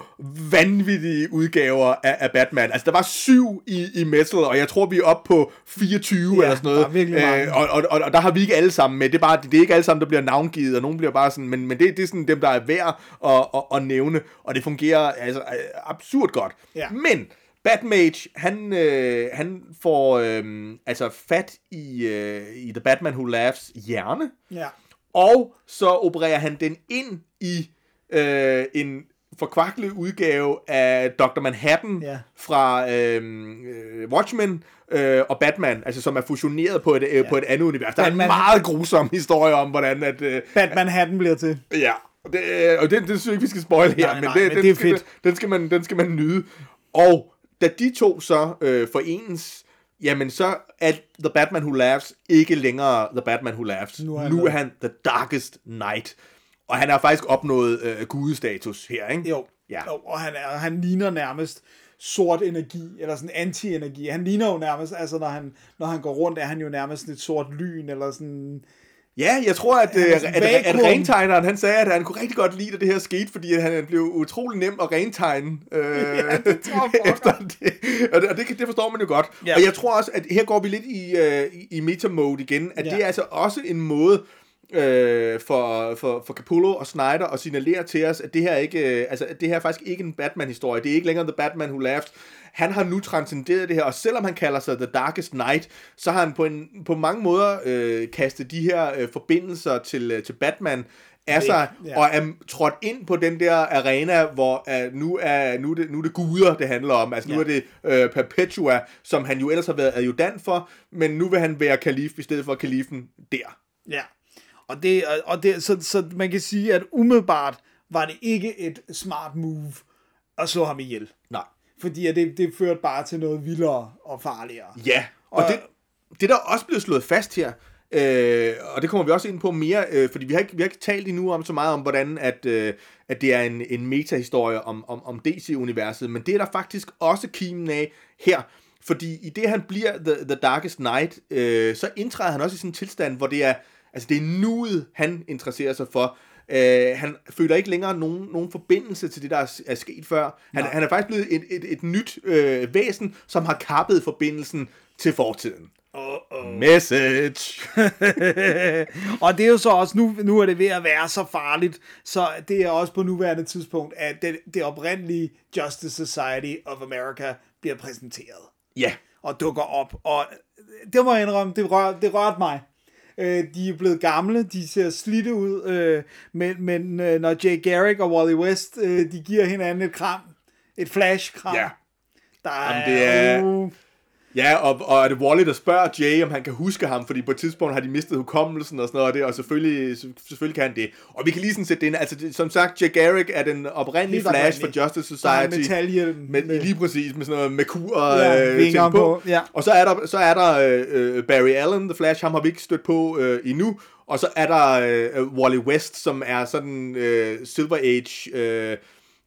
vanvittige udgaver af, af Batman. Altså der var syv i, i Metal, og jeg tror vi er oppe på 24 Ja, eller sådan noget. der er virkelig mange. Øh, og, og, og, og der har vi ikke alle sammen med. Det er, bare, det er ikke alle sammen, der bliver navngivet, og nogen bliver bare sådan, men, men det, det er sådan dem, der er værd at, at, at nævne, og det fungerer altså øh, absurd godt. Ja. Men Batmage, han, øh, han får øh, altså fat i, øh, i The Batman Who Laughs hjerne, Ja. og så opererer han den ind i øh, en forkvaklet udgave af Dr. Manhattan Ja. fra øh, øh, Watchmen øh, og Batman, altså som er fusioneret på et, øh, ja. på et andet univers. Der er en Batman- meget grusom historie om, hvordan at... Øh, Batman Hatten bliver til. Ja, og det, øh, og det, det synes jeg ikke, vi skal spoil her, Nej, men, nej, det, men den, det er skal, fedt. Den, den, skal man, den skal man nyde. Og da de to så øh, forenes, jamen så er The Batman Who Laughs ikke længere The Batman Who Laughs. Nu er han nu er han The Darkest Knight. Og han har faktisk opnået øh, gudestatus her, ikke? Jo. Ja. jo og han, er, han ligner nærmest sort energi, eller sådan anti-energi. Han ligner jo nærmest, altså når han, når han går rundt, er han jo nærmest sådan et sort lyn, eller sådan... Ja, jeg tror, at, at, at, at rentegneren, han sagde, at han kunne rigtig godt lide, at det her skete, fordi han blev utrolig nem at rentegne øh, (laughs) Ja, det tror efter det. Og det, og det, forstår man jo godt. Ja. Og jeg tror også, at her går vi lidt i, øh, i- i meta-mode igen, at Ja. det er altså også en måde øh, for, for, for Capullo og Snyder at signalere til os, at det her ikke, øh, altså, at det her er faktisk ikke en Batman-historie. Det er ikke længere The Batman Who Laughed. Han har nu transcenderet det her, og selvom han kalder sig The Darkest Knight, så har han på, en, på mange måder øh, kastet de her øh, forbindelser til, øh, til Batman af sig, ja. og er trådt ind på den der arena, hvor uh, nu, er, nu, er det, nu er det guder, det handler om. Altså nu Ja. er det øh, Perpetua, som han jo ellers har været adjudant for, men nu vil han være kalif i stedet for kalifen der. Ja. Og, det, og det, så, så man kan sige, at umiddelbart var det ikke et smart move at slå ham ihjel. Nej. Fordi at det, det førte bare til noget vildere og farligere. Ja, og, Og- det, det der også blev slået fast her, øh, og det kommer vi også ind på mere, øh, fordi vi har, ikke, vi har ikke talt endnu om så meget om, hvordan at, øh, at det er en, en metahistorie om, om, om DC-universet, men det er der faktisk også kimen af her, fordi i det han bliver The, the Darkest Knight, øh, så indtræder han også i sådan en tilstand, hvor det er, altså det er nuet, han interesserer sig for, Øh, han føler ikke længere nogen, nogen forbindelse til det, der er, er sket før. Han, han er faktisk blevet et, et, et nyt øh, væsen, som har kappet forbindelsen til fortiden. Uh-oh. Message! (laughs) og det er jo så også, nu, nu er det ved at være så farligt, så det er også på nuværende tidspunkt, at det, det oprindelige Justice Society of America bliver præsenteret ja, og dukker op. Og det må jeg indrømme, det, rør, det rørte mig. Øh, de er blevet gamle, de ser slidte ud, øh, men, men øh, når Jay Garrick og Wally West, øh, de giver hinanden et kram, et flash-kram, ja. der er, Jamen, det er- Uh, Ja, og, og er det Wally, der spørger Jay, om han kan huske ham, fordi på et tidspunkt har de mistet hukommelsen og sådan noget, og, det, og selvfølgelig, selvfølgelig kan han det. Og vi kan lige sådan sætte det ind, altså det, som sagt, Jay Garrick er den oprindelige Helt Flash for. Justice Der er Society. med, med- lige præcis, med sådan noget Merkur Ja, øh, ting på, ja. Og så er der, så er der øh, øh, Barry Allen, The Flash, ham har vi ikke stødt på øh, endnu. Og så er der øh, Wally West, som er sådan øh, Silver Age øh,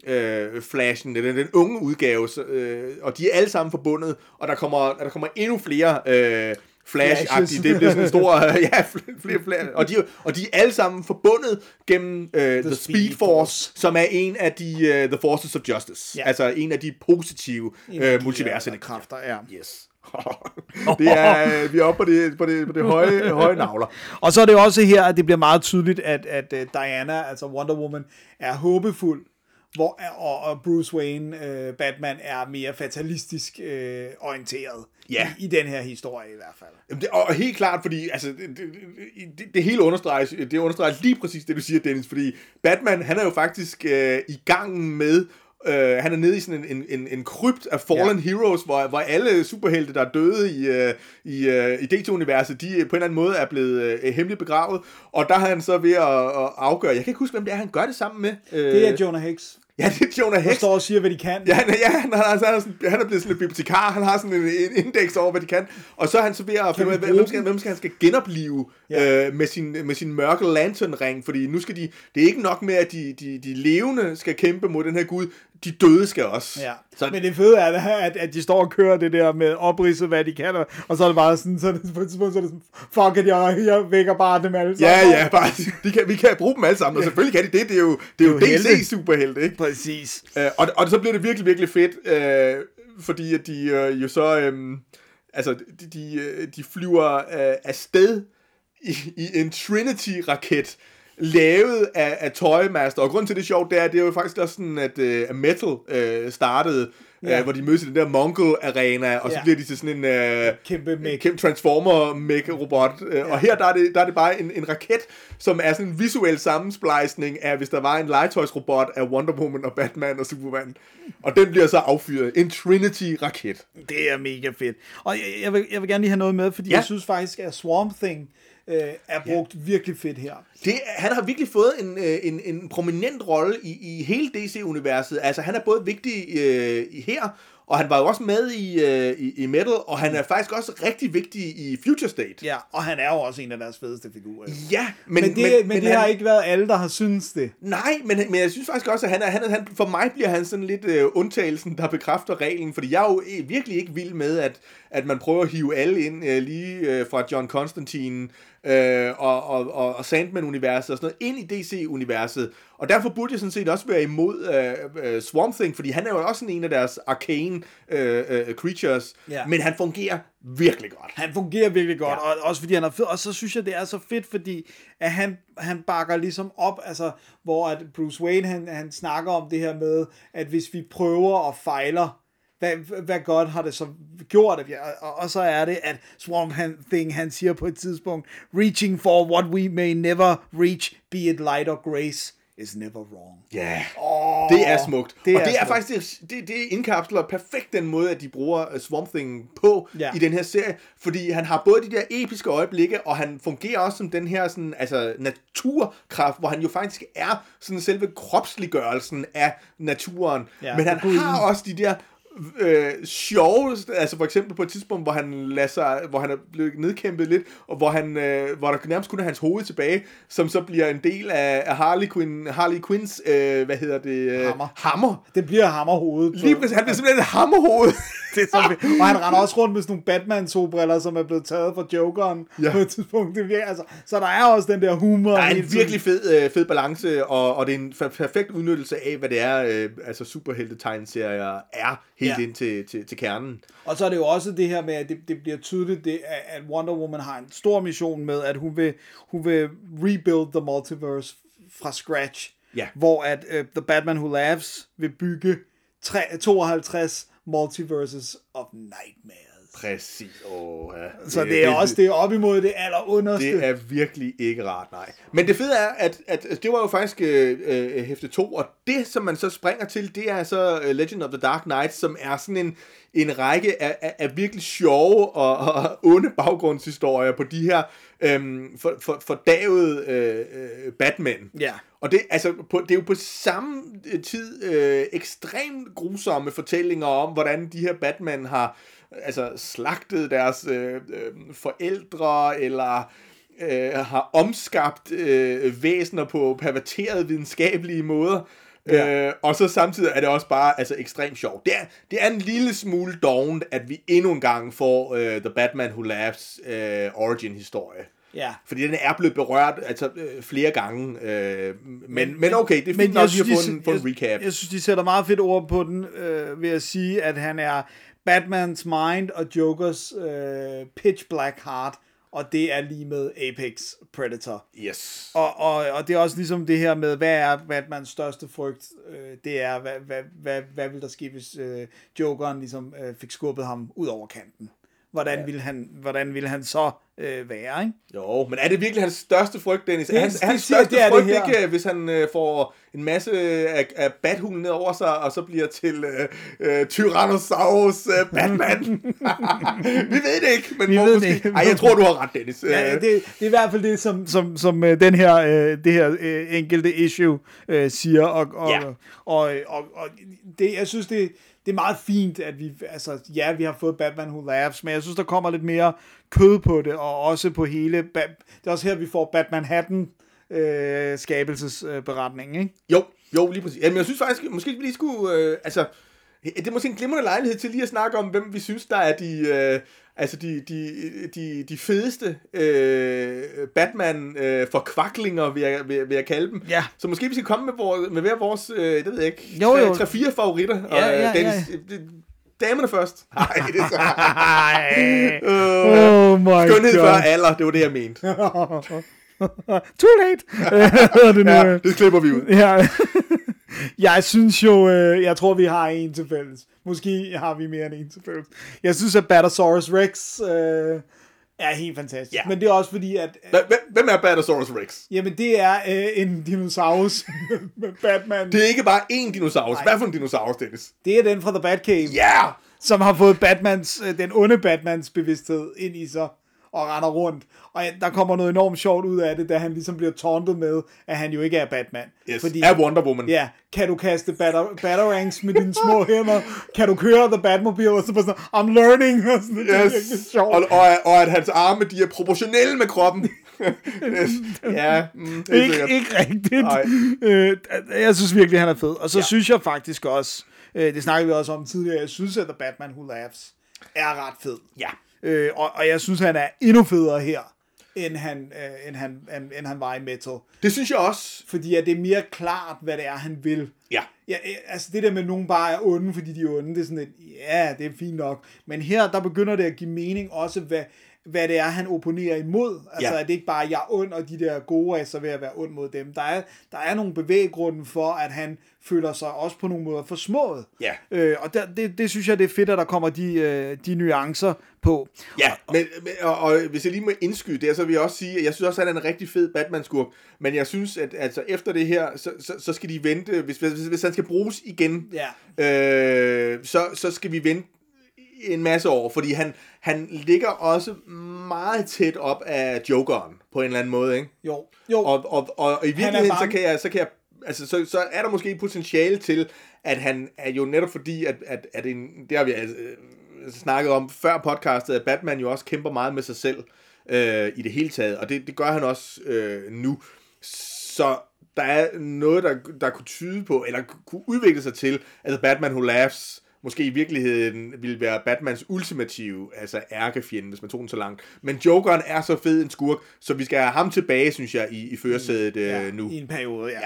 øh, Flashen, den, den unge udgave, så, øh, og de er alle sammen forbundet, og der kommer, der kommer endnu flere øh, flash. Det bliver sådan en stor, øh, (laughs) ja, flere, flere. Og, de, og de er alle sammen forbundet gennem øh, The, The Speed, Speed Force, som er en af de uh, The Forces of Justice. Ja. Altså en af de positive øh, multiverse kræfter, ja. Yes. (laughs) det er, øh, vi er oppe på det, på det, på det høje, høje navler. (laughs) Og så er det også her, at det bliver meget tydeligt, at, at Diana, altså Wonder Woman, er håbefuld, hvor, og, og Bruce Wayne, uh, Batman, er mere fatalistisk uh, orienteret Ja. i, i den her historie i hvert fald. Jamen, det, og helt klart, fordi altså, det, det, det, hele understreges, det understreger lige præcis det, du siger, Dennis, fordi Batman, han er jo faktisk øh, i gang med, øh, han er nede i sådan en, en, en, en krypt af Fallen ja. Heroes, hvor, hvor alle superhelte, der er døde i, øh, i, øh, i DC-universet, de på en eller anden måde er blevet øh, hemmeligt begravet, og der er han så ved at, at afgøre, jeg kan ikke huske, hvem det er, han gør det sammen med. Øh, Det er Jonah Hicks, Ja, det er Jonah der Hex. står og siger, hvad de kan. Ja, ja han, er, altså, han, er sådan, han er blevet sådan en bibliotekar, han har sådan en, en indeks over, hvad de kan, og så er han så ved at finde ud af, hvem, skal, hvem skal han skal genopleve Ja. øh, med, sin, med sin mørke lantern-ring, fordi nu skal de, det er ikke nok med, at de, de, de levende skal kæmpe mod den her gud, de døde skal også. Ja. Så, Men det fede er, at, at de står og kører det der med opridset, hvad de kan, og- så er det bare sådan, så det, på et tidspunkt, så er det sådan, fuck it, jeg, jeg vækker bare dem alle ja, sammen. ja, bare, de kan, vi kan bruge dem alle sammen, og selvfølgelig kan de det, det er jo, det er jo, Det er jo helte. DC-superhelte, ikke? Præcis. Øh, og, og så bliver det virkelig, virkelig fedt, øh, fordi at de øh, jo så, øh, altså, de, de, øh, de flyver øh, afsted i, i en Trinity-raket, lavet af, af Toymaster, og grunden til det er sjovt, det er, det er jo faktisk også sådan, at, at Metal øh, startede Ja. øh, hvor de mødes i den der Mongol-arena, og så Ja. bliver de til sådan en... Øh, Kæmpe mech. kæmpe transformer mech robot ja. og her der er, det, der er det bare en, en raket som er sådan en visuel sammensplejsning af hvis der var en legetøjsrobot af Wonder Woman og Batman og Superman og den bliver så affyret en Trinity raket Det er mega fedt. Og jeg, jeg, vil, jeg vil gerne lige have noget med, fordi Ja. ja. jeg synes faktisk, at Swamp Thing øh, er brugt ja. virkelig fedt her. det, han har virkelig fået en, øh, en, en prominent rolle i, i hele DC-universet. Altså, han er både vigtig øh, i her, og han var jo også med i, øh, i, i Metal, og han er faktisk også rigtig vigtig i Future State. Ja, og han er jo også en af deres fedeste figurer. Ja, Men, men det, men, men det han, har ikke været alle, der har syntes det. Nej, men, men jeg synes faktisk også, at han er, han han, for mig bliver han sådan lidt øh, undtagelsen, der bekræfter reglen, fordi jeg er jo øh, virkelig ikke vild med, at, at man prøver at hive alle ind, øh, lige øh, fra John Constantine øh, og, og, og, og Sandman-universet og sådan noget, ind i DC-universet. Og derfor burde jeg sådan set også være imod øh, øh, Swamp Thing, fordi han er jo også sådan en af deres arcane øh, øh, creatures, Ja. men han fungerer virkelig godt. Han fungerer virkelig godt, Ja. ja. og også fordi han er fed. Og så synes jeg, det er så fedt, fordi at han, han bakker ligesom op, altså, hvor at Bruce Wayne, han, han snakker om det her med, at hvis vi prøver og fejler, hvad, hvad godt har det så gjort? Og, og så er det, at Swamp han, Thing, han siger på et tidspunkt, reaching for what we may never reach, be it light or grace, is never wrong. Ja, Åh, det er smukt. det og er det er smukt. faktisk, det, det indkapsler perfekt den måde, at de bruger øh, Swamp Thing på Ja. i den her serie, fordi han har både de der episke øjeblikke, og han fungerer også som den her sådan, altså, naturkraft, hvor han jo faktisk er sådan selve kropsliggørelsen af naturen. Ja, Men han har også de der øh, sjove, altså for eksempel på et tidspunkt, hvor han lader sig, hvor han er blevet nedkæmpet lidt, og hvor, han, øh, hvor der nærmest kun er hans hoved tilbage, som så bliver en del af, af Harley, Quinn, Harley Quinns, øh, hvad hedder det? Øh, Hammer. Hammer. Det bliver hammerhovedet. Lige præcis, han bliver simpelthen et hammerhoved. (laughs) Det er så. Og han render også rundt med sådan nogle Batman-solbriller, som er blevet taget fra Jokeren Ja. på et tidspunkt. Det virker, altså, så der er også den der humor. Der er en virkelig fed, øh, fed balance, og, og det er en per- perfekt udnyttelse af, hvad det er, øh, altså superhelte-tegneserier er, helt Ja. ind til, til, til kernen. Og så er det jo også det her med, at det, det bliver tydeligt, det, at Wonder Woman har en stor mission med, at hun vil, hun vil rebuild the multiverse fra scratch. Ja. Hvor at uh, The Batman Who Laughs vil bygge tre, 52 multiverses of nightmares. Præcis. Oh, ja. Så det, det er også det er op imod det allerunderste. Det er virkelig ikke rart, nej. Men det fede er, at, at det var jo faktisk øh, øh, hæfte 2, og det, som man så springer til, det er så øh, Legend of the Dark Knight, som er sådan en, en række af, af, af virkelig sjove og, og onde baggrundshistorier på de her øhm, for, for, fordavede øh, øh, Batman. Ja. Og det, altså, på, det er jo på samme øh, tid øh, ekstremt grusomme fortællinger om, hvordan de her Batman har altså, slagtet deres øh, øh, forældre, eller øh, har omskabt øh, væsener på perverterede videnskabelige måder. Ja. Øh, og så samtidig er det også bare altså, ekstremt sjovt. Det er, det er en lille smule dovent, at vi endnu en gang får øh, The Batman Who Laughs øh, origin-historie. Ja. Fordi den er blevet berørt altså, øh, flere gange. Øh, men, men okay, det er fint nok, jeg at vi har fået en, en jeg, recap. Jeg synes, de sætter meget fedt ord på den, øh, ved at sige, at han er Batmans mind og Jokers øh, pitch black heart, og det er lige med Apex Predator. Yes. Og, og, og det er også ligesom det her med, hvad er Batmans største frygt? Øh, det er, hvad, hvad, hvad, hvad vil der ske, hvis øh, Jokeren ligesom øh, fik skubbet ham ud over kanten? Hvordan, ja. ville, han, hvordan ville han så øh, være, ikke? Jo, men er det virkelig hans største frygt, Dennis? Det- er hans, det hans største det er det frygt her. ikke, øh, hvis han øh, får en masse af, af bathulen ned over sig, og så bliver til øh, øh, Tyrannosaurus øh, Batman? (laughs) Vi ved det ikke, men Vi ved måske... det ikke. Ej, jeg tror, du har ret, Dennis. Ja, Øh, det, det er i hvert fald det, som, som, som øh, den her, øh, det her øh, enkelte issue øh, siger, og, og, Ja. og, og, og det, jeg synes, det, det er meget fint, at vi, altså, ja, vi har fået Batman Who Laughs, men jeg synes, der kommer lidt mere kød på det, og også på hele, det er også her, vi får Batman Hatten øh, skabelsesberetning, ikke? Jo, jo, lige præcis. Jamen, jeg synes faktisk, måske vi lige skulle, øh, altså, det er måske en glimrende lejlighed til lige at snakke om, hvem vi synes, der er de, øh, altså de, de, de, de fedeste øh, Batman øh, forkvaklinger, vil jeg, vil, vil jeg kalde dem. Ja. Så måske vi skal komme med, vores, med hver vores, øh, det ved jeg ikke, Jo, jo. 3-4 favoritter. Ja, og, øh, ja, Dennis, ja. øh, Damerne først. (laughs) Nej, det er så. Øh, oh my skønhed god. før alder, det var det, jeg mente. (laughs) Too late. (laughs) Det nu? Ja, det klipper vi ud. Ja. Jeg synes jo, jeg tror, vi har en til fælles. Måske har vi mere end en fælles. Jeg synes, at Batasaurus Rex øh, er helt fantastisk. Ja. Men det er også fordi, at... Øh, Hvem er Batasaurus Rex? jamen, det er øh, en dinosaurus (laughs) med Batman. Det er ikke bare én dinosaurus. Hvad for en dinosaurus, Dennis? Det er den fra The Batcave. Ja! Yeah! som har fået Batmans, øh, den onde Batmans bevidsthed ind i sig og render rundt. Og der kommer noget enormt sjovt ud af det, da han ligesom bliver tauntet med, at han jo ikke er Batman. Yes. Fordi, er Wonder Woman. Ja, kan du kaste batter, batarangs med dine små hænder? Kan du køre The Batmobile? Og så bare sådan, I'm learning. (laughs) Og sådan, det er virkelig Yes. sjovt. Og, og, og at hans arme, de er proportionelle med kroppen. (laughs) yes. Ja, mm, det er ikke, sikkert. ikke rigtigt. Nej. Øh, jeg synes virkelig, han er fed. Og så ja. synes jeg faktisk også, øh, det snakkede vi også om tidligere, jeg synes, at The Batman Who Laughs er ret fed. Ja. Øh, og, og jeg synes, han er endnu federe her, end han, øh, end han, end, end han var i Metal. Det synes jeg også. Fordi at det er mere klart, hvad det er, han vil. Ja. Ja, øh, altså det der med, at nogen bare er onde, fordi de er onde, det er sådan et, ja, det er fint nok. Men her, der begynder det at give mening også, hvad, hvad det er, han opponerer imod. Altså, Ja. at det ikke bare, jeg er ond, og de der gode er så ved at være ond mod dem. Der er, der er nogle bevæggrunden for, at han føler sig også på nogle måder forsmået. Ja. Øh, og der, det, det synes jeg, det er fedt, at der kommer de, øh, de nuancer på. Ja, men, men og, og hvis jeg lige må indskyde det, så vil jeg også sige, at jeg synes også, at han er en rigtig fed Batman-skurk, men jeg synes, at altså, efter det her, så, så, så skal de vente, hvis, hvis, hvis han skal bruges igen, Ja. øh, så, så skal vi vente en masse år, fordi han, han ligger også meget tæt op af Jokeren, på en eller anden måde, ikke? Jo, jo. Og, og, og, og i virkeligheden, så kan jeg, så kan jeg altså, så, så er der måske et potentiale til, at han er jo netop fordi, at, at, at en, det har vi altså, snakket om før podcastet, at Batman jo også kæmper meget med sig selv øh, i det hele taget, og det, det gør han også øh, nu. Så der er noget, der, der kunne tyde på, eller kunne udvikle sig til, The Batman Who Laughs måske i virkeligheden ville være Batmans ultimative, altså ærkefjende, hvis man tog den så langt. Men Jokeren er så fed en skurk, så vi skal have ham tilbage, synes jeg, i, i førersædet øh, ja, nu. I en periode, ja.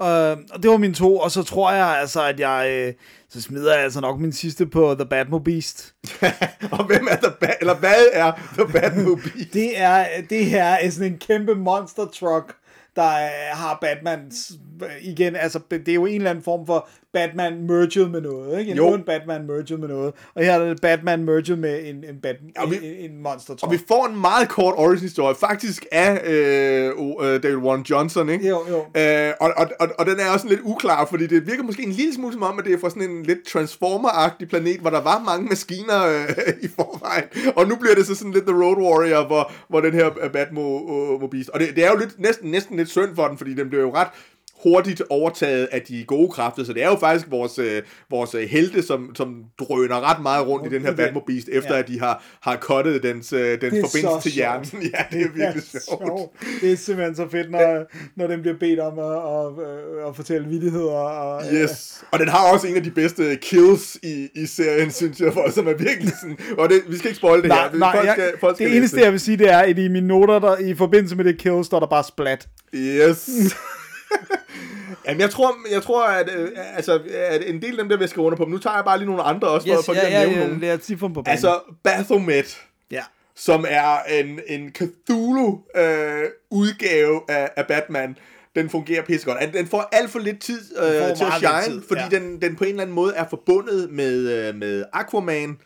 Ja. Øh, og det var min to, og så tror jeg altså, at jeg... Øh, så smider jeg altså nok min sidste på The Batmobeast. (laughs) og hvem er The Bat, eller hvad er The Batmobile? (laughs) Det er, det her er sådan en kæmpe monster truck, der øh, har Batmans... øh, Igen, altså, det er jo en eller anden form for Batman merged med noget, ikke? En Jo. ond Batman merged med noget. Og her er det Batman merged med en, en, Bat, Og vi- en, en monster truck. Og vi får en meget kort origin-historie, faktisk af øh, uh, David Warren Johnson, ikke? Jo, jo. Øh, og, og, og, og den er også lidt uklar, fordi det virker måske en lille smule som om, at det er fra sådan en lidt Transformer-agtig planet, hvor der var mange maskiner øh, (laughs) i forvejen. Og nu bliver det så sådan lidt The Road Warrior, hvor, hvor den her Batmobil... Og det, det er jo lidt, næsten, næsten lidt synd for den, fordi den bliver jo ret hurtigt overtaget af de gode kræfter, så det er jo faktisk vores, øh, vores øh, helte, som, som drøner ret meget rundt i den her Den- Batmobil, efter ja. at de har, har cuttet dens, øh, dens Det er forbindelse til hjernen. sjovt. (laughs) ja, det er virkelig Ja, sjovt. Det er simpelthen så fedt, når, når den bliver bedt om at, at, at fortælle vittigheder. Og, Yes. Og den har også en af de bedste kills i, i serien, synes jeg, for, som er virkelig sådan... Og det, vi skal ikke spoil det Nej, her. nej, folk jeg, skal, folk skal det eneste, jeg vil sige, det er, at i mine noter, der, i forbindelse med det kill, står der bare splat. Yes. (laughs) (laughs) Jamen, jeg tror, jeg tror at, øh, altså, at en del af dem, der skrive under på, men nu tager jeg bare lige nogle andre også, for, for lige at nævne nogle. lad os sige dem på banen. Altså, Baphomet, ja. som er en, en Cthulhu-udgave af, af Batman, den fungerer pissegodt. Den- Den får alt for lidt tid øh, til at shine, tid, fordi ja. den, den på en eller anden måde er forbundet med, øh, med Aquaman,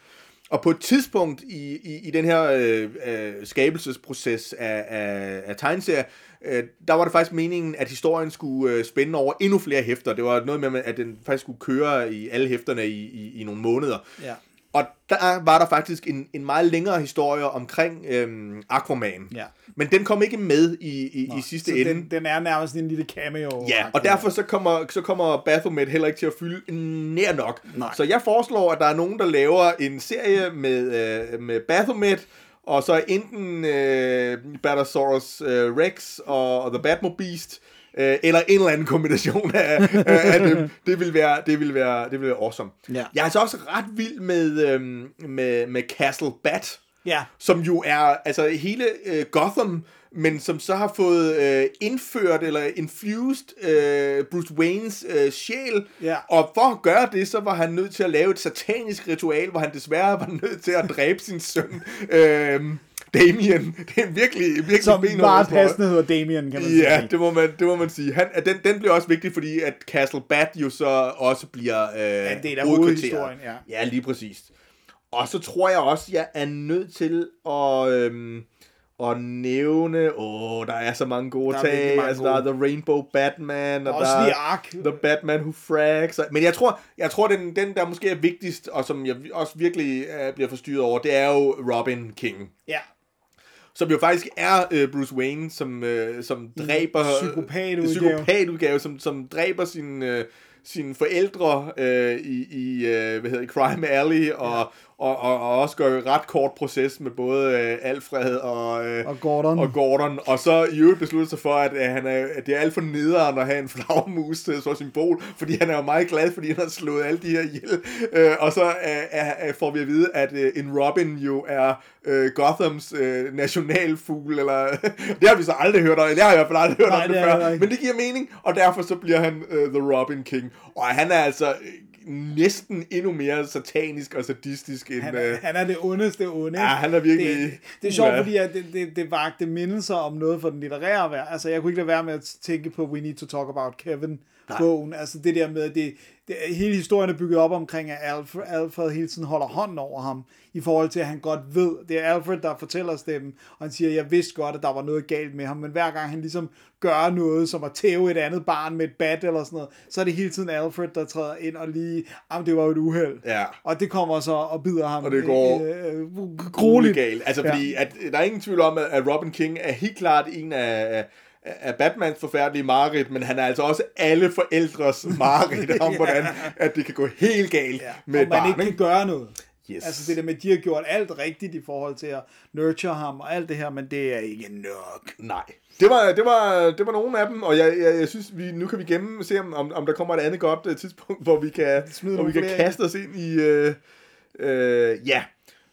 og på et tidspunkt i, i, i den her øh, øh, skabelsesproces af, af, af tegneserier, øh, der var det faktisk meningen, at historien skulle øh, spænde over endnu flere hæfter. Det var noget med, at den faktisk skulle køre i alle hæfterne i, i, i nogle måneder. Ja. Og der var der faktisk en, en meget længere historie omkring øhm, Aquaman. Ja. Men den kom ikke med i, i, i sidste så ende. den, den er nærmest en lille cameo. Ja, og derfor så kommer, så kommer Baphomet heller ikke til at fylde nær nok. Nej. Så jeg foreslår, at der er nogen, der laver en serie med, øh, med Baphomet, og så enten øh, Batasaurus øh, Rex og, og The Batmobeast, øh, eller en eller anden kombination af, af, af dem. Det vil være, det vil være, det vil være awesome. Ja. Jeg er altså også ret vild med, øh, med, med Castle Bat Ja. som jo er altså hele øh, Gotham, men som så har fået øh, indført eller infused øh, Bruce Waynes øh, sjæl. Ja. Og for at gøre det, så var han nødt til at lave et satanisk ritual, hvor han desværre var nødt til at dræbe sin søn. (laughs) Øh, Damien. Det er en virkelig, virkelig Som benhård meget passende hedder Damien, kan man Ja, sige. det må man, det må man sige. Han, den, den bliver også vigtig, fordi at Castle Bat jo så også bliver øh, del af hovedkvarteret. hovedhistorien, ja. Ja, lige præcis. Og så tror jeg også, jeg er nødt til at, øhm, at nævne... Åh, der er så mange gode Der er virkelig tag. mange Altså, der er. The Rainbow Batman, og Også der The er Ark. The Batman Who Frags. Men jeg tror, jeg tror den, den, der måske er vigtigst, og som jeg også virkelig øh, bliver forstyrret over, det er jo Robin King Ja, som jo faktisk er øh, Bruce Wayne, som, øh, som dræber... psykopatudgave. psykopatudgave, som, som dræber sine, øh, sine forældre øh, i, i øh, hvad hedder Crime Alley, og, ja. Og, og, og også gør et ret kort proces med både øh, Alfred og, øh, Og Gordon. og Gordon, og så i øvrigt beslutter sig for, at, øh, han er, at det er alt for nederen at have en flagmus til som symbol, fordi han er jo meget glad, fordi han har slået alle de her ihjel, øh, og så øh, er, får vi at vide, at øh, en Robin jo er øh, Gothams øh, nationalfugl, eller (laughs) det har vi så aldrig hørt om, det har jeg i hvert fald aldrig hørt Nej, om det, det før, men det giver mening, og derfor så bliver han øh, The Robin King, og han er altså næsten endnu mere satanisk og sadistisk end... Han, øh, er, han er det ondeste onde. Ja, han er virkelig- Det, det er sjovt, Uha. fordi at det, det, det vagte mindelser om noget for den litterære værd. Altså, jeg kunne ikke lade være med at tænke på We Need to Talk About Kevin bogen. Altså, det der med, at det, det, hele historien er bygget op omkring, at Alfred, Alfred hele tiden holder hånden over ham, i forhold til, at han godt ved, det er Alfred, der fortæller stemmen, og han siger, jeg vidste godt, at der var noget galt med ham, men hver gang han ligesom gør noget, som at tæve et andet barn med et bat eller sådan noget, så er det hele tiden Alfred, der træder ind og lige, jamen det var jo et uheld. Ja. Og det kommer så og bider ham Og det går øh, øh, grueligt galt. Altså, Ja. fordi at, der er ingen tvivl om, at Robin King er helt klart en af, af- af Batmans forfærdelige mareridt, men han er altså også alle forældres (laughs) mareridt om, hvordan at det kan gå helt galt ja. med og man barn. ikke kan gøre noget. Yes. Altså det der med, at de har gjort alt rigtigt i forhold til at nurture ham og alt det her, men det er ikke nok. Nej. Det var, det, var, det var nogle af dem, og jeg, jeg, jeg synes, vi, nu kan vi gemme, se om, om, der kommer et andet godt uh, tidspunkt, hvor vi kan, Smide hvor vi kan kaste os ind i... Øh, øh, ja,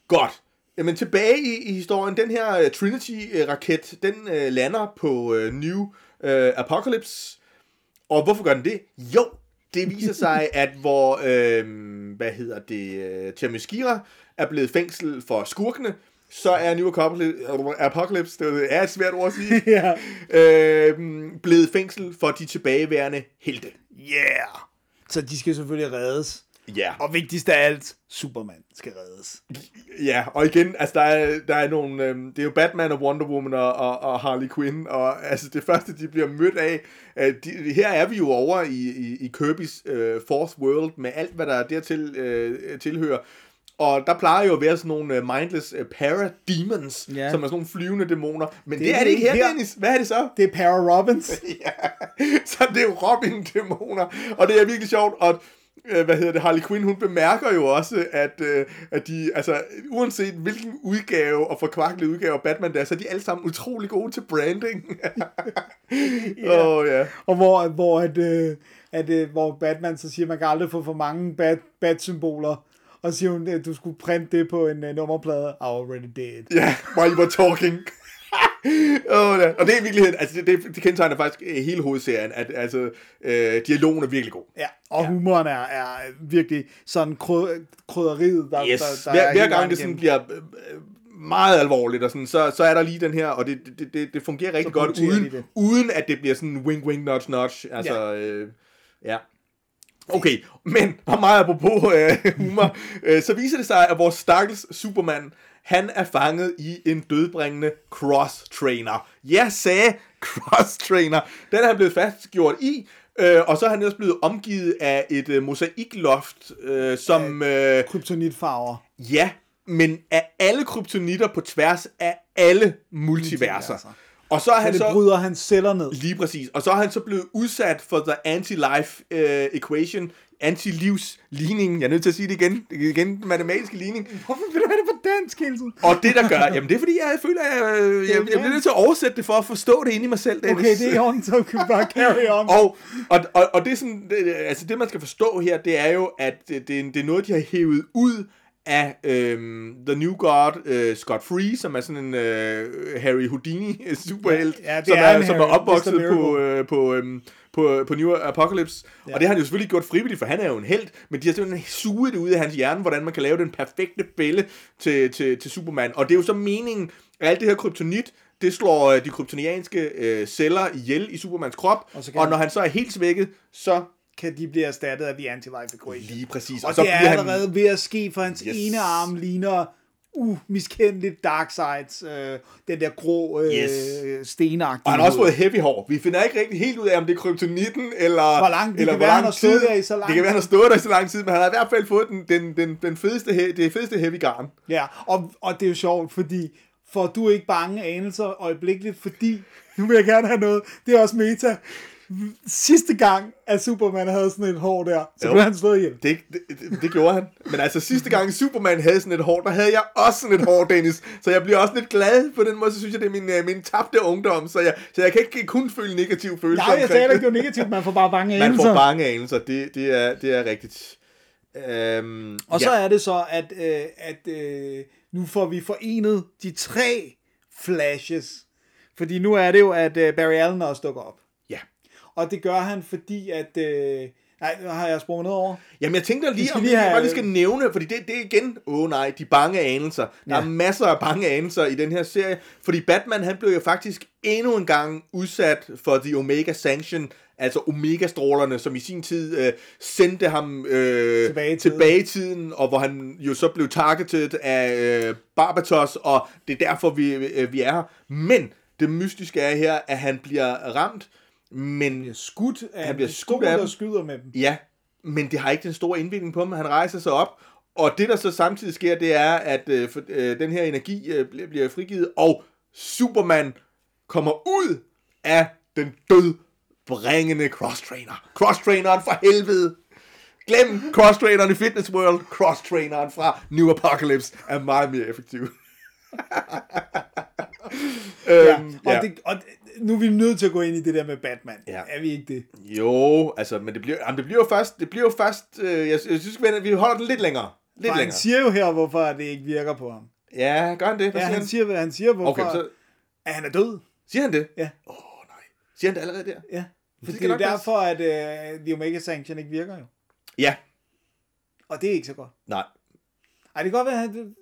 godt. Jamen tilbage i, i historien, den her øh, Trinity-raket, den øh, lander på øh, New øh, Apocalypse, og hvorfor gør den det? Jo, det viser (laughs) sig, at hvor, øh, hvad hedder det, Themyscira er blevet fængsel for skurkene, så er New Apocalypse, Apocalypse det er et svært ord at sige, (laughs) Ja. øh, blevet fængsel for de tilbageværende helte. Yeah! Så de skal selvfølgelig reddes. Ja, Og vigtigst af alt, Superman skal reddes. ja, og igen, altså der er, der er nogle, øh, det er jo Batman og Wonder Woman og, og, og Harley Quinn, og altså det første, de bliver mødt af, øh, de, her er vi jo over i, i, i Kirby's øh, Fourth World, med alt, hvad der dertil øh, tilhører, og der plejer jo at være sådan nogle uh, mindless uh, parademons, Ja. som er sådan nogle flyvende dæmoner. Men det, Det er det ikke her, her. Dennis. Hvad er det så? Det er Para Robbins. (laughs) ja, så det er jo Robin-dæmoner, og det er virkelig sjovt, og øh, hvad hedder det, Harley Quinn, hun bemærker jo også, at, øh, at de, altså, uanset hvilken udgave og forkvaklet udgave af Batman der er, så er de alle sammen utrolig gode til branding. (laughs) Ja. Oh, ja. Og hvor, hvor, at, øh, at, øh, hvor Batman så siger, at man kan aldrig få for mange bat, bat-symboler. Og siger hun, at du skulle printe det på en uh, nummerplade. I already did. Ja, while you were talking. (laughs) oh, ja. Og det er i virkeligheden, altså det, det, det kendetegner faktisk øh, hele hovedserien, at altså, øh, dialogen er virkelig god. Ja, og ja. humoren er, er virkelig sådan kryd, krydderiet, der, Yes. der, der hver, er hver gang det sådan bliver øh, øh, meget alvorligt, og sådan, så, så er der lige den her, og det, det, det, det fungerer rigtig godt, uden, det. uden at det bliver sådan wink, wink, nudge, nudge. Altså, ja. Øh, ja. Okay, men og meget apropos øh, humor, øh, så viser det sig, at vores stakkels Superman, han er fanget i en dødbringende cross-trainer. Jeg sagde cross-trainer. Den er han blevet fastgjort i, øh, og så er han også blevet omgivet af et øh, mosaikloft, øh, som... Øh, Kryptonitfarver. Ja, men af alle kryptonitter på tværs af alle multiverser. Multiverser. Og så er Så han det så... bryder hans celler ned. Lige præcis. Og så er han så blevet udsat for the anti-life uh, equation, anti-livs-ligningen. Jeg er nødt til at sige det igen. Igen, den matematiske ligning. Hvorfor vil du have det på dansk hele tiden? Og det, der gør... Jamen, det er fordi, jeg føler, at jeg, jeg, jeg, jeg bliver nødt til at oversætte det for at forstå det inde i mig selv, Dennis. Okay, det er on, så kan bare carry on. Og, og, og, og det er sådan, det, altså det man skal forstå her, det er jo, at det, det, er- det er noget, de har hævet ud af øhm, The New God, øh, Scott Free, som er sådan en øh, Harry Houdini øh, superhelt, Ja, det som, er er, som er Harry, opvokset Mr. på, øh, på, øhm, på, på New Apocalypse. Ja. Og det har han jo selvfølgelig gjort frivilligt, for han er jo en held, men de har simpelthen suget det ud af hans hjerne, hvordan man kan lave den perfekte fælde til, til, til Superman. Og det er jo så meningen, alt det her kryptonit, det slår øh, de kryptonianske øh, celler ihjel i Supermans krop, Og og, og når han så er helt svækket, så Kan de blive erstattet af The Anti-Life Equation. lige præcis. Og, så det er bliver han- allerede ved at ske, for hans Yes. ene arm ligner umiskendeligt Darkseids, øh, den der grå øh, Yes. stenagtige. Og han har også fået heavy hår. Vi finder ikke rigtig helt ud af, om det er kryptonitten, eller... Hvor lang- det eller kan hvor lang tid. der i så lang Det kan være, han har stået der i så lang tid, men han har i hvert fald fået den, den, den, den fedeste, det fedeste heavy garn. Ja, og, og det er jo sjovt, fordi får du ikke bange anelser øjeblikkeligt, fordi nu vil jeg gerne have noget, det er også meta. Sidste gang, at Superman havde sådan et hår der, så Jo. blev han slået ihjel. Det, det, det, det gjorde han. Men altså sidste gang Superman havde sådan et hår, der havde jeg også sådan et hår, Dennis. Så jeg bliver også lidt glad på den måde, så synes jeg, det er min, øh, min tabte ungdom. Så jeg, så jeg kan ikke kun føle negativ følelse Nej, jeg sagde ikke, det var negativt, man får bare bange (laughs) Man anelser. får bange anelser, det, det, er, det er rigtigt. Øhm, Og så er det så, at, øh, at øh, nu får vi forenet de tre flashes. Fordi nu er det jo, at øh, Barry Allen også dukker op. Og det gør han, fordi at... Øh, nej, har jeg sprunget noget over. Jamen, jeg tænkte lige, om lige jeg have- bare lige skal nævne, fordi det, det er igen, åh oh, nej, de bange anelser. Der Ja. er masser af bange anelser i den her serie, fordi Batman, han blev jo faktisk endnu en gang udsat for The Omega Sanction, altså Omega-strålerne, som i sin tid øh, sendte ham øh, Tilbage i tilbage i tiden, og hvor han jo så blev targeted af øh, Barbatos, og det er derfor, vi, øh, vi er her. Men det mystiske er her, at han bliver ramt, men Skudt af Han bliver skudt af dem. skyder med dem. Ja, men det har ikke den store indvirkning på ham. Han rejser sig op, og det der så samtidig sker, det er, at øh, for, øh, den her energi øh, bliver, frigivet, og Superman kommer ud af den død bringende cross-trainer. Cross-traineren fra helvede. Glem cross-traineren i Fitness World. Cross-traineren fra New Apocalypse er meget mere effektiv. (laughs) Ja, øhm, og, ja. det, og det, nu er vi nødt til at gå ind i det der med Batman. Ja. Er vi ikke det? Jo, altså, men det bliver, jamen, det bliver jo først, det bliver jo først, øh, jeg, jeg synes, vi vi holder den lidt længere. Lidt For han længere. siger jo her, hvorfor det ikke virker på ham. Ja, gør han det? Hvad Ja, siger han siger, han siger hvorfor Okay, så at han er død. siger han det? Ja. Åh, oh, nej. Siger han det allerede der? Ja. For skal det er derfor, at uh, The Omega Sanction ikke virker jo. Ja. Og det er ikke så godt. Nej. Ej, det kan godt være, at han...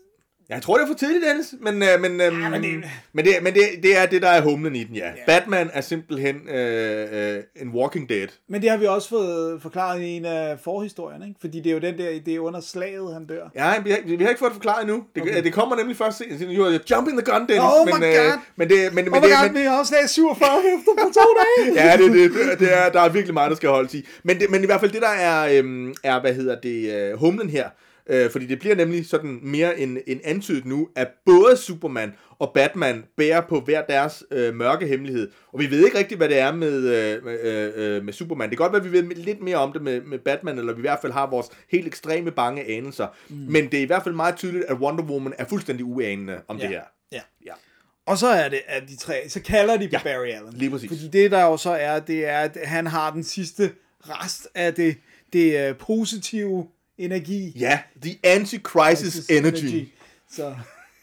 Jeg tror, det er for tidligt, Dennis, men, øh, men, øh, men men, det- men, det, men det, det er det, der er humlen i den, ja. Ja. Batman er simpelthen øh, øh, en walking dead. Men det har vi også fået forklaret i en af forhistorierne, ikke? Fordi det er jo den der, det er under slaget, han dør. Ja, vi har, vi har ikke fået det forklaret endnu. Det, Okay. det kommer nemlig først senere. Are jumping the gun, Dennis. Oh my men, øh, God. men det, men, men, Oh my det, god, men, vi har også slag 47 efter på to dage! (laughs) ja, det, det, det, det er, der er virkelig meget, der skal holdes i. Men, det, men i hvert fald det, der er, øhm, er hvad hedder det, øh, humlen her, øh, fordi det bliver nemlig sådan mere en, en antydet nu, at både Superman og Batman bærer på hver deres øh, mørke hemmelighed. Og vi ved ikke rigtigt, hvad det er med, øh, med, øh, øh, med Superman. Det kan godt være, at vi ved lidt mere om det med, med Batman, eller vi i hvert fald har vores helt ekstreme bange anelser. Mm. Men det er i hvert fald meget tydeligt, at Wonder Woman er fuldstændig uanende om Ja. det her. Ja. Ja. Og så er det, at de tre, så kalder de Ja, Barry Allen. lige præcis. Fordi det, der jo så er, det er, at han har den sidste rest af det, det uh, positive energi. Ja, the anti-crisis energy. Så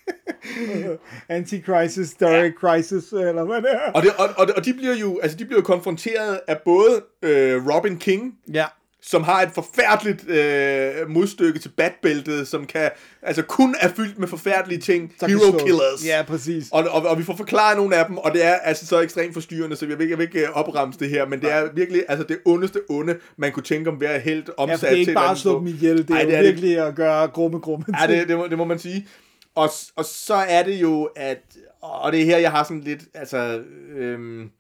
(laughs) Anti-crisis, Dark Crisis, eller hvad det er. Og, det, og, og, og de bliver jo altså de bliver jo konfronteret af både øh, Robin King, Ja. Som har et forfærdeligt øh, modstykke til Batbæltet, som kan altså kun er fyldt med forfærdelige ting, kan hero slå. killers. Ja, præcis. Og, og, og vi får forklaret nogle af dem, og det er altså så ekstremt forstyrrende, så jeg vil, ikke- jeg vil ikke øh, opremse det her, men det er virkelig altså det ondeste onde, man kunne tænke om hver helt Ja, omsat for det er til ikke bare at slå dem ihjel, det er, Ej, det er det. virkelig at gøre grumme, grumme Ja, ting. det, det, må, det må man sige. Og, og så er det jo, at... Og det er her, jeg har sådan lidt... Altså... Øhm,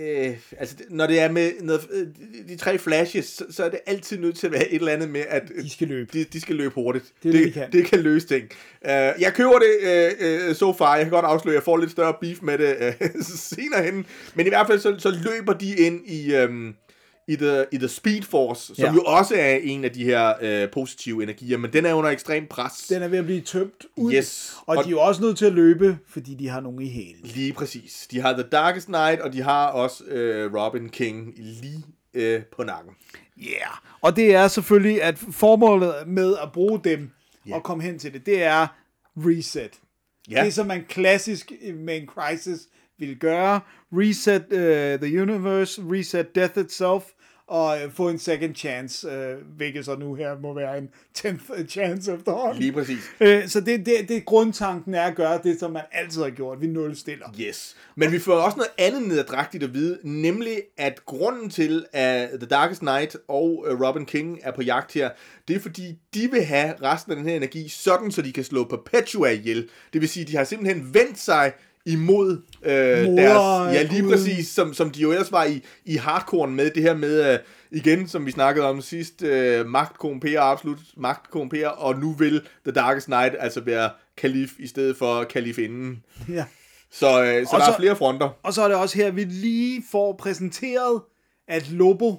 øh, altså, når det er med noget, øh, de, de tre flashes, så, så er det altid nødt til at være et eller andet med, at De skal løbe. de, de skal løbe hurtigt. Det det, det, de kan. det kan løse ting. Uh, jeg køber det uh, uh, so far. Jeg kan godt afsløre, at jeg får lidt større beef med det uh, (laughs) senere hen. Men i hvert fald, så, så løber de ind i... Um, i the, i the Speed Force, som Ja. ja. jo også er en af de her øh, positive energier, men den er under ekstrem pres. Den er ved at blive tømt ud. Yes. Og, Og- de er jo også nødt til at løbe, fordi de har nogen i hælen. Lige præcis. De har The Darkest Knight, og de har også øh, Robin King lige øh, på nakken. Yeah. Og det er selvfølgelig, at formålet med at bruge dem Ja. og komme hen til det, det er reset. Ja, Det, som man klassisk med en crisis vil gøre. Reset uh, the universe, reset death itself, at øh, få en second chance, øh, hvilket så nu her må være en 10th chance efterhånden. Lige præcis. Øh, så det, det, det grundtanken er at gøre det, som man altid har gjort. Vi nulstiller. Yes. Men vi får også noget andet nedadrægtigt at vide, nemlig at grunden til, at The Darkest Knight og øh, Robin King er på jagt her, det er fordi, de vil have resten af den her energi, sådan så de kan slå Perpetua ihjel. Det vil sige, de har simpelthen vendt sig imod øh, deres... Ja, lige præcis, som, som de jo ellers var i, i hardcore med, det her med, øh, igen, som vi snakkede om sidst, øh, magt korrumperer, absolut magt korrumperer, og nu vil The Darkest Knight altså være kalif i stedet for kalifinden. Ja. Så, øh, så Og der så- er flere fronter. Og så er det også her, vi lige får præsenteret, at Lobo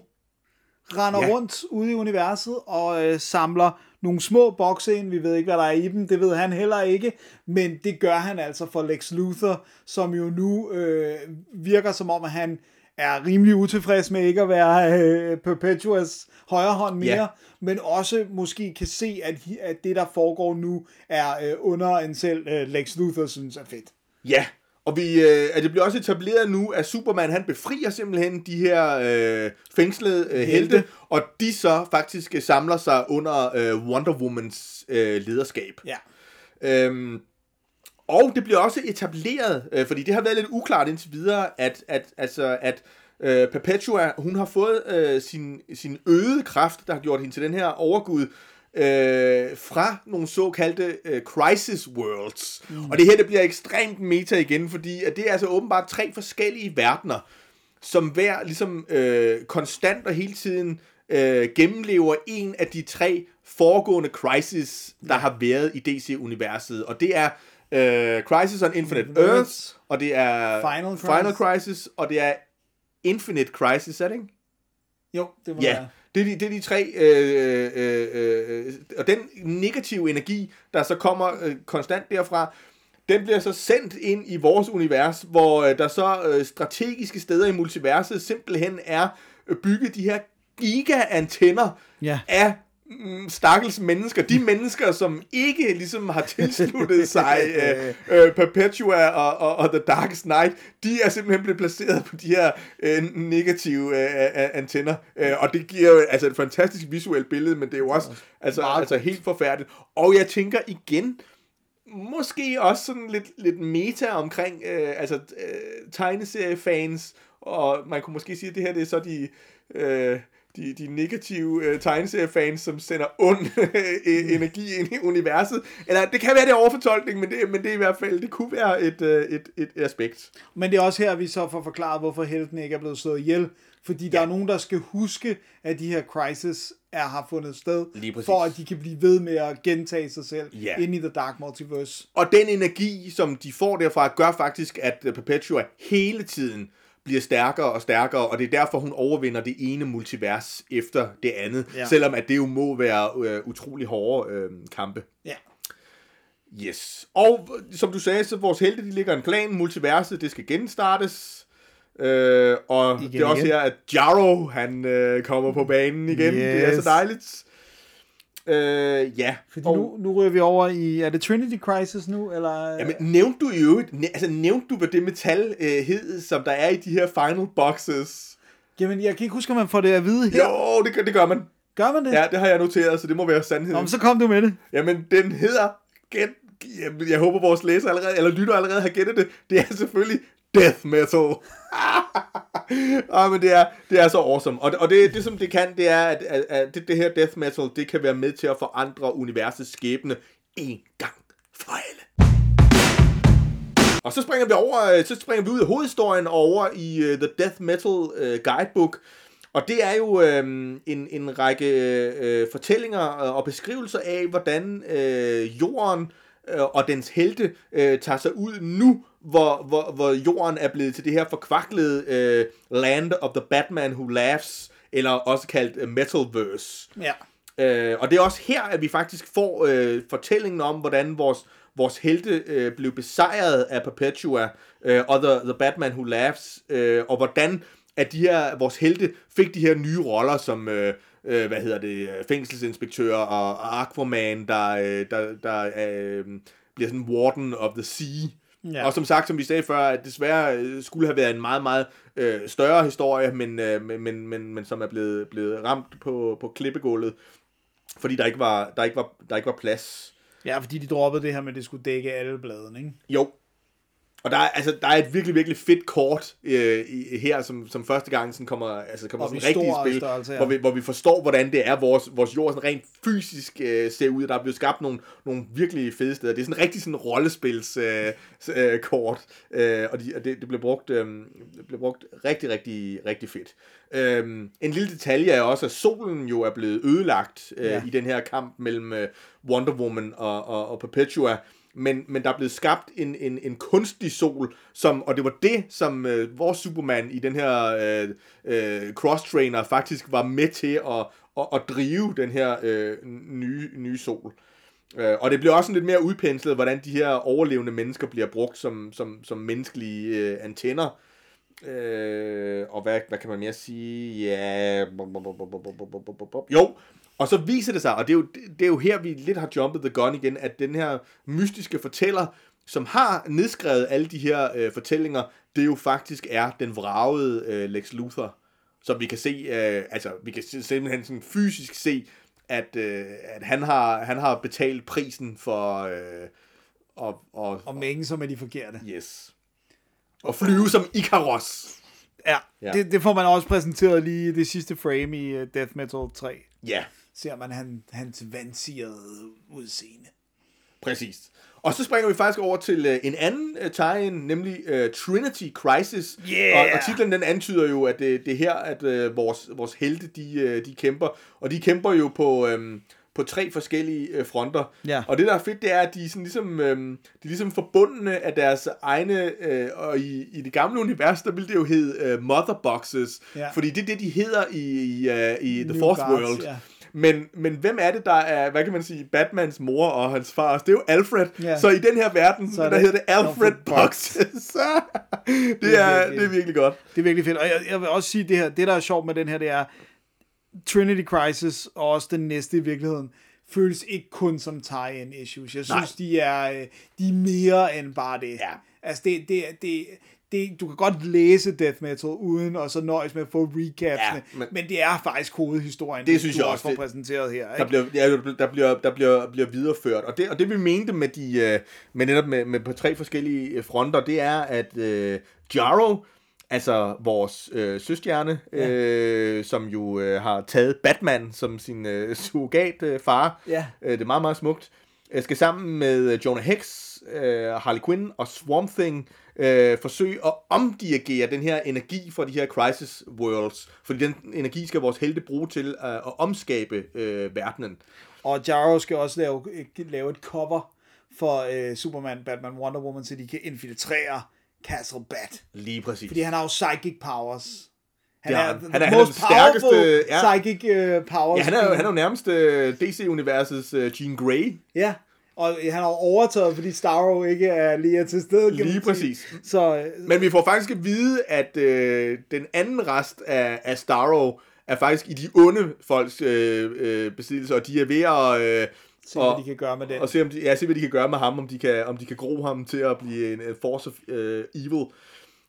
render Ja. rundt ude i universet og øh, samler nogle små bokse ind. Vi ved ikke, hvad der er i dem. Det ved han heller ikke. Men det gør han altså for Lex Luthor, som jo nu øh, virker som om, at han er rimelig utilfreds med ikke at være øh, Perpetuas højre hånd mere, ja. men også måske kan se, at, at det, der foregår nu, er øh, under en selv øh, Lex Luthor synes er fedt. Ja, og vi, øh, at det bliver også etableret nu, at Superman han befrier simpelthen de her øh, fængslede øh, helte, Helte. og de så faktisk øh, samler sig under øh, Wonder Womans øh, lederskab. Ja. Øhm, og det bliver også etableret, øh, fordi det har været lidt uklart indtil videre, at, at, altså, at øh, Perpetua, hun har fået øh, sin, sin øgede kraft, der har gjort hende til den her overgud, øh, fra nogle såkaldte øh, crisis worlds. Mm. Og det her, det bliver ekstremt meta igen, fordi at det er altså åbenbart tre forskellige verdener, som hver ligesom øh, konstant og hele tiden øh, gennemlever en af de tre foregående crisis, der har været i DC-universet. Og det er øh, Crisis on Infinite Earths, og det er Final Final Crisis. Crisis, og det er Infinite Crisis, er det ikke? Jo, det må Ja, være. Det er de, det er de tre, øh, øh, øh, og den negative energi, der så kommer øh, konstant derfra, den bliver så sendt ind i vores univers, hvor øh, der så øh, strategiske steder i multiverset simpelthen er øh, bygget de her giga-antenner Ja. af stakkels mennesker. De (laughs) mennesker, som ikke ligesom har tilsluttet (laughs) sig øh, øh, Perpetua og, og, og The Darkest Knight, de er simpelthen blevet placeret på de her øh, negative øh, antenner. Øh, og det giver jo altså et fantastisk visuelt billede, men det er jo også altså, altså helt forfærdeligt. Og jeg tænker igen, måske også sådan lidt, lidt meta omkring øh, altså, øh, tegneseriefans, og man kunne måske sige, at det her det er så de, øh, de, de negative øh, tegneseriefans, som sender ond øh, (laughs) energi ind i universet. Eller det kan være, det er overfortolkning, men det, men det er i hvert fald, det kunne være et, øh, et, et aspekt. Men det er også her, vi så får forklaret, hvorfor helten ikke er blevet slået ihjel. Fordi der er nogen, der skal huske, at de her crisis er, har fundet sted, for at de kan blive ved med at gentage sig selv Ja. ind i The Dark Multiverse. Og den energi, som de får derfra, gør faktisk, at Perpetua hele tiden bliver stærkere og stærkere, og det er derfor, hun overvinder det ene multivers efter det andet, ja. Selvom at det jo må være øh, utrolig hårde øh, kampe. Ja. Yes. Og som du sagde, så vores helte, de ligger en plan, multiverset, det skal genstartes, øh, og igen, det er også igen. her, at Jarro, han øh, kommer på banen igen, yes. det er så dejligt. Øh, ja. Fordi og- nu, nu ryger vi over i, er det Trinity Crisis nu, eller? Jamen, nævnte du i øvrigt, næ- altså nævnte du, hvad det metal øh, hed, som der er i de her final boxes? Jamen, jeg kan ikke huske, om man får det at vide her. Jo, det, gør- det gør man. Gør man det? Ja, det har jeg noteret, så det må være sandheden. Nå, men så kom du med det. Jamen, den hedder, gæt, jamen, jeg håber, vores læser allerede, eller lytter allerede har gættet det, det er selvfølgelig death metal. (laughs) ah, men det er, det er så awesome. Og, og det, det, som det kan, det er, at, at, at det, det her death metal, det kan være med til at forandre universets skæbne en gang for alle. Og så springer vi over, øh, så springer vi ud af hovedhistorien og over i uh, The Death Metal uh, Guidebook. Og det er jo øh, en, en række øh, fortællinger og beskrivelser af, hvordan øh, jorden øh, og dens helte øh, tager sig ud nu, hvor, hvor, hvor jorden er blevet til det her forkvaklede øh, Land of the Batman Who Laughs, eller også kaldt øh, Metalverse. Ja. Øh, og det er også her, at vi faktisk får øh, fortællingen om, hvordan vores, vores helte øh, blev besejret af Perpetua øh, og the, the Batman Who Laughs, øh, og hvordan at de her, vores helte fik de her nye roller som, øh, øh, hvad hedder det, øh, fængselsinspektør og, og Aquaman, der, øh, der, der øh, bliver sådan Warden of the Sea. Ja. Og som sagt, som vi sagde før, at desværre øh, skulle have været en meget, meget øh, større historie, men, øh, men, men, men, men som er blevet, blevet ramt på, på klippegulvet, fordi der ikke var, der ikke var, der ikke var plads. Ja, fordi de droppede det her med, at det skulle dække alle bladene, ikke? Jo, og der er, altså, der er et virkelig, virkelig fedt kort øh, i, her, som, som første gang sådan kommer, altså, kommer Og sådan rigtig i spil, størrelse, ja. hvor, vi, hvor vi forstår, hvordan det er, vores, vores jord sådan rent fysisk øh, ser ud. Der er blevet skabt nogle, nogle virkelig fede steder. Det er sådan rigtig sådan rollespils øh, øh, kort, øh, og, de, og det, det, blev brugt, øh, det blev brugt rigtig, rigtig, rigtig fedt. Øh, en lille detalje er også, at solen jo er blevet ødelagt øh, ja. i den her kamp mellem øh, Wonder Woman og, og, og Perpetua, men, men der er blevet skabt en, en, en kunstig sol, som, og det var det, som øh, vores Superman i den her øh, øh, cross-trainer faktisk var med til at, at, at drive den her øh, nye, nye sol. Øh, og det bliver også lidt mere udpenslet, hvordan de her overlevende mennesker bliver brugt som, som, som menneskelige øh, antenner. Øh, og hvad, hvad kan man mere sige? Ja... Jo, og så viser det sig, og det er, jo, det er jo her, vi lidt har jumpet the gun igen, at den her mystiske fortæller, som har nedskrevet alle de her øh, fortællinger, det jo faktisk er den vragede øh, Lex Luthor. Som vi kan se, øh, altså vi kan simpelthen sådan fysisk se, at, øh, at han, har, han har betalt prisen for... Øh, og, og, Og mænge, som er de forkerte. Yes. Og flyve som Icaros. Ja, Ja. Det, det får man også præsenteret lige i det sidste frame i uh, Death Metal 3. Ja, Ser man han, hans vandsirede udseende. præcis. Og så springer vi faktisk over til øh, en anden øh, tie nemlig øh, Trinity Crisis. Yeah! Og, og titlen den antyder jo, at det, det er her, at øh, vores, vores helte, de, øh, de kæmper. Og de kæmper jo på... Øh, på tre forskellige øh, fronter. Ja. Og det, der er fedt, det er, at de er, sådan ligesom, øh, de er ligesom forbundne af deres egne... Øh, og i, i det gamle univers, der ville det jo hedde øh, Mother Boxes. Ja. Fordi det er det, de hedder i, i, øh, i The New Fourth Gods, World. ja. Men, men hvem er det, der er, hvad kan man sige, Batmans mor og hans far? Det er jo Alfred. Ja. Så i den her verden, Så er der det hedder det Alfred, Boxes. (laughs) det, Det er er, virkelig- det er virkelig godt. Det er virkelig fedt. Og jeg, jeg vil også sige, det her, det der er sjovt med den her, det er, Trinity Crisis, og også den næste i virkeligheden, føles ikke kun som tie-in issues. Jeg synes, de er, øh, de er mere end bare det. Ja. Altså, det, det, det, det, du kan godt læse Death Metal uden og så nøjes med at få recaps, Ja, men, men- det er faktisk hovedhistorien, Det synes du jeg også får det- præsenteret her. Der Ikke? bliver, ja, der bliver, der bliver, bliver videreført. Og det, og det vi mente med, de, øh, med netop med, med på tre forskellige øh, fronter, det er, at øh, Jaro, altså vores øh, søstjerne, øh, som jo øh, har taget Batman som sin øh, surrogat øh, far, Ja. øh, det er meget, meget smukt, øh, skal sammen med øh, Jonah Hex, øh, Harley Quinn og Swamp Thing øh, forsøge at omdirigere den her energi fra de her crisis worlds, fordi den energi skal vores helte bruge til øh, at omskabe øh, verdenen. Og Jaro skal også lave, lave et cover for øh, Superman, Batman, Wonder Woman, så de kan infiltrere Castle Bat. Lige præcis. Fordi han har jo psychic powers. Han har er, han. Han er- han er most den stærkeste, ja. psychic uh, powers. ja, han er, han er jo nærmest øh, DC-universets øh, Jean Grey. Ja, og han har overtaget, fordi Starro ikke er lige til stede. Lige præcis. Så Men vi får faktisk at vide, at øh, den anden rest af, af Starro er faktisk i de onde folks øh, øh, besiddelse, og de er ved at... Øh, se, hvad de kan gøre med den. Og se, om de, ja, se, hvad de kan gøre med ham, om de kan, om de kan gro ham til at blive en, en force of uh, evil.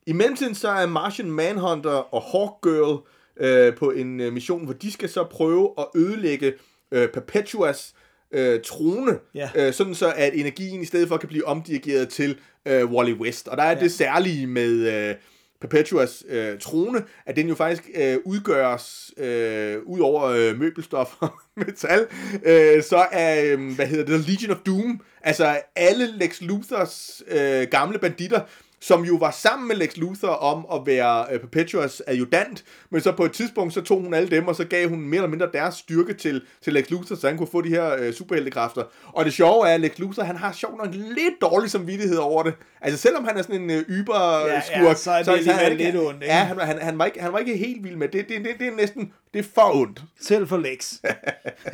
I mellemtiden så er Martian Manhunter og Hawkgirl øh, på en øh, mission, hvor de skal så prøve at ødelægge øh, Perpetuas øh, trone, Ja. øh, sådan så at energien i stedet for kan blive omdirigeret til øh, Wally West. Og der er ja. det særlige med øh, Perpetuas øh, trone, at den jo faktisk øh, udgøres, øh, ud over øh, møbelstof og (laughs) metal, øh, så er, øh, hvad hedder det, Legion of Doom, altså alle Lex Luthers øh, gamle banditter, som jo var sammen med Lex Luthor om at være øh, Perpetuas adjutant, men så på et tidspunkt, så tog hun alle dem, og så gav hun mere eller mindre deres styrke til, til Lex Luthor, så han kunne få de her øh, superheltekræfter. Og det sjove er, at Lex Luthor, han har sjovt nok lidt dårlig samvittighed over det. Altså selvom han er sådan en øh, yber Ja, ja, skurk, så er det alligevel lidt ondt, ikke? Ja, han, han, han, var ikke, han var ikke helt vild med det. Det, det, det, det er næsten, det er for ondt. Selv for Lex.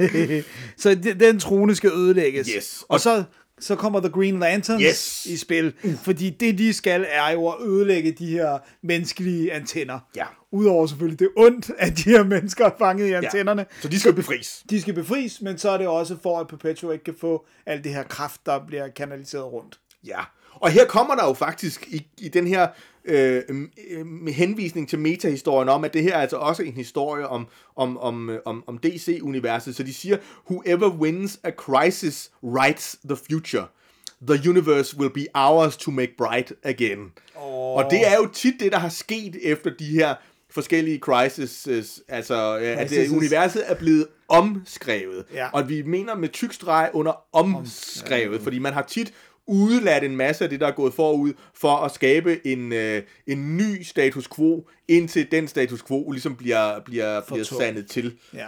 (laughs) så de- den trone skal ødelægges. Yes. Og så, så kommer The Green Lanterns Yes. i spil. Fordi det, de skal, er jo at ødelægge de her menneskelige antenner. Ja. Udover selvfølgelig det ondt, at de her mennesker er fanget i antennerne. Så de skal befries. De skal befries, men så er det også for, at Perpetua ikke kan få alt det her kraft, der bliver kanaliseret rundt. Ja, Og her kommer der jo faktisk i, i den her øh, øh, henvisning til metahistorien om, at det her er altså også en historie om, om, om, øh, om, om DC-universet. Så de siger, whoever wins a crisis writes the future. The universe will be ours to make bright again. Oh. Og det er jo tit det, der har sket efter de her forskellige crises, altså at Crises. øh, universet er blevet omskrevet. Ja. Og vi mener med tyk streg under omskrevet, fordi man har tit udeladt en masse af det, der er gået forud, for at skabe en, øh, en ny status quo, indtil den status quo ligesom bliver, bliver, bliver sandet til. Ja.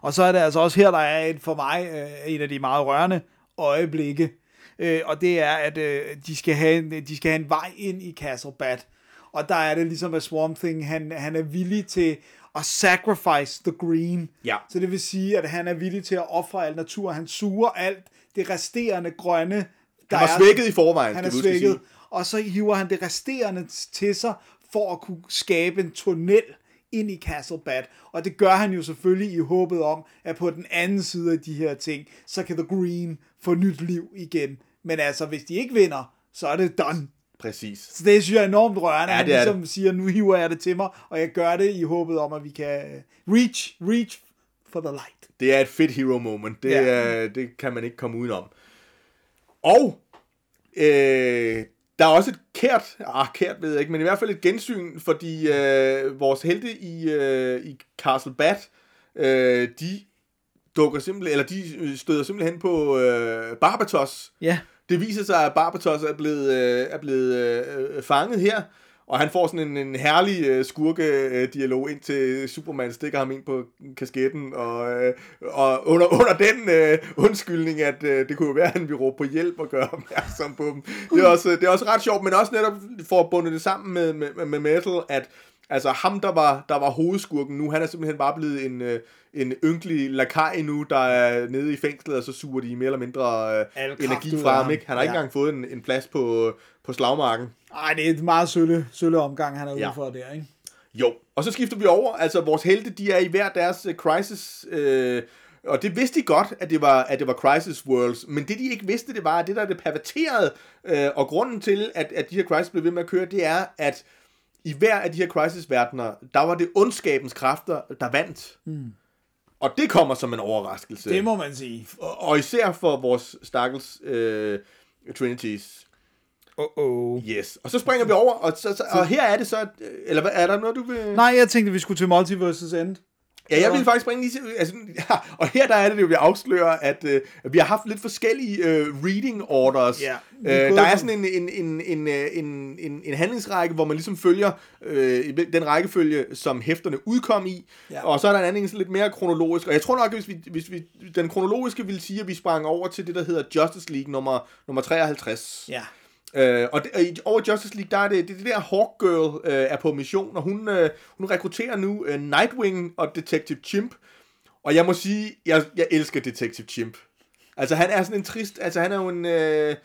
Og så er det altså også her, der er et, for mig øh, en af de meget rørende øjeblikke. Øh, og det er, at øh, de, skal have en, de skal have en vej ind i Castle Bat. Og der er det ligesom, at Swamp Thing, han, han er villig til at sacrifice the green. Ja. Så det vil sige, at han er villig til at ofre al natur. Han suger alt det resterende grønne. Der Han var er- svækket i forvejen, han er svækket, og så hiver han det resterende til sig, for at kunne skabe en tunnel ind i Castle Bat. Og det gør han jo selvfølgelig i håbet om, at på den anden side af de her ting, så kan The Green få nyt liv igen. Men altså, hvis de ikke vinder, så er det done. Præcis. Så det synes jeg er enormt rørende. Ja, han det er ligesom siger, nu hiver jeg det til mig, og jeg gør det i håbet om, at vi kan reach, reach for the light. Det er et fedt hero moment. Det, Ja. ja. det kan man ikke komme udenom. Og øh, der er også et kært, ah, kært ved jeg ikke, men i hvert fald et gensyn, fordi øh, vores helte i, øh, i Castle Bat, øh, de dukker simpelthen, eller de støder simpelthen på øh, Barbatos. Ja. Det viser sig, at Barbatos er blevet, øh, er blevet øh, fanget her, og han får sådan en, en herlig øh, skurke-dialog, øh, indtil Superman stikker ham ind på kasketten, og, øh, og under, (laughs) under den øh, undskyldning, at øh, det kunne jo være, at han ville råbe på hjælp og gøre opmærksom på dem. Det er også, øh, det er også ret sjovt, men også netop for at bunde det sammen med, med, med Metal, at altså ham, der var, der var hovedskurken nu, han er simpelthen bare blevet en, øh, en ynkelig lakaj nu, der er nede i fængslet, og så suger de mere eller mindre øh, energi fra ham. Ikke? Han har ikke Ja. engang fået en, en plads på, på slagmarken. Ej, det er et meget sølle, sølle omgang, han er Ja. ude for der, ikke? Jo, og så skifter vi over. Altså, vores helte, de er i hver deres uh, crisis... Øh, og det vidste de godt, at det, var, at det var Crisis Worlds, men det de ikke vidste, det var, at det der er det perverterede, øh, og grunden til, at, at de her crisis blev ved med at køre, det er, at i hver af de her crisis-verdener, der var det ondskabens kræfter, der vandt. Mm. Og det kommer som en overraskelse. Det må man sige. og, og især for vores stakkels øh, Trinities. Uh-oh. Yes. Og så springer vi over, og, så, så, og her er det så, eller hvad, er der noget, du vil... Nej, jeg tænkte, vi skulle til Multiverses End. Ja, jeg vil faktisk bringe lige til, altså, ja, og her der er det jo, vi afslører, at øh, vi har haft lidt forskellige øh, reading orders. Ja, øh, der er sådan en, en, en, en, øh, en, en, en handlingsrække, hvor man ligesom følger øh, den rækkefølge, som hæfterne udkom i, Ja. og så er der en anden en sådan lidt mere kronologisk, og jeg tror nok, hvis vi, hvis vi den kronologiske vil sige, at vi sprang over til det, der hedder Justice League nummer, nummer 53. Ja. Øh, og, det, og i- over Justice League, der er det, det, det der Hawk Girl øh, er på mission, og hun, øh, hun rekrutterer nu øh, Nightwing og Detective Chimp. Og jeg må sige, jeg, jeg elsker Detective Chimp. Altså han er sådan en trist, altså han er jo en... Øh,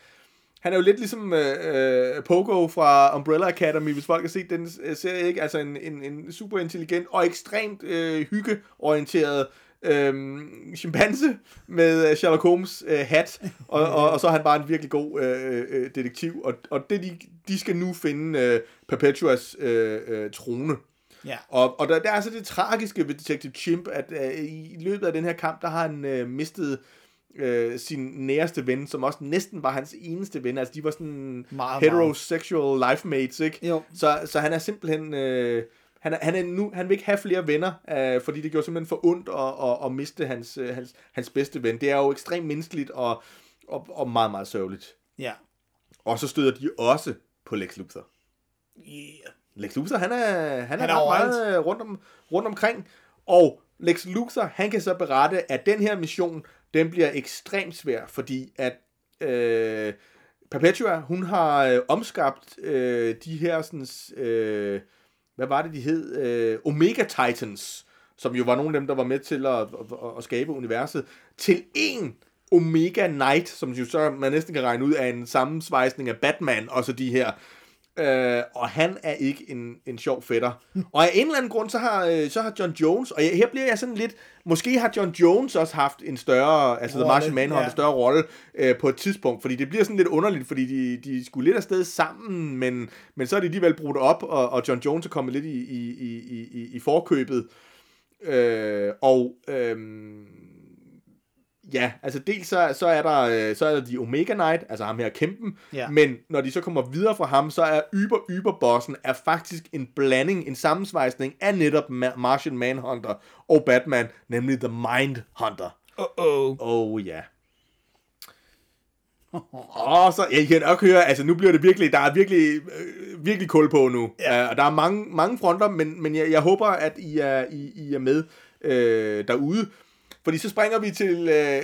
han er jo lidt ligesom øh, øh Pogo fra Umbrella Academy, hvis folk har set den øh, serie, ikke? Altså en, en, en super intelligent og ekstremt øh, hyggeorienteret øh, chimpanse med øh, Sherlock Holmes øh, hat, og, og, og så er han bare en virkelig god øh, øh, detektiv, og, og det, de, de skal nu finde øh, Perpetuas øh, øh, trone. Ja. Og, og der, der er altså det tragiske ved Detective Chimp, at øh, i løbet af den her kamp, der har han øh, mistet øh, sin næreste ven, som også næsten var hans eneste ven. Altså, de var sådan Meget, heterosexual life mates, ikke? Jo. Så, så han er simpelthen... Øh, han, han, er nu, han vil ikke have flere venner, øh, fordi det gjorde simpelthen for ondt at, at, at miste hans, øh, hans, hans bedste ven. Det er jo ekstremt menneskeligt og, og, og meget, meget sørgeligt. Ja. Og så støder de også på Lex Luthor. Yeah. Lex Luthor, han er, han Han er, er meget øh, rundt, om, rundt omkring. Og Lex Luthor, han kan så berette, at den her mission, den bliver ekstremt svær, fordi at øh, Perpetua, hun har øh, omskabt øh, de her sådan, øh, hvad var det, de hed? Øh, Omega Titans, som jo var nogle af dem, der var med til at, at, at skabe universet, til en Omega Knight, som jo så man næsten kan regne ud af en sammensvejsning af Batman, og så de her Øh, og han er ikke en, en sjov fætter. Og af en eller anden grund, så har, øh, så har John Jones, og jeg, her bliver jeg sådan lidt, måske har John Jones også haft en større, altså The Rolle, Martian Manhunter, ja. en større rolle øh, på et tidspunkt, fordi det bliver sådan lidt underligt, fordi de, de skulle lidt afsted sammen, men, men så er de alligevel brudt op, og, og John Jones er kommet lidt i, i, i, i, i forkøbet. Øh, og øhm, ja, altså dels så, så, er der, øh, så er der de Omega Knight, altså ham her kæmpen, Ja. men når de så kommer videre fra ham, så er Yber Yber Bossen er faktisk en blanding, en sammensvejsning af netop Ma- Martian Manhunter og Batman, nemlig The Mind Hunter. Uh-oh. Oh ja. Og så, jeg kan nok høre, altså nu bliver det virkelig, der er virkelig, øh, virkelig kul på nu. Ja. Uh, og der er mange, mange fronter, men, men jeg, jeg håber, at I er, I, I er med øh, derude. Fordi så springer vi til øh,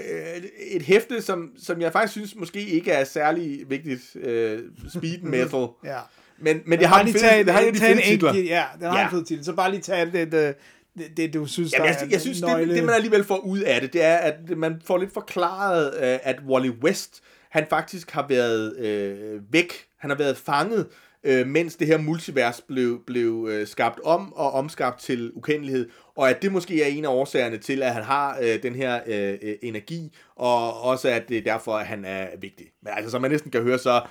et hæfte, som, som jeg faktisk synes måske ikke er særlig vigtigt. Øh, speed (laughs) metal. Ja. Men, men det har en fede, tage, det har en tage fede titler. Ja, den har Ja. en fed titel. Så bare lige tage det, det, det, det du synes, Jamen, der jeg, jeg synes, det, nøgle. det man alligevel får ud af det, det er, at man får lidt forklaret, øh, at Wally West, han faktisk har været øh, væk. Han har været fanget, øh, mens det her multivers blev, blev øh, skabt om og omskabt til ukendelighed. Og at det måske er en af årsagerne til, at han har øh, den her øh, øh, energi, og også at det er derfor, at han er vigtig. Men altså, som man næsten kan høre, så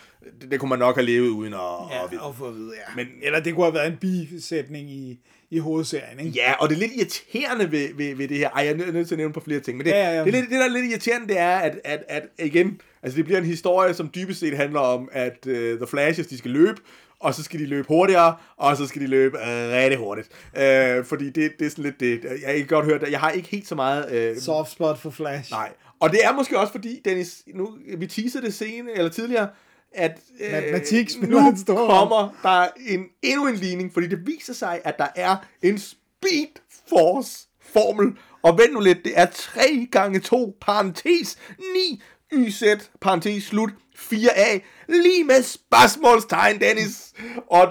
det, det kunne man nok have levet uden at, at vide. Ja, og få at vide, ja. Men- Eller det kunne have været en bisætning i, i hovedserien, ikke? Ja, og det er lidt irriterende ved, ved, ved det her. Ej, jeg er nødt til at nævne på flere ting. Men det, Ja, ja, ja, ja, ja. det, er lidt, det, der er lidt irriterende, det er, at, at, at igen, altså det bliver en historie, som dybest set handler om, at uh, The Flashes, de skal løbe, og så skal de løbe hurtigere, og så skal de løbe uh, rigtig hurtigt. Uh, fordi det, det er sådan lidt det. Jeg kan godt høre, at jeg har ikke helt så meget... Uh, Soft spot for Flash. Nej. Og det er måske også fordi, Dennis, nu, vi teasede det scene, eller tidligere, at øh, Matematik nu en stor kommer der en, endnu en ligning, fordi det viser sig, at der er en Speed Force formel, og vent nu lidt, det er 3 gange 2 parentes 9 YZ, parentes slut, 4A, lige med spørgsmålstegn, Dennis. Og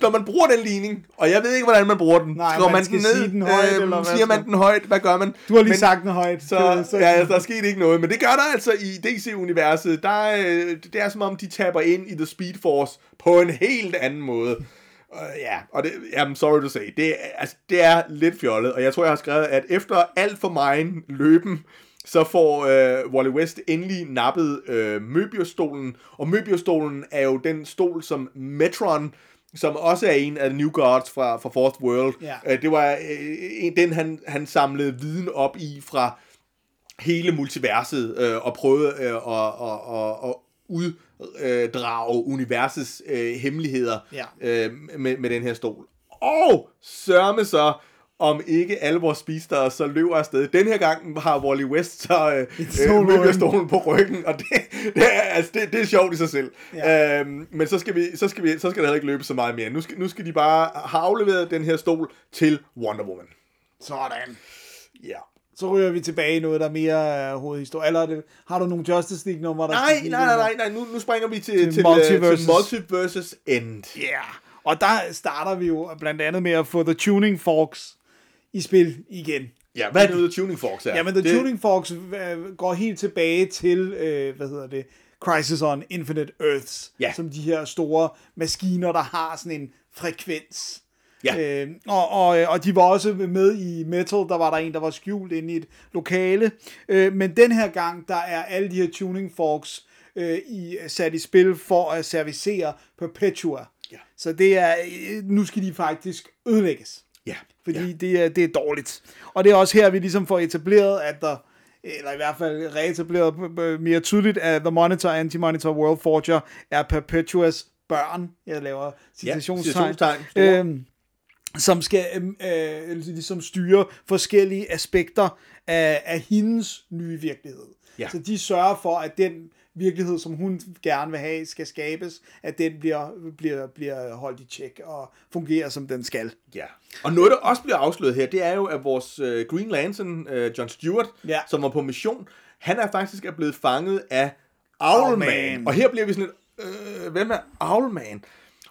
når man bruger den ligning, og jeg ved ikke, hvordan man bruger den, Nej, slår man skal sige den højt, eller hvad siger man skal- den højt, hvad gør man? Du har lige Men- sagt den højt. så, så ja, der er sket ikke noget. Men det gør der altså i DC-universet. Der, er, øh, det er som om, de taber ind i The Speed Force på en helt anden måde. Uh, ja, og det, I'm sorry to say, det, er- altså, det er lidt fjollet, og jeg tror, jeg har skrevet, at efter alt for mine løben, så får øh, Wally West endelig nappet øh, Möbius-stolen, og Möbius-stolen er jo den stol, som Metron, som også er en af New Gods fra, fra Fourth World, Ja. øh, det var øh, en, den, han, han samlede viden op i fra hele multiverset øh, og prøvede øh, at, at, at, at uddrage universets øh, hemmeligheder Ja. øh, med, med den her stol. Og sørme så, om ikke alle vores spisere så løber afsted. Den her gang har Wally West så øh, øh, ryggen. stolen på ryggen, og det, (laughs) det, er, altså, det, det er sjovt i sig selv. Ja. Øhm, men så skal, vi, så, skal vi, så skal der heller ikke løbe så meget mere. Nu skal, nu skal de bare have afleveret den her stol til Wonder Woman. Sådan. Ja. Så ryger vi tilbage i noget, der er mere uh, hovedhistorie. Eller er det, har du nogle Justice League-numre, der Nej, nej, nej, nej, nej. Nu, nu springer vi til, Til til, Multiverses. til, til Multiverses End. Ja, yeah. og der starter vi jo blandt andet med at få The Tuning Forks i spil igen. Ja, hvad er det, The Tuning Forks er? Jamen, The det, Tuning Forks øh, går helt tilbage til, øh, hvad hedder det, Crisis on Infinite Earths, Ja. som de her store maskiner, der har sådan en frekvens. Ja. Øh, og, og, og de var også med i Metal, der var der en, der var skjult inde i et lokale. Øh, men den her gang, der er alle de her tuning forks øh, i, sat i spil for at servicere Perpetua. Ja. Så det er, øh, nu skal de faktisk ødelægges. Ja, Fordi ja. ja. det, er, det er dårligt. Og det er også her, vi ligesom får etableret, at der, eller i hvert fald reetableret øh, mere tydeligt, at The Monitor Anti-Monitor World Forger er Perpetuas børn. Jeg laver citationstegn. store. øhm, som skal øhm, øh, ligesom styre forskellige aspekter af, af hendes nye virkelighed. Ja. Så de sørger for, at den virkelighed, som hun gerne vil have, skal skabes, at den bliver, bliver, bliver holdt i tjek og fungerer, som den skal. Ja. Og noget, der også bliver afsløret her, det er jo, at vores øh, Green Lantern, øh, John Stewart, Ja. som var på mission, han er faktisk er blevet fanget af Owlman. Owlman. Og her bliver vi sådan lidt, øh, hvem er Owlman?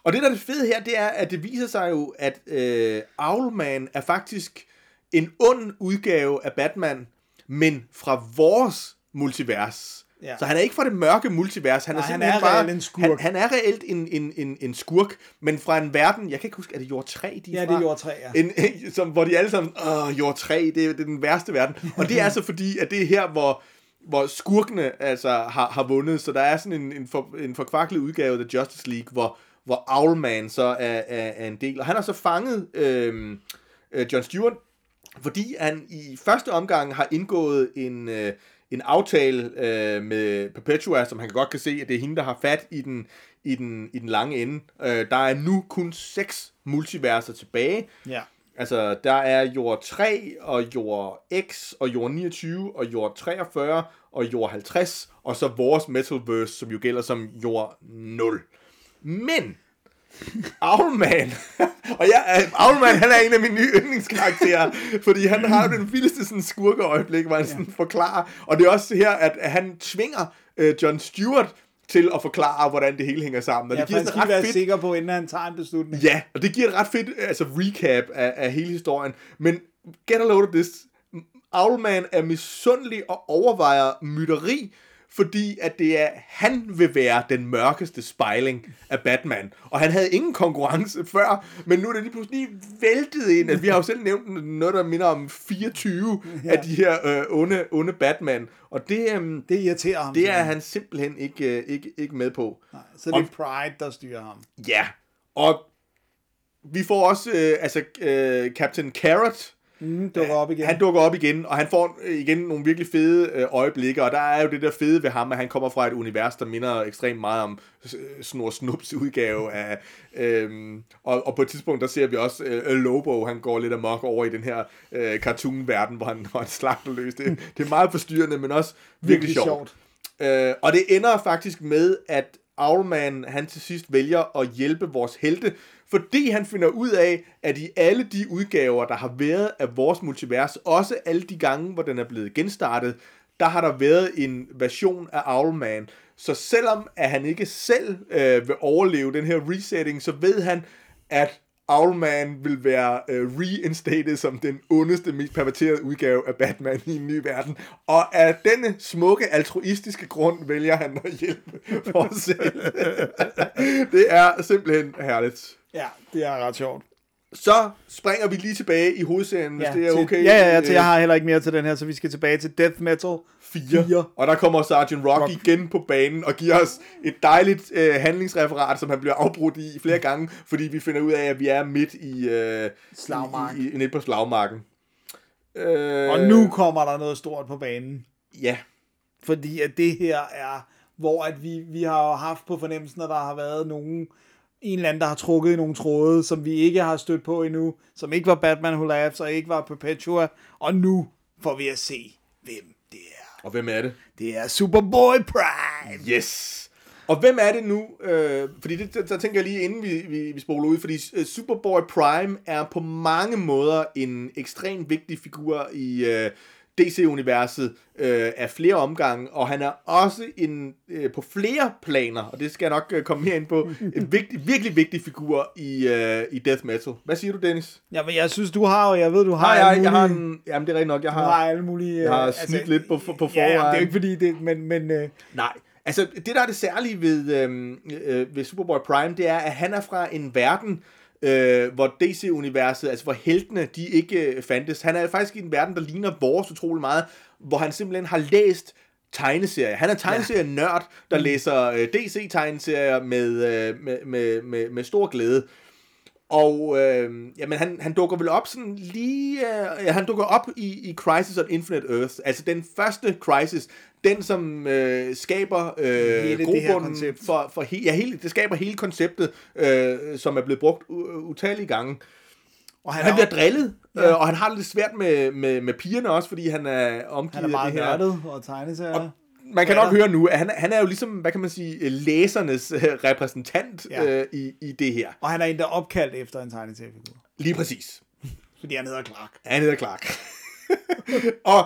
Og det, der er det fede her, det er, at det viser sig jo, at øh, Owlman er faktisk en ond udgave af Batman, men fra vores multivers. Ja. Så han er ikke fra det mørke multivers. Han Nej, er han er bare, en skurk. Han, han er reelt en, en, en, en skurk, men fra en verden, jeg kan ikke huske, er det jord 3, de er Ja, fra? det er jord 3, ja. En, (laughs) som, hvor de alle sammen, åh, jord 3, det, er- det er den værste verden. Og det er altså fordi, at det er her, hvor hvor skurkene altså har, har vundet, så der er sådan en, en, for, en forkvaklet udgave af The Justice League, hvor, hvor Owlman så er, er, er en del. Og han har så fanget øhm, øh, John Stewart, fordi han i første omgang har indgået en, øh, en aftale øh, med Perpetua, som han godt kan se, at det er hende, der har fat i den, i den, i den lange ende. Øh, der er nu kun seks multiverser tilbage. Ja. Altså, der er jord 3, og jord X, og jord 29, og jord 43, og jord 50, og så vores Metalverse, som jo gælder som jord 0. Men, Owlman, (laughs) og ja, Owlman, han er en af mine nye yndlingskarakterer, fordi han har den vildeste sådan skurkeøjeblik, hvor han sådan forklarer, og det er også her, at han tvinger øh, John Stewart til at forklare, hvordan det hele hænger sammen. Og Ja, det giver han skal ret være fedt sikker på, inden han tager en beslutning. Ja, og det giver et ret fedt altså, recap af, af hele historien. Men get a load of this. Owlman er misundelig og overvejer mytteri, fordi at det er, han vil være den mørkeste spejling af Batman. Og han havde ingen konkurrence før, men nu er det lige pludselig væltet ind. at vi har jo selv nævnt noget, der minder om 24 ja. af de her øh, onde, onde Batman. Og det, øhm, Det irriterer ham. det er han simpelthen ikke, øh, ikke, ikke med på. Nej, Så det er Pride, der styrer ham. Ja, og vi får også, øh, altså, øh, Captain Carrot, Mm, dukker op igen. han dukker op igen, og han får øh, igen nogle virkelig fede øh, øjeblikke, og der er jo det der fede ved ham, at han kommer fra et univers, der minder ekstremt meget om øh, Snor Snups udgave af, øhm, og, og på et tidspunkt, der ser vi også øh, Lobo, han går lidt amok over i den her øh, cartoon-verden, hvor han, hvor han slagter løs. Det, (laughs) det er meget forstyrrende, men også virkelig, Virkelig sjovt. Øh, og det ender faktisk med, at Owlman, han til sidst vælger at hjælpe vores helte, fordi han finder ud af, at i alle de udgaver, der har været af vores multivers, også alle de gange, hvor den er blevet genstartet, der har der været en version af Owlman. Så selvom at han ikke selv øh, vil overleve den her resetting, så ved han, at Owlman vil være øh, reinstated som den ondeste, mest perverterede udgave af Batman i en ny verden. Og af denne smukke, altruistiske grund vælger han at hjælpe for selv. (laughs) det er simpelthen herligt. Ja, det er ret sjovt. Så springer vi lige tilbage i hovedserien, hvis Ja, det er til, okay. Ja, ja, ja, til Øh, jeg har heller ikke mere til den her, så vi skal tilbage til Death Metal 4. 4. Og der kommer Sergeant Rocky Rock. igen på banen og giver os et dejligt øh, handlingsreferat, som han bliver afbrudt i flere gange, fordi vi finder ud af, at vi er midt i, øh, Slagmark. i, i, midt på slagmarken. Øh, Og nu kommer der noget stort på banen. Ja, Fordi at det her er, hvor at vi, vi har haft på fornemmelsen, at der har været nogen, en eller anden, der har trukket i nogle tråde, som vi ikke har stødt på endnu, som ikke var Batman Who Laughs, og ikke var Perpetua, og nu får vi at se, hvem. Og hvem er det? Det er Superboy Prime! Yes! Og hvem er det nu? Øh, fordi det, der, der tænker jeg lige, inden vi, vi, vi spoler ud, fordi øh, Superboy Prime er på mange måder en ekstremt vigtig figur i øh, DC-universet øh, af flere omgange, og han er også en øh, på flere planer, og det skal jeg nok øh, komme mere ind på, (laughs) en vigtig, virkelig vigtig figur i, øh, i Death Metal. Hvad siger du, Dennis? Jamen, jeg synes, du har, og jeg ved, du har, alle jeg, jeg har mulige- en, jamen det er rigtigt nok, jeg har har... alle mulige... Jeg har øh, snydt lidt på- på- på Ja, det er forvejen. ikke fordi, det, men, men øh, Nej, altså det der er det særlige ved, øhm, øh, ved Superboy Prime, det er, at han er fra en verden, øh, hvor DC-universet, altså hvor heltene, de ikke øh, fandtes. Han er faktisk i en verden, der ligner vores utrolig meget, hvor han simpelthen har læst tegneserier. Han er tegneserienørd, der læser øh, DC-tegneserier med, øh, med, med, med, med stor glæde. Og øh, jamen, han, han dukker vel op sådan lige... Øh, han dukker op i, i Crisis on Infinite Earth. Altså den første Crisis. Den, som øh, skaber øh, Hele det her grobunden koncept. for, for he, ja, hele, det skaber hele konceptet, øh, som er blevet brugt u- utallige gange. og Han, han, er, bliver drillet, ja. øh, og han har det lidt svært med, med, med pigerne også, fordi han er omgivet han er meget af det her. nørdet og tegneserier. Og man kan Ja. nok høre nu, at han, han er jo ligesom, hvad kan man sige, læsernes øh, repræsentant Ja. øh, i, i det her. Og han er endda opkaldt efter en tegneseriefigur. Lige præcis. Fordi han hedder Clark. Han hedder Clark. (laughs) og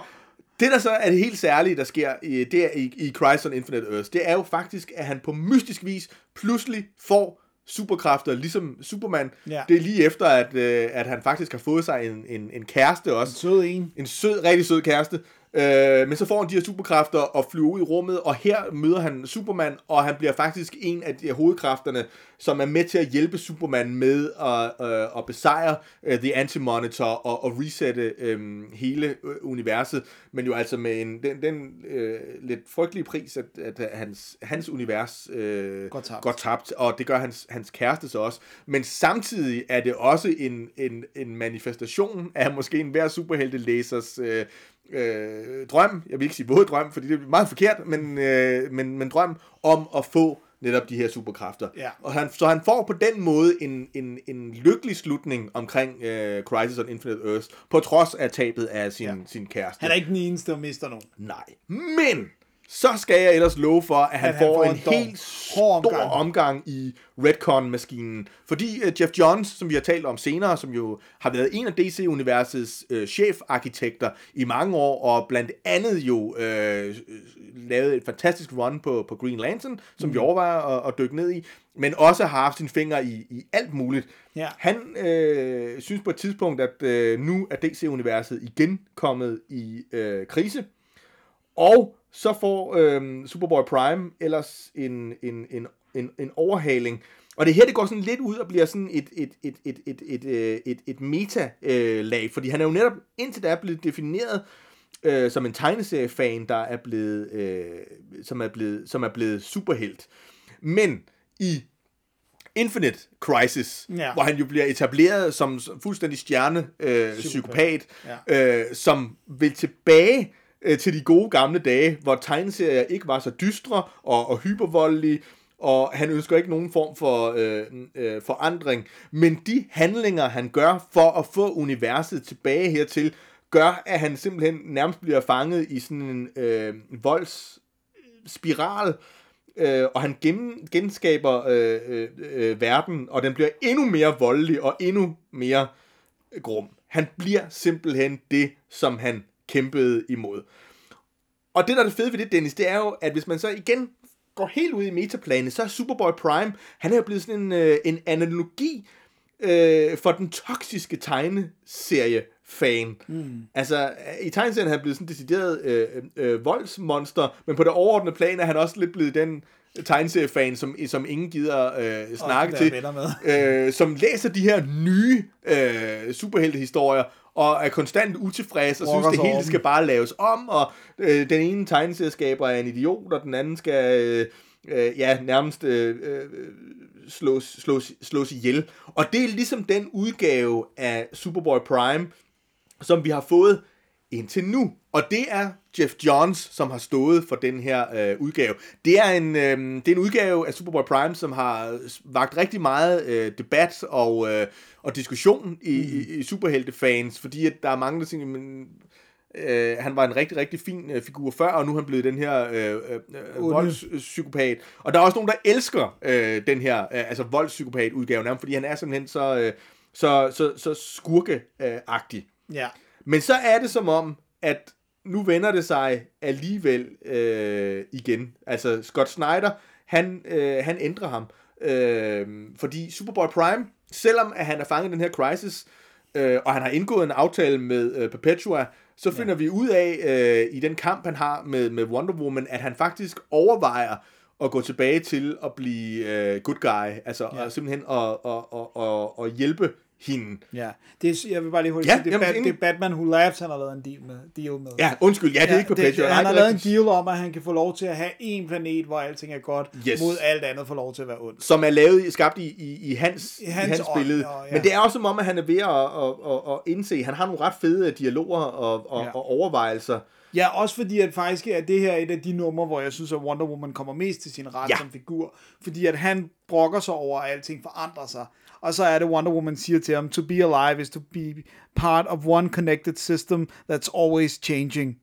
det, der så er det helt særlige, der sker i, det er i, i Crisis on Infinite Earth, det er jo faktisk, at han på mystisk vis pludselig får superkræfter, ligesom Superman. Ja. Det er lige efter, at, øh, at han faktisk har fået sig en, en, en kæreste også. Sød en. En sød, rigtig sød kæreste. Øh, men så får han de her superkræfter og flyver ud i rummet, og her møder han Superman, og han bliver faktisk en af de hovedkræfterne, som er med til at hjælpe Superman med at, øh, at besejre øh, The Anti-Monitor og, og resette øh, hele øh, universet, men jo altså med en, den, den øh, lidt frygtelige pris, at, at hans, hans univers øh, Går tabt. går tabt, og det gør hans, hans kæreste så også. Men samtidig er det også en, en, en manifestation af måske en hver superheltelæsers øh, øh, drøm, jeg vil ikke sige både drøm, fordi det er meget forkert, men, øh, men, men drøm om at få netop de her superkræfter. Ja. Og han, så han får på den måde en, en, en lykkelig slutning omkring øh, Crisis on Infinite Earths, på trods af tabet af sin, Ja. sin kæreste. Han er ikke den eneste, der mister nogen. Nej. Men så skal jeg ellers love for, at han, At han får, får en en helt hård stor omgang. omgang. omgang i Redcon-maskinen. Fordi uh, Jeff Johns, som vi har talt om senere, som jo har været en af DC-universets uh, chefarkitekter i mange år, og blandt andet jo uh, lavet et fantastisk run på, på Green Lantern, som mm. vi overvejer at, at dykke ned i, men også har haft sine fingre i, i alt muligt. Ja. Han øh, synes på et tidspunkt, at øh, nu er DC-universet igen kommet i øh, krise, og så får øhm, Superboy Prime ellers en, en, en, en, en overhaling. Og det er her, det går sådan lidt ud og bliver sådan et, et, et, et, et, et, øh, et, et meta-lag, fordi han er jo netop indtil da blevet defineret øh, som en tegneseriefan, der er blevet, øh, som, er blevet, som er blevet superhelt. Men i Infinite Crisis, Ja. hvor han jo bliver etableret som fuldstændig stjerne øh, psykopat, Ja. øh, som vil tilbage øh, til de gode gamle dage, hvor tegneserier ikke var så dystre og, og hypervoldelige, og han ønsker ikke nogen form for øh, øh, forandring. Men de handlinger, han gør for at få universet tilbage hertil, gør, at han simpelthen nærmest bliver fanget i sådan en øh, voldsspiral, øh, og han gen, genskaber øh, øh, øh, verden, og den bliver endnu mere voldelig og endnu mere grum. Han bliver simpelthen det, som han kæmpede imod. Og det, der er det fede ved det, Dennis, det er jo, at hvis man så igen går helt ud i metaplanet, så er Superboy Prime, han er jo blevet sådan en, øh, en analogi øh, for den toksiske tegneserie-fan. Mm. Altså, i tegneserien er han blevet sådan en decideret øh, øh, voldsmonster, men på det overordnede plan er han også lidt blevet den tegneseriefan, som, som ingen gider øh, snakke til, med. øh, som læser de her nye øh, superheltehistorier, og er konstant utilfreds, og synes, det hele det skal bare laves om, og øh, den ene tegneserieskaber er en idiot, og den anden skal øh, øh, ja, nærmest øh, øh, slås, slås, slås ihjel. Og det er ligesom den udgave af Superboy Prime, som vi har fået indtil nu. Og det er Jeff Johns, som har stået for den her øh, udgave. Det er, en, øh, det er en udgave af Superboy Prime, som har vagt rigtig meget øh, debat og, øh, og diskussion i, mm. i, i superheltefans, fordi at der er mange, der siger, men, øh, han var en rigtig, rigtig fin øh, figur før, og nu er han blevet den her øh, øh, øh, voldspsykopat. Og der er også nogen, der elsker øh, den her øh, altså voldspsykopat udgave, nærmest, fordi han er simpelthen så, øh, så, så, så skurkeagtig. Ja. Men så er det som om, at nu vender det sig alligevel øh, igen. Altså Scott Snyder, han, øh, han ændrer ham. Øh, fordi Superboy Prime, selvom at han er fanget i den her crisis, øh, og han har indgået en aftale med øh, Perpetua, så finder ja. vi ud af øh, i den kamp, han har med, med Wonder Woman, at han faktisk overvejer at gå tilbage til at blive øh, good guy. Altså Ja. ja. simpelthen at, at, at, at, at hjælpe hende. Ja, det er, jeg vil bare lige hurtigt Ja, sige, det, er jamen, Bat, det er Batman Who Laughs, han har lavet en deal med. Deal med. Ja, undskyld, ja, det er ikke Perpetua. Det, han har lavet en deal om, at han kan få lov til at have en planet, hvor alting er godt, Yes. mod alt andet får lov til at være ondt. som er lavet, skabt i, i, i hans, I i hans hans, ånd, billede. og- ja. Men det er også som om, at han er ved at, at, at, at indse, han har nogle ret fede dialoger og, og, Ja. ja. og overvejelser. Ja, også fordi at faktisk er det her et af de numre, hvor jeg synes, at Wonder Woman kommer mest til sin ret ja. Ja. som figur. Fordi at han brokker sig over, at alting forandrer sig. Og så er det, Wonder Woman siger til ham, to be alive is to be part of one connected system that's always changing.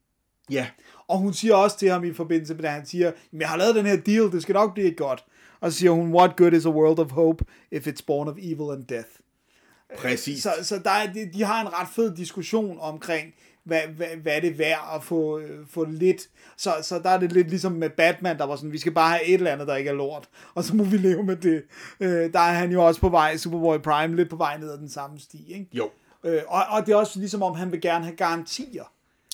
Ja, Og hun siger også til ham i forbindelse med det, han siger, "Jamen, jeg har lavet den her deal, det skal nok blive godt. Og så siger hun, what good is a world of hope if it's born of evil and death. præcis. Så, så der er, de, de har en ret fed diskussion omkring, hvad, hvad, hvad er det værd at få, øh, få lidt. Så, så der er det lidt ligesom med Batman, der var sådan, vi skal bare have et eller andet, der ikke er lort, (laughs) og så må vi leve med det. Øh, der er han jo også på vej, Superboy Prime, lidt på vej ned ad den samme sti. Ikke? Jo. Øh, og, og det er også ligesom om, han vil gerne have garantier.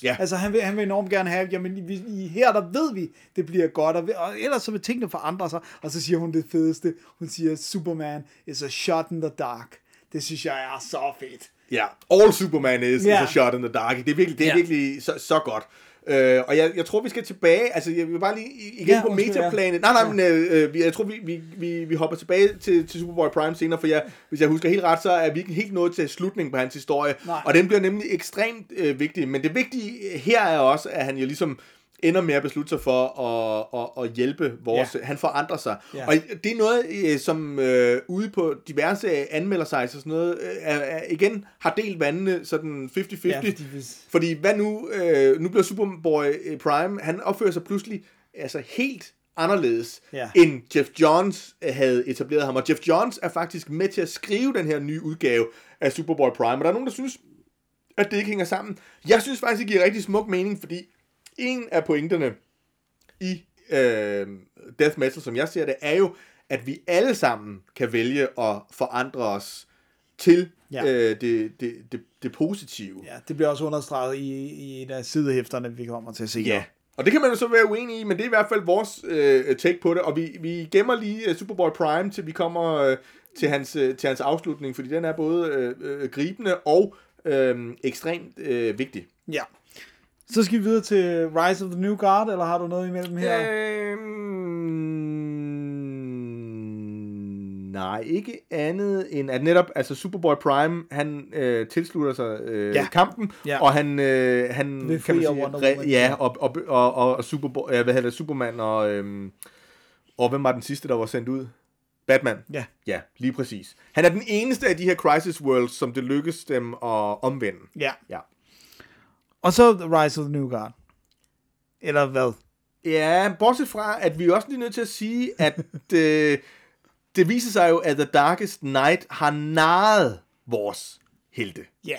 Ja. Altså, han vil, han vil enormt gerne have, jamen, vi, i, her der ved vi, det bliver godt, og, og ellers så vil tingene forandre sig. Og så siger hun det fedeste. Hun siger, Superman is a shot in the dark. Det synes jeg er så fedt. Ja, all Superman is, Ja. is a shot in the dark. Det er virkelig, det er Ja. virkelig så, så godt. Øh, og jeg, jeg tror, vi skal tilbage, altså jeg vil bare lige igen Ja, ja, på ja. metaplanet. Nej, nej, men øh, vi- jeg tror, vi, vi, vi, vi hopper tilbage til, til Superboy Prime senere, for jeg, hvis jeg husker helt ret, så er vi ikke helt nået til slutningen på hans historie. Nej. Og den bliver nemlig ekstremt øh, vigtig. Men det vigtige her er også, at han jo ligesom ender med at beslutte sig for at, at, at hjælpe vores... Ja. Han forandrer sig. Ja. Og det er noget, øh, som øh, ude på diverse anmeldersites og sådan noget, øh, igen har delt vandene sådan 50-50. Ja, fordi hvis- Fordi hvad nu? Øh, nu bliver Superboy øh, Prime, han opfører sig pludselig altså helt anderledes, Ja. end Jeff Johns øh, havde etableret ham. Og Jeff Johns er faktisk med til at skrive den her nye udgave af Superboy Prime. Og der er nogen, der synes, at det ikke hænger sammen. Jeg synes faktisk, det giver rigtig smuk mening, fordi en af pointerne i øh, Death Metal, som jeg ser det, er jo, at vi alle sammen kan vælge at forandre os til Ja. øh, det, det, det, det positive. Ja, det bliver også understreget i, i en af sidehæfterne, vi kommer til at se. Ja. Og det kan man jo så være uenig i, men det er i hvert fald vores øh, take på det, og vi, vi gemmer lige uh, Superboy Prime, til vi kommer øh, til, hans, øh, til hans afslutning, fordi den er både øh, øh, gribende og øh, ekstremt øh, vigtig. ja. Så skal vi videre til Rise of the New Guard, eller har du noget imellem her? Øhm, nej, ikke andet end at netop, altså Superboy Prime, han øh, tilslutter sig øh, Ja. kampen, Ja. og han, øh, han kan man sige, re- ja, og, og, og, og, og Superboy, ja, hvad hedder Superman og, øhm, og hvem var den sidste, der var sendt ud? Batman. Ja. Ja, lige præcis. Han er den eneste af de her Crisis Worlds, som det lykkes dem at omvende. Ja. Ja. Og så Rise of the New Guard. Eller hvad? Ja, bortset fra, at vi er også lige nødt til at sige, at (laughs) øh, det viser sig jo, at The Darkest Night har narret vores helte. Ja.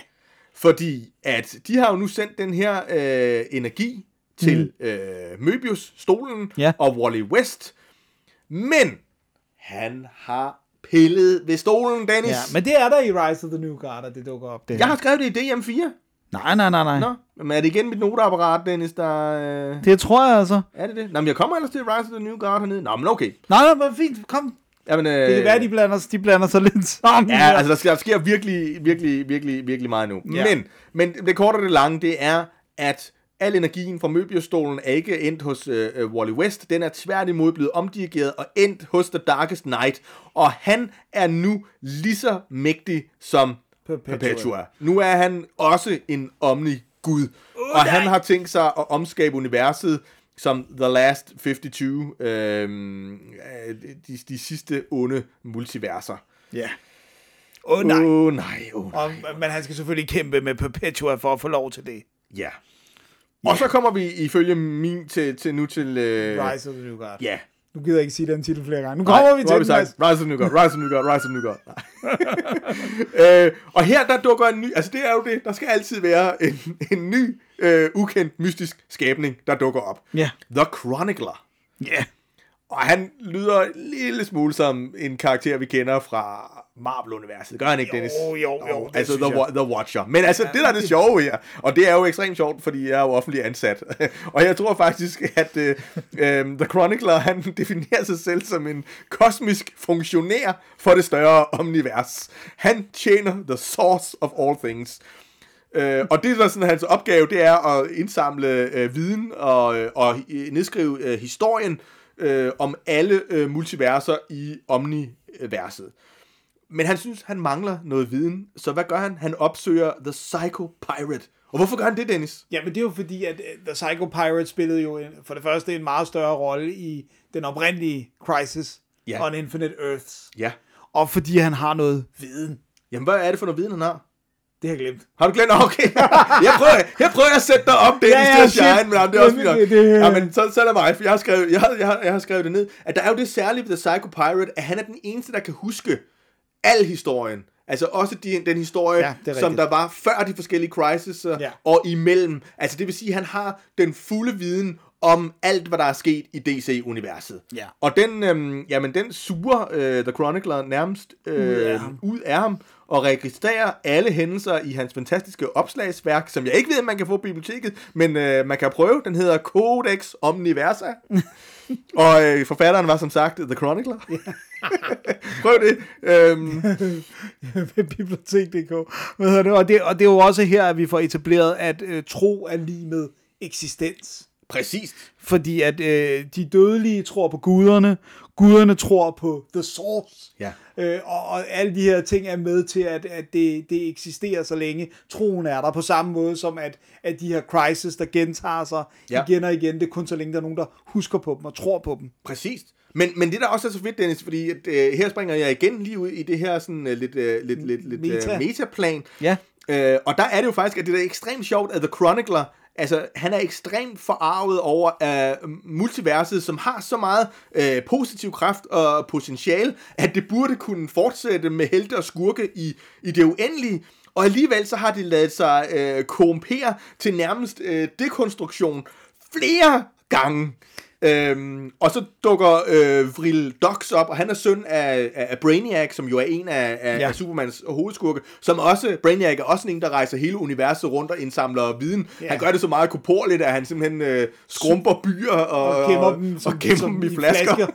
Fordi at de har jo nu sendt den her øh, energi til mm. øh, Möbius, stolen, Ja. og Wally West. Men han har pillet ved stolen, Dennis. ja. Men det er der i Rise of the New Guard, at det dukker op. Det Jeg har skrevet det i DM4. Nej, nej, nej, nej. Nå, men er det igen mit noteapparat, Dennis, der... Øh, Det tror jeg altså. er det det? Nå, men jeg kommer ellers til Rise of the New Guard hernede. Nå, men okay. Nej, nej, men fint. Kom. Jamen, øh, Det kan være, de blander, de blander sig lidt sammen. Ja, her. altså der sker, der sker virkelig, virkelig, virkelig, virkelig meget nu. Ja. Men, men det korte og det lange, det er, at al energien fra Möbius-stolen er ikke endt hos øh, øh, Wally West. Den er tværtimod blevet omdirigeret og endt hos The Darkest Night. Og han er nu lige så mægtig som Perpetua. Nu er han også en omni-gud. Uh, og han har tænkt sig at omskabe universet som The Last 52, øhm, øh, de, de sidste onde multiverser. Ja. Åh, oh, nej. Åh oh, nej, oh, nej. Og, men han skal selvfølgelig kæmpe med Perpetua for at få lov til det. Ja. Og så kommer vi ifølge min til, til nu til... Øh, Rise of the New Guard. Ja. Nu gider jeg ikke sige den titel flere gange. Nu kommer vi nu har til den. sagt, Rise of New God, Rise of New God, Rise of New God. (laughs) øh, og her der dukker en ny, altså det er jo det, der skal altid være en, en ny, øh, ukendt, mystisk skabning, der dukker op. Ja. The Chronicler. Ja. Og han lyder en lille smule som en karakter, vi kender fra Marvel-universet. Gør han ikke, Dennis? Jo, jo, jo, det altså The, jeg. The Watcher. Men altså, det der er det sjove her, og det er jo ekstremt sjovt, fordi jeg er jo offentlig ansat. (laughs) og jeg tror faktisk, at øh, øh, The Chronicler, han (laughs) definerer sig selv som en kosmisk funktionær for det større omnivers. Han tjener the source of all things. Øh, og det, der er sådan hans opgave, det er at indsamle øh, viden og, øh, og nedskrive øh, historien øh, om alle øh, multiverser i Omniverset. Men han synes, han mangler noget viden, så hvad gør han? Han opsøger The Psycho Pirate. Og hvorfor gør han det, Dennis? Ja, men det er jo fordi, at øh, The Psycho Pirate spillede jo en, for det første en meget større rolle i den oprindelige Crisis Ja. on Infinite Earths. Ja. Og fordi han har noget viden. Jamen, hvad er det for noget viden, han har? Det har jeg glemt. Har du glemt? (laughs) Okay. jeg, prøver, jeg prøver at sætte dig op, Dennis, Ja, ja, shit. shine, men jamen, det er også Det- fint det- det- Ja, men så, så lad mig, for jeg har, skrevet, jeg, har, jeg, har, jeg har skrevet det ned, at der er jo det særlige ved The Psycho Pirate, at han er den eneste, der kan huske al historien. Altså også de, den historie, Ja, ja, som der var før de forskellige crises Ja. ja. og imellem. Altså det vil sige, at han har den fulde viden om alt, hvad der er sket i DC-universet. Ja. Og den, øhm, jamen, den suger øh, The Chronicler nærmest øh, Ud af ham. ud af ham og registrerer alle hændelser i hans fantastiske opslagsværk, som jeg ikke ved, om man kan få på biblioteket, men øh, man kan prøve. Den hedder Codex Omniversa. (laughs) og øh, forfatteren var som sagt The Chronicler. (laughs) Prøv det. Øhm, (laughs) Bibliotek.dk. Hvad hedder det? Og, det, og det er jo også her, at vi får etableret, at øh, tro er lige med eksistens. præcist. Fordi at øh, de dødelige tror på guderne, guderne tror på The Source. Ja. Øh, og, og alle de her ting er med til, at, at det, det eksisterer så længe troen er der, på samme måde som at, at de her crises, der gentager sig ja. igen og igen, det er kun så længe, der er nogen, der husker på dem og tror på dem. Præcis. Men, men det der også er så fedt, Dennis, fordi at, øh, her springer jeg igen lige ud i det her sådan øh, lidt, øh, lidt, lidt, lidt Meta. Meta. Øh, metaplan. Ja. Øh, og der er det jo faktisk, at det er ekstremt sjovt, at The Chronicler, altså han er ekstremt forarvet over uh, multiverset, som har så meget øh, positiv kraft og potentiale, at det burde kunne fortsætte med helte og skurke i, i det uendelige. Og alligevel så har de lavet sig øh, korrumpere til nærmest øh, dekonstruktion flere gange. Øhm, og så dukker øh, Vril Dox op, og han er søn af, af, af Brainiac, som jo er en af, af, Ja. af Supermans hovedskurke, som også, Brainiac er også en, der rejser hele universet rundt og indsamler viden. Ja. Han gør det så meget korporligt, at han simpelthen øh, skrumper byer og, Og gemmer dem som- og gemmer som dem i i flasker.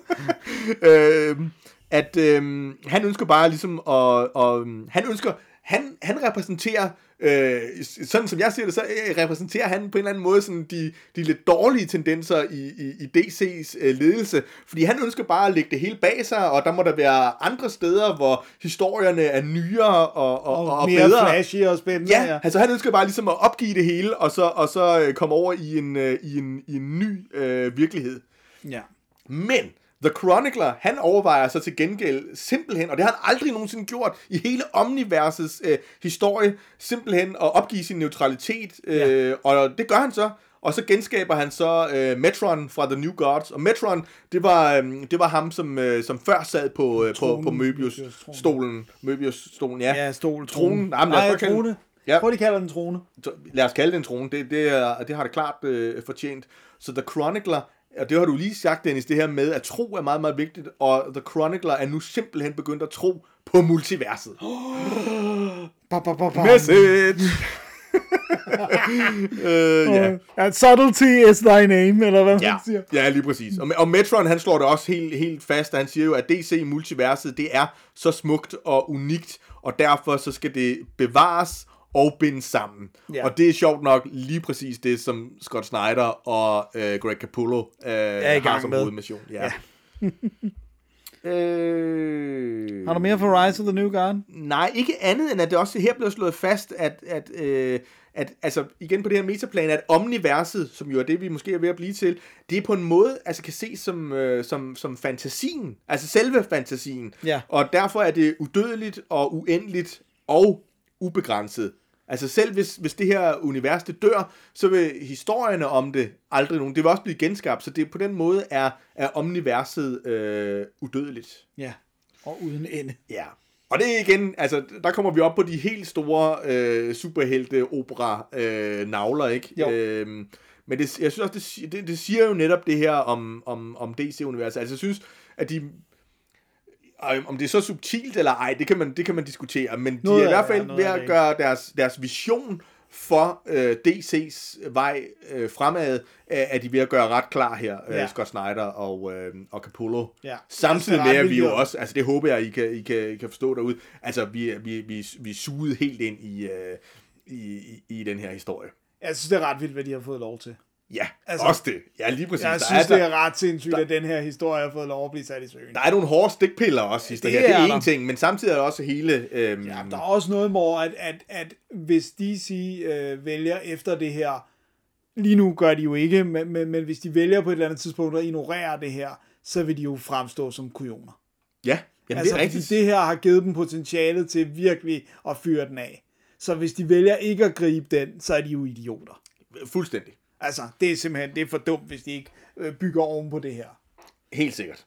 (laughs) øhm, at øhm, han ønsker bare ligesom at, og, han ønsker, han, han repræsenterer, øh, sådan som jeg ser det, så øh, repræsenterer han på en eller anden måde sådan de, de lidt dårlige tendenser i, i, i DC's øh, ledelse, fordi han ønsker bare at lægge det hele bag sig, og der må der være andre steder, hvor historierne er nyere og, og, og, Og, mere bedre. flashy og spændende. Ja, altså han ønsker bare ligesom at opgive det hele, og så, og så øh, komme over i en, øh, i en, i en ny øh, virkelighed. ja. Men The Chronicler, han overvejer så til gengæld simpelthen, og det har han aldrig nogensinde gjort i hele Omniversets øh, historie, simpelthen at opgive sin neutralitet, øh, Ja. og det gør han så. Og så genskaber han så øh, Metron fra The New Gods. Og Metron, det var, øh, det var ham, som, øh, som før sad på, øh, på, Tronen. på. Möbius-stolen. Möbius-stolen, ja. Ja, stol, Tronen. trone. Jamen, lad os Nej, den- trone. Ja. Tror, de kalder den trone. Lad os kalde det en trone, det, det, er, det har det klart øh, fortjent. Så The Chronicler, og det har du lige sagt, Dennis, det her med, at tro er meget, meget vigtigt, og The Chronicler er nu simpelthen begyndt at tro på multiverset. (gasps) Message! (laughs) øh, ja. And subtlety is thy name, eller hvad Ja, man siger. ja, lige præcis. Og, og Metron, han slår det også helt, helt fast, og han siger jo, at DC-multiverset, det er så smukt og unikt, og derfor så skal det bevares og bindes sammen. Ja. Og det er sjovt nok lige præcis det, som Scott Snyder og øh, Greg Capullo øh, i har gang som med. hovedmission. Ja. (laughs) øh... Har du mere for Rise of the New Guard? Nej, ikke andet end, at det også her bliver slået fast, at, at, øh, at altså, igen på det her metaplan, at omniverset, som jo er det, vi måske er ved at blive til, det er på en måde, altså kan ses som, øh, som, som fantasien, altså selve fantasien. Ja. Og derfor er det udødeligt og uendeligt og ubegrænset. Altså selv hvis, hvis det her univers det dør, så vil historierne om det aldrig nogen, det vil også blive genskabt, så det på den måde er, er omniverset øh, udødeligt. Ja. Og uden ende. Ja. Og det er igen, altså, der kommer vi op på de helt store øh, superhelte-opera-navler, ikke? Jo. Øhm, men det, jeg synes også, det, det, det siger jo netop det her om, om, om DC-universet. Altså, jeg synes, at de... Om det er så subtilt eller ej, det kan man, det kan man diskutere, men de Noget er i hvert er, fald noget ved at gøre deres, deres vision for øh, DC's vej øh, fremad, øh, er de ved at gøre ret klar her, øh, Ja. Scott Snyder og, øh, og Capullo. Ja. Samtidig med, at vi jo også, altså det håber jeg, I kan, I kan, I kan forstå derude, altså vi, vi, vi, vi suget helt ind i, øh, i, i, i den her historie. Jeg synes, det er ret vildt, hvad de har fået lov til. Ja, altså, Altså, også det. Ja, lige præcis. Jeg der, synes, er, det der, er ret sindssygt, at den her historie har fået lov at blive sat i søen. der er nogle hårde stikpiller også, sidst Det her. Det er er der. en ting, men samtidig er der også hele... Øhm, Ja, der er også noget med, at, at, at hvis DC øh, vælger efter det her, lige nu gør de jo ikke, men, men, men hvis de vælger på et eller andet tidspunkt at ignorere det her, så vil de jo fremstå som kujoner. ja, jamen, altså, det er fordi rigtigt. det her har givet dem potentialet til virkelig at fyre den af. Så hvis de vælger ikke at gribe den, så er de jo idioter. Fuldstændig. Altså, det er simpelthen det er for dumt, hvis de ikke øh, bygger oven på det her. Helt sikkert.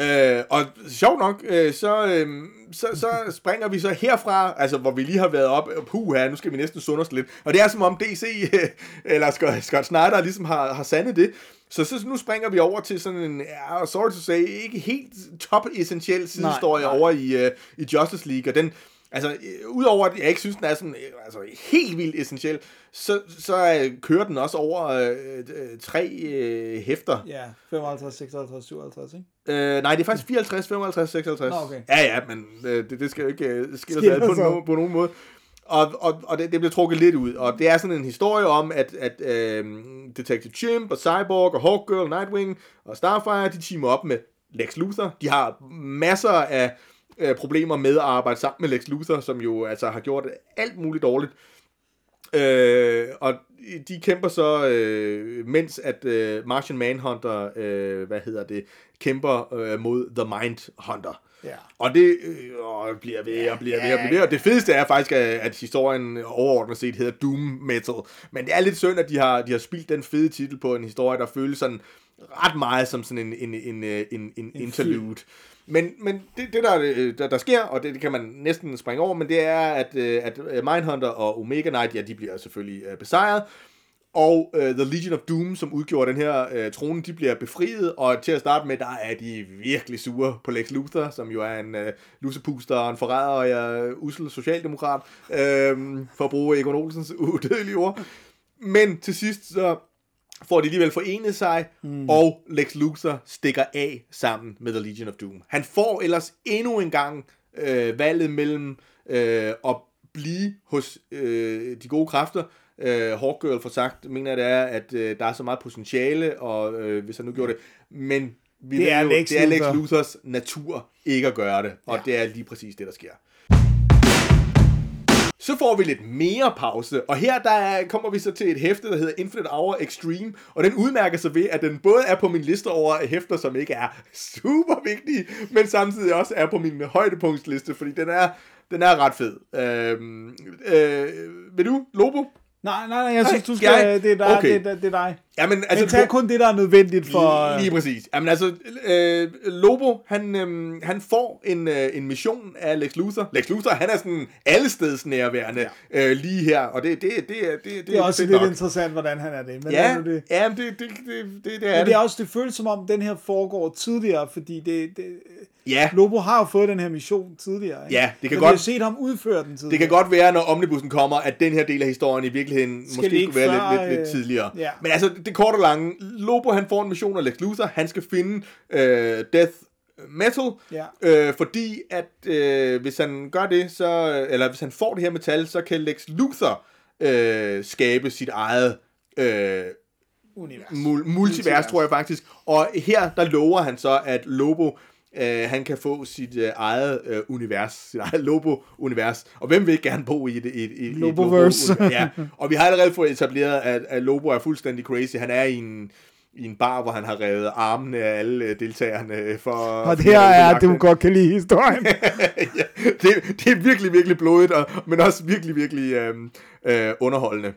Øh, og sjovt nok, øh, så, øh, så, så springer vi så herfra, altså hvor vi lige har været op, puh her, nu skal vi næsten sunde os lidt. Og det er som om DC, øh, eller Scott, Scott Snyder ligesom har, har sandet det. Så, så nu springer vi over til sådan en, ja, sorry to say, ikke helt top essentiel nej. over i, øh, i Justice League, og den, altså, øh, udover at jeg ikke synes, den er sådan, øh, altså, helt vildt essentiel, så, så øh, kører den også over øh, tre øh, hæfter. Ja, 55, 56, 57, ikke? Øh, nej, det er faktisk 54, 55, 56. Nå, okay. Ja, ja, men øh, det, det skal jo ikke øh, skille sig på, no, på nogen måde. Og, og, og det, det bliver trukket lidt ud. Og det er sådan en historie om, at, at øh, Detective Chimp og Cyborg og Hawkgirl Nightwing og Starfire, de teamer op med Lex Luthor. De har masser af øh, problemer med at arbejde sammen med Lex Luthor, som jo altså har gjort alt muligt dårligt. Øh, og de kæmper så, øh, mens at øh, Martian Manhunter, øh, hvad hedder det, kæmper øh, mod The Mindhunter. Ja. Og det øh, bliver ved og bliver ved og bliver ved. Og det fedeste er faktisk, at, at historien overordnet set hedder Doom Metal. Men det er lidt synd, at de har, de har spildt den fede titel på en historie, der føles sådan ret meget som sådan en, en, en, en, en, en interlude. Men, men det, det der, øh, der, der sker, og det, det kan man næsten springe over, men det er, at, øh, at øh, Mindhunter og Omega Knight, ja, de bliver selvfølgelig besejret. Og uh, The Legion of Doom, som udgjorde den her uh, trone, de bliver befriet, og til at starte med, der er de virkelig sure på Lex Luthor, som jo er en uh, lusepuster og en forræder og er usel socialdemokrat, uh, for at bruge Egon Olsens (laughs) udødelige ord. Men til sidst så får de alligevel forenet sig, mm. og Lex Luthor stikker af sammen med The Legion of Doom. Han får ellers endnu en gang øh, valget mellem øh, at blive hos øh, de gode kræfter. Øh, Hawkgirl får sagt, mener jeg det er, at øh, der er så meget potentiale, og øh, hvis han nu gjorde det, men vi Det er jo, Lex det er Lex. Luthors natur ikke at gøre det, og Ja. det er lige præcis det, der sker. Så får vi lidt mere pause, og her der er, kommer vi så til et hæfte, der hedder Infinite Hour Extreme, og den udmærker sig ved, at den både er på min liste over hæfter, som ikke er super vigtige, men samtidig også er på min højdepunktsliste, fordi den er, den er ret fed. Øhm, øh, vil du, Lobo? Nej, nej, nej, jeg synes, du skal jeg? det, er dig, Okay. det, er- det er dig. Jamen, altså, Men tag kun det, der er nødvendigt for... Lige præcis. Jamen altså, øh, Lobo, han, øh, han får en, øh, en mission af Lex Luthor. Lex Luthor, han er sådan allesteds nærværende ja. øh, lige her, og det, det, det, er- det, det, Det er også lidt nok. interessant, hvordan han er det. Men Ja, er det. ja men det, det, det, det, det er Men det er det. også, det føles som om, den her foregår tidligere, fordi det, det, Ja, Lobo har jo fået den her mission tidligere. Ikke? Ja, det kan Men godt- Vi har set ham udføre den tidligere. det kan godt være, når Omnibussen kommer, at den her del af historien i virkeligheden Skal måske det skulle være før, lidt, lidt, lidt øh, tidligere. ja. Men altså, det korte og lange, Lobo han får en mission af Lex Luthor, han skal finde øh, Death Metal, Ja. øh, fordi at øh, hvis han gør det, så, eller hvis han får det her metal, så kan Lex Luthor øh, skabe sit eget øh, Univers. mul- multivers, Multivers. tror jeg faktisk. Og her, der lover han så, at Lobo, øh, han kan få sit øh, eget øh, univers, sit eget Lobo-univers. Og hvem vil ikke gerne bo i et, et, et, et Loboverse. Lobo- ja. Og vi har allerede fået etableret, at, at Lobo er fuldstændig crazy. Han er i en, i en bar, hvor han har revet armene af alle øh, deltagerne for... Og det her er, du godt kan lide historien. (laughs) ja, det, det er virkelig, virkelig blodigt, og, men også virkelig, virkelig øh, øh, underholdende.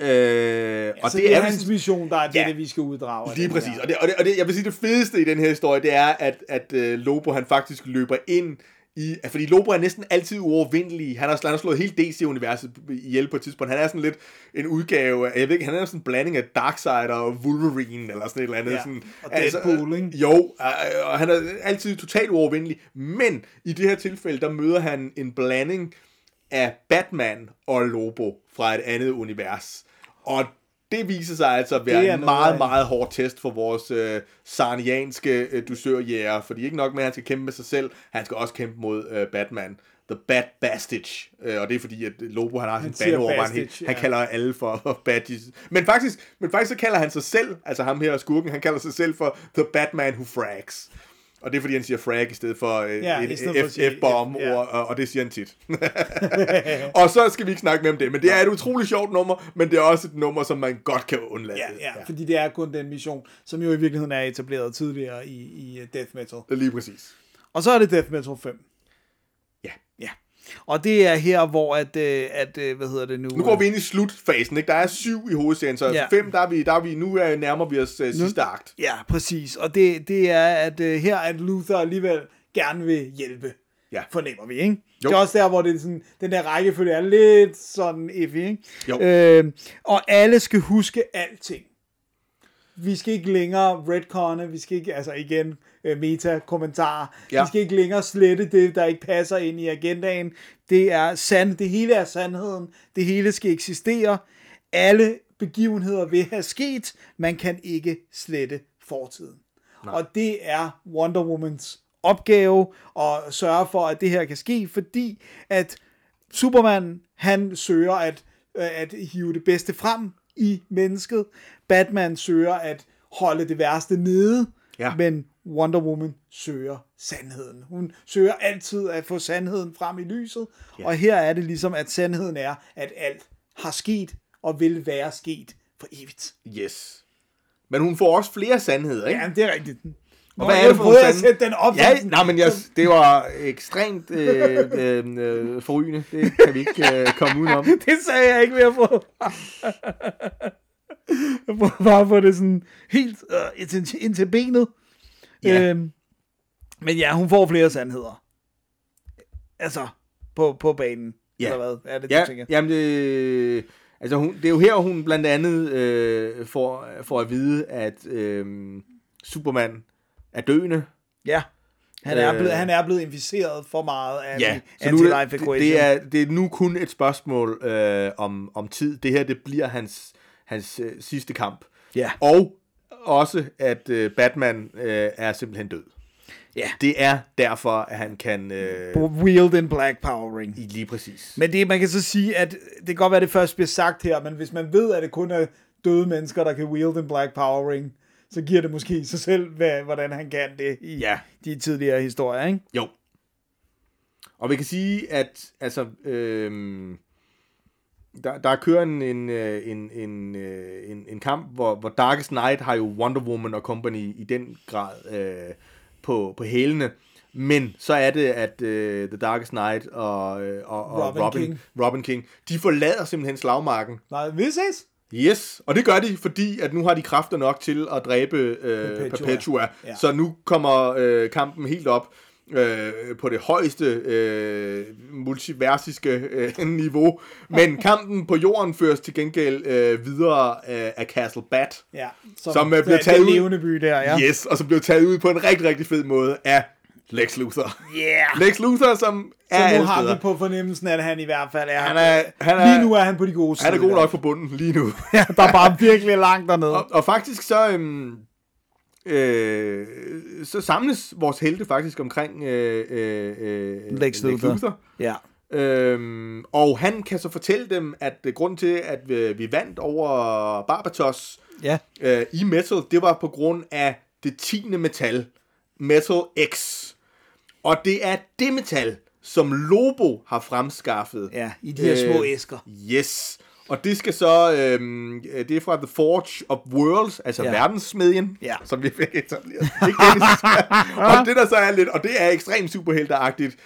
Øh, og og så det er hans sådan- mission, der er det, Ja. det vi skal uddrage. Lige præcis. Og det, og, det, og det, jeg vil sige, det fedeste i den her historie, det er, at, at uh, Lobo han faktisk løber ind i... Fordi Lobo er næsten altid uovervindelig. Han har, han har slået hele DC-universet ihjel på et tidspunkt. Han er sådan lidt en udgave af... Jeg ved ikke, han er sådan en blanding af Darkseid og Wolverine, eller sådan et eller andet. Ja, Sådan, og Deadpool, ikke? Jo, øh, og han er altid totalt uovervindelig. Men i det her tilfælde, der møder han en blanding af Batman og Lobo fra et andet univers. Og det viser sig altså at være en meget, meget hård test for vores øh, sarnianske øh, dusørjæger. Fordi ikke nok med, at han skal kæmpe med sig selv, han skal også kæmpe mod øh, Batman. The Bat Bastage. Øh, og det er fordi, at Lobo han har sin siger bandeord, hvor han, helt- han ja. kalder alle for badges. Men faktisk, men faktisk så kalder han sig selv, altså ham her skurken, han kalder sig selv for The Batman Who Frags. Og det er fordi, han siger frag i stedet for øh, Ja, en F-bomb, ja. og, og det siger han tit. (laughs) og så skal vi ikke snakke mere om det, men det er et utroligt sjovt nummer, men det er også et nummer, som man godt kan undlade. Ja, ja, fordi det er kun den mission, som jo i virkeligheden er etableret tidligere i, i uh, Death Metal. Lige præcis. Og så er det Death Metal 5. Og det er her, hvor at, øh, at øh, hvad hedder det nu? Nu går vi ind i slutfasen, ikke? Der er syv i hovedserien, så Ja. fem, der er vi, der er vi, nu er, nærmer vi os uh, sidste akt. Ja, præcis. Og det, det er, at her at Luther alligevel gerne vil hjælpe. Ja. Fornemmer vi, ikke? Jo. Det er også der, hvor det er sådan, den der rækkefølge er lidt sådan iffy, ikke? Jo. Øh, og alle skal huske alting. Vi skal ikke længere redconne, vi skal ikke, altså igen, øh, meta-kommentarer. Ja. Vi skal ikke længere slette det, der ikke passer ind i agendaen. Det er sand, det hele er sandheden. Det hele skal eksistere. Alle begivenheder vil have sket. Man kan ikke slette fortiden. Nej. Og det er Wonder Womans opgave at sørge for, at det her kan ske, fordi at Superman, han søger at, øh, at hive det bedste frem i mennesket. Batman søger at holde det værste nede, Ja. men Wonder Woman søger sandheden. Hun søger altid at få sandheden frem i lyset, ja. og her er det ligesom, at sandheden er, at alt har sket og vil være sket for evigt. Yes. Men hun får også flere sandheder, ikke? Ja, det er rigtigt. Og hvad er det for sande- sætte den op? Ja, nej, men jeg, det var ekstremt øh, (laughs) øh, øh, forrygende. Det kan vi ikke øh, komme udenom. (laughs) Det sagde jeg ikke ved at få. Jeg prøver bare at få det sådan helt øh, ind, til, ind til benet. Ja. Øhm, men ja, hun får flere sandheder. Altså, på, på banen. Ja. Eller hvad er det, Ja, du tænker? jamen det, altså hun, det er jo her, hun blandt andet øh, får, får at vide, at øh, Superman er døende. Ja. Han er, Øh, blevet, han er blevet inficeret for meget af Ja, anti-life det, det, equation. det, er, det er nu kun et spørgsmål øh, om, om tid. Det her, det bliver hans, hans øh, sidste kamp. Ja. Og også, at øh, Batman øh, er simpelthen død. Ja. Det er derfor, at han kan... Øh, Wield in Black Power Ring. lige præcis. Men det, man kan så sige, at det kan godt være, at det først bliver sagt her, men hvis man ved, at det kun er døde mennesker, der kan wield en Black Power Ring, så giver det måske sig selv, hvad, hvordan han kan det i Ja. de tidligere historier, ikke? Jo. Og vi kan sige, at altså, øhm, der, der kører en, en, øh, en, en, øh, en, en kamp, hvor, hvor Darkest Knight har jo Wonder Woman og company i den grad øh, på, på hælene. Men så er det, at øh, The Darkest Knight og, øh, og, og Robin Robin, King. Robin King, de forlader simpelthen slagmarken. Nej, vi ses. Yes, og det gør de, fordi at nu har de kræfter nok til at dræbe øh, Perpetua. Perpetua. Ja. Så nu kommer øh, kampen helt op øh, på det højeste øh, multiversiske øh, niveau. Men (laughs) kampen på jorden føres til gengæld øh, videre øh, af Castle Bat. Ja, som, Som, øh, bliver taget ud- by der, ja. Yes, og så blev taget ud på en rigtig, rigtig fed måde af Lex Luthor. Yeah. Lex Luthor, som er Så nu har vi på fornemmelsen, at han i hvert fald er... Han er- han er- lige nu er han på de gode Han er sider. god nok for bunden lige nu. (laughs) Ja, der er bare virkelig langt dernede. Og, og faktisk så, øhm, øh, så samles vores helte faktisk omkring øh, øh, øh, Lex Luthor. Ja. Øhm, og han kan så fortælle dem, at øh, grunden til, at vi, vi vandt over Barbatos Ja. øh, i Metal, det var på grund af det tiende metal, Metal X. Og det er det metal, som Lobo har fremskaffet. Ja, i de her små Øh, æsker. Yes. Og det skal så, øhm, øh, det er fra The Forge of Worlds, altså Ja. verdenssmedjen, Ja. som vi fik etableret. Ikke Dennis? (laughs) og det der så er lidt, og det er ekstremt superhelteagtigt,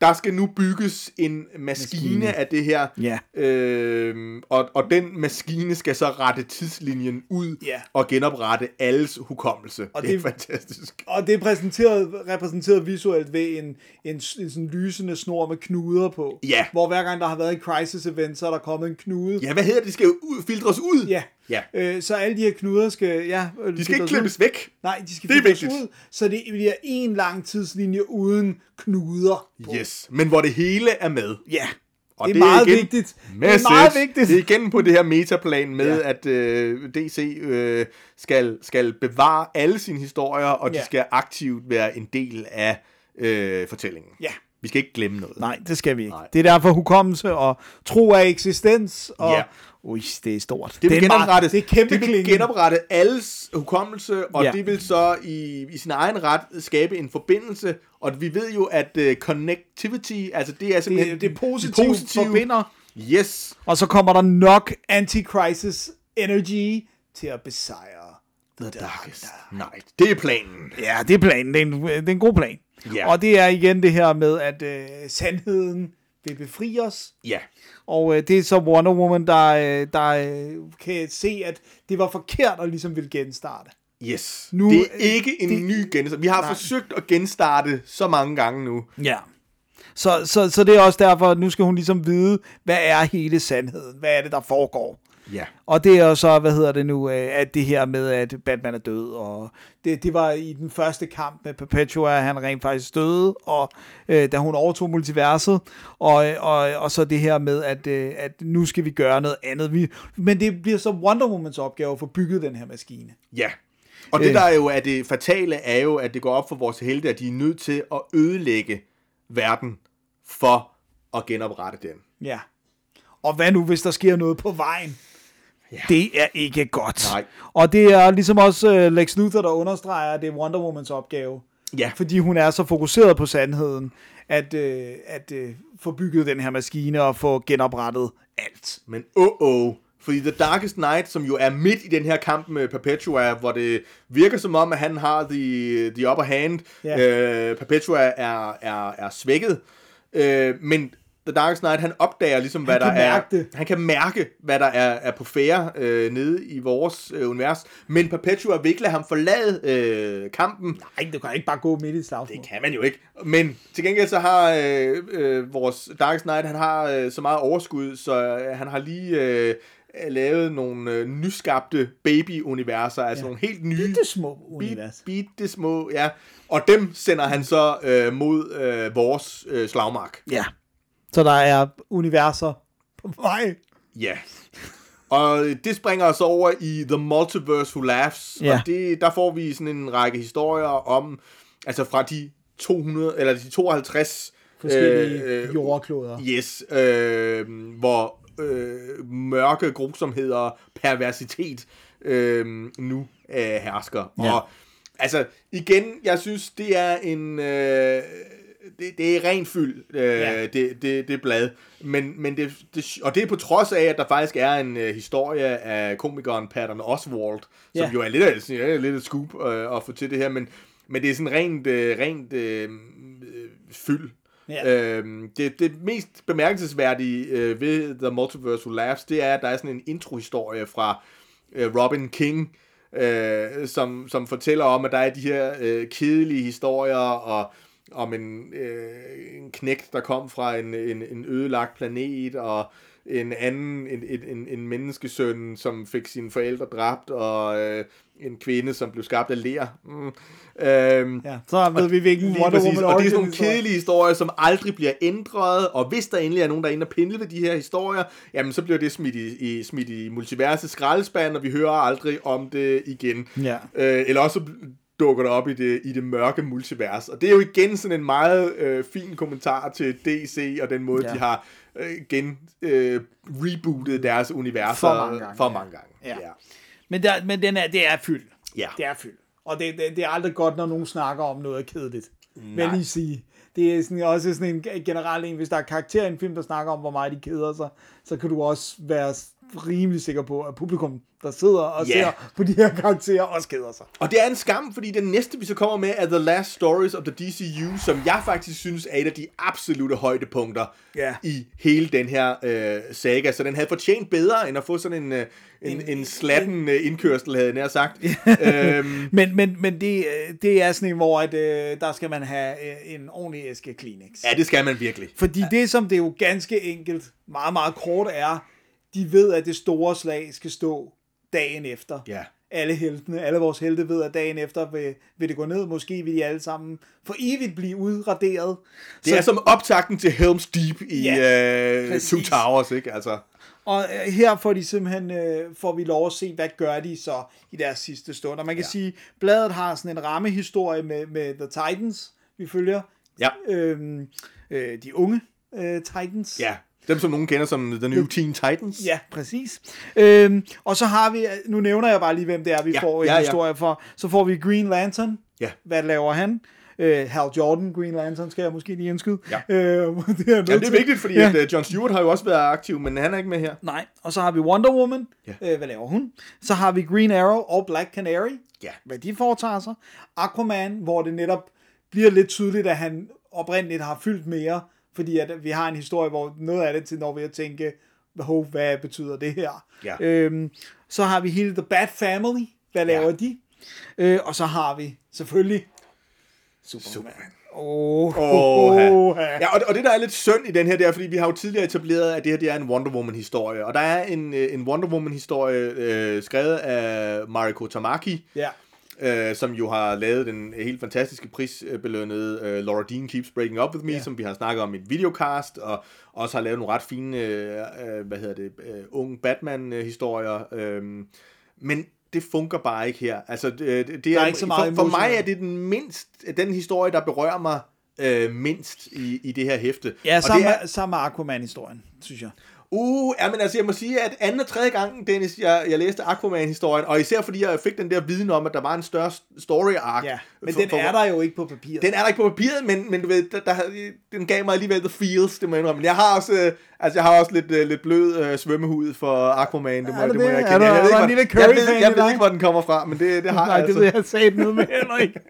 der skal nu bygges en maskine, Maskine. af det her, Ja. øhm, og, og den maskine skal så rette tidslinjen ud Ja. og genoprette alles hukommelse. Og det, det- det er fantastisk. Og det er præsenteret, repræsenteret visuelt ved en, en, en sådan lysende snor med knuder på. Ja. Hvor hver gang der har været en crisis event, så er der kommet en knude. Ja, hvad hedder det? Det skal jo ud, filtres ud. Ja. Ja. Øh, så alle de her knuder skal... Ja, De skal ikke ud. klippes væk. Nej, de skal Det er vigtigt. ud, så det bliver en lang tidslinje uden knuder på. Yes, men hvor det hele er med. Ja, Og det er meget igen vigtigt. Message. Det er meget vigtigt. Det er igen på det her metaplan med, Ja. ja. at øh, DC øh, skal, skal bevare alle sine historier, og de Ja. skal aktivt være en del af øh, fortællingen. Ja. Vi skal ikke glemme noget. Nej, det skal vi ikke. Nej. Det er derfor hukommelse og tro af eksistens. Og, Ja. Ui, det er stort. Det vil, genoprette, det kæmpe det vil genoprette alles hukommelse, og Ja. det vil så i, i sin egen ret skabe en forbindelse. Og vi ved jo, at uh, connectivity, altså det er simpelthen det, det positive, positive forbinder. Yes. Og så kommer der nok anti-crisis energy til at besejre The Darkest Night. Det er planen. Ja, det er planen. Det er en, det er en god plan. Ja. Og det er igen det her med, at øh, sandheden vil befri os. Ja. Og øh, det er så Wonder Woman, der, øh, der øh, kan se, at det var forkert at ligesom ville genstarte. Yes. Nu- det er ikke en det- ny genstart. Vi har. Nej. forsøgt at genstarte så mange gange nu. Ja. Så, så, så det er også derfor, at nu skal hun ligesom vide, hvad er hele sandheden? Hvad er det, der foregår? Ja. Og det er så, hvad hedder det nu, øh, at det her med, at Batman er død, og det, det var i den første kamp med Perpetua, at han rent faktisk døde, og øh, da hun overtog multiverset, og, og, og så det her med, at, øh, at nu skal vi gøre noget andet. Vi, men det bliver så Wonder Womans opgave at få bygget den her maskine. Ja. Og det der er jo er det fatale er jo, at det går op for vores helte, at de er nødt til at ødelægge verden for at genoprette den. Ja. Og hvad nu, hvis der sker noget på vejen? Ja. Det er ikke godt. Nej. Og det er ligesom også uh, Lex Luthor, der understreger, at det er Wonder Womans opgave. Ja. Fordi hun er så fokuseret på sandheden, at, øh, at øh, få bygget den her maskine og få genoprettet alt. Men åh, oh. Fordi The Darkest Knight, som jo er midt i den her kamp med Perpetua, hvor det virker som om, at han har the, the upper hand. Ja. Øh, Perpetua er, er, er svækket. Øh, men The Darkest Knight, han opdager ligesom, hvad Han der er... det. Han kan mærke, hvad der er, er på færre øh, nede i vores øh, univers. Men Perpetua vil ikke lade ham forlade øh, kampen. Nej, du kan ikke bare gå midt i slagsmål. Det kan man jo ikke. Men til gengæld så har øh, øh, vores Darkest Knight, han har øh, så meget overskud, så øh, han har lige øh, lavet nogle øh, nyskabte baby-universer, altså ja. nogle helt nye, Bitte små univers. bit, bitte små, ja. Og dem sender han så øh, mod øh, vores øh, slagmark. Ja. Så der er universer på vej. Ja. Og det springer os over i The Multiverse Who Laughs. Ja. Og det, der får vi sådan en række historier om, altså fra de 200, eller de 52 Forskellige øh, jordkloder. Yes, øh, hvor øh, mørke grusomheder og perversitet øh, nu øh, hersker. Ja. Og altså, igen, jeg synes, det er en... Øh, det, det er ren fyld, øh, Ja. det, det, det blad. Men, men det, det, og det er på trods af, at der faktisk er en øh, historie af komikeren Patton Oswald, som Ja. jo er lidt af, lidt af et scoop øh, at få til det her, men, men det er sådan rent, øh, rent øh, øh, fyld. Ja. Øhm, det, det mest bemærkelsesværdige øh, ved The Multiverse Who Laughs, det er, at der er sådan en introhistorie fra øh, Robin King, øh, som, som fortæller om, at der er de her øh, kedelige historier og om en, øh, en knægt, der kom fra en, en, en ødelagt planet, og en anden, en, en, en, en menneskesøn, som fik sine forældre dræbt, og øh, en kvinde, som blev skabt af ler. Mm. Øhm, Ja, så ved vi, hvilken Wonder Woman og det er sådan nogle kedelige historier, som aldrig bliver ændret, og hvis der endelig er nogen, der er inde og pindle ved de her historier, jamen så bliver det smidt i, i, smidt i multiverset skraldespand, og vi hører aldrig om det igen. Ja. Øh, eller også dukker det op i det, i det mørke multivers. Og det er jo igen sådan en meget øh, fin kommentar til DC, og den måde, Ja. ja. de har øh, gen øh, rebootet deres universer For mange gange, For ja. mange gange. Ja. Men, der, men den er, det er fyld. Ja. Det er fyld. Og det, det, det er aldrig godt, når nogen snakker om noget kedeligt. Vil Nej. lige sige. Det er sådan, også sådan en generelt en, hvis der er karakterer i en film, der snakker om, hvor meget de keder sig, så kan du også være rimelig sikker på, at publikum, der sidder og Ja. ser på de her karakterer, også keder sig. Og det er en skam, fordi den næste, vi så kommer med, er The Last Stories of the DCU, som jeg faktisk synes er et af de absolute højdepunkter Ja. i hele den her øh, saga. Så den havde fortjent bedre, end at få sådan en, øh, en, en, en slatten øh, indkørsel, havde jeg nær sagt. øhm, (laughs) Men, men, men det, øh, det er sådan en, hvor at, øh, der skal man have øh, en ordentlig æske Kleenex. ja, det skal man virkelig. Fordi det, som det jo ganske enkelt, meget, meget kort er, de ved, at det store slag skal stå dagen efter. Ja. Alle heltene, alle vores helte ved, at dagen efter vil, vil det gå ned. Måske vil de alle sammen for evigt blive udraderet. Det er som optakten til Helm's Deep i Ja, øh. Two Towers, ikke? Altså, Og øh, her får de simpelthen, øh, får vi lov at se, hvad gør de så i deres sidste stund. Og man kan. Ja. sige, bladet har sådan en rammehistorie med, med The Titans, vi følger. ja. Øhm, øh, de unge øh, Titans. ja. Dem, som nogen kender som The New Teen Titans. Ja, præcis. Øhm, og så har vi, nu nævner jeg bare lige, hvem det er, vi ja, får en ja, ja. historie for. Så får vi Green Lantern. Ja. Hvad laver han? Øh, Hal Jordan, Green Lantern, skal jeg måske lige indskyde. Ja. Øh, (laughs) det er, Ja, det er vigtigt, fordi Ja. ja. at, uh, John Stewart har jo også været aktiv, men han er ikke med her. Nej, og så har vi Wonder Woman. Ja. Øh, hvad laver hun? Så har vi Green Arrow og Black Canary. Ja. Hvad de foretager sig. Aquaman, hvor det netop bliver lidt tydeligt, at han oprindeligt har fyldt mere, fordi at vi har en historie, hvor noget af det til, når vi at tænke, Hov, hvad betyder det her? Ja. Øhm, så har vi hele The Bad Family. Hvad laver Ja. de? Øh, og så har vi selvfølgelig Superman. Superman. Oh, ja, og, og det der er lidt synd i den her, det er, fordi vi har jo tidligere etableret, at det her det er en Wonder Woman-historie. Og der er en, øh, en Wonder Woman-historie øh, skrevet af Mariko Tamaki, ja. Øh, som jo har lavet den helt fantastiske prisbelønnede øh, Laura Dean Keeps Breaking Up With Me, Ja. som vi har snakket om i et videocast, og også har lavet nogle ret fine, øh, øh, hvad hedder det, øh, unge Batman-historier. Øh, men det fungerer bare ikke her. Altså, det, det er er, ikke så meget for, for mig er det den mindst, den historie, der berører mig øh, mindst i, i det her hæfte. Ja, og sammen, det er, sammen med Aquaman-historien, synes jeg. Uh, ja, men altså, jeg må sige, at anden og tredje gang, Dennis, jeg, jeg læste Aquaman-historien, og især fordi jeg fik den der viden om, at der var en større story arc. Ja, men for- den for- er der jo ikke på papiret. Den er der ikke på papiret, men, men du ved, der, der, den gav mig alligevel the feels, det må jeg indrømme. Men jeg har også, øh, altså, jeg har også lidt, øh, lidt blød øh, svømmehud for Aquaman, det må, Er det du må det? jeg Er erkende. du- Jeg er ved der ikke, hvor- jeg ved, jeg ved ikke, hvor den kommer fra, men det, det har Nej, jeg det altså. ved jeg sagde noget med heller ikke.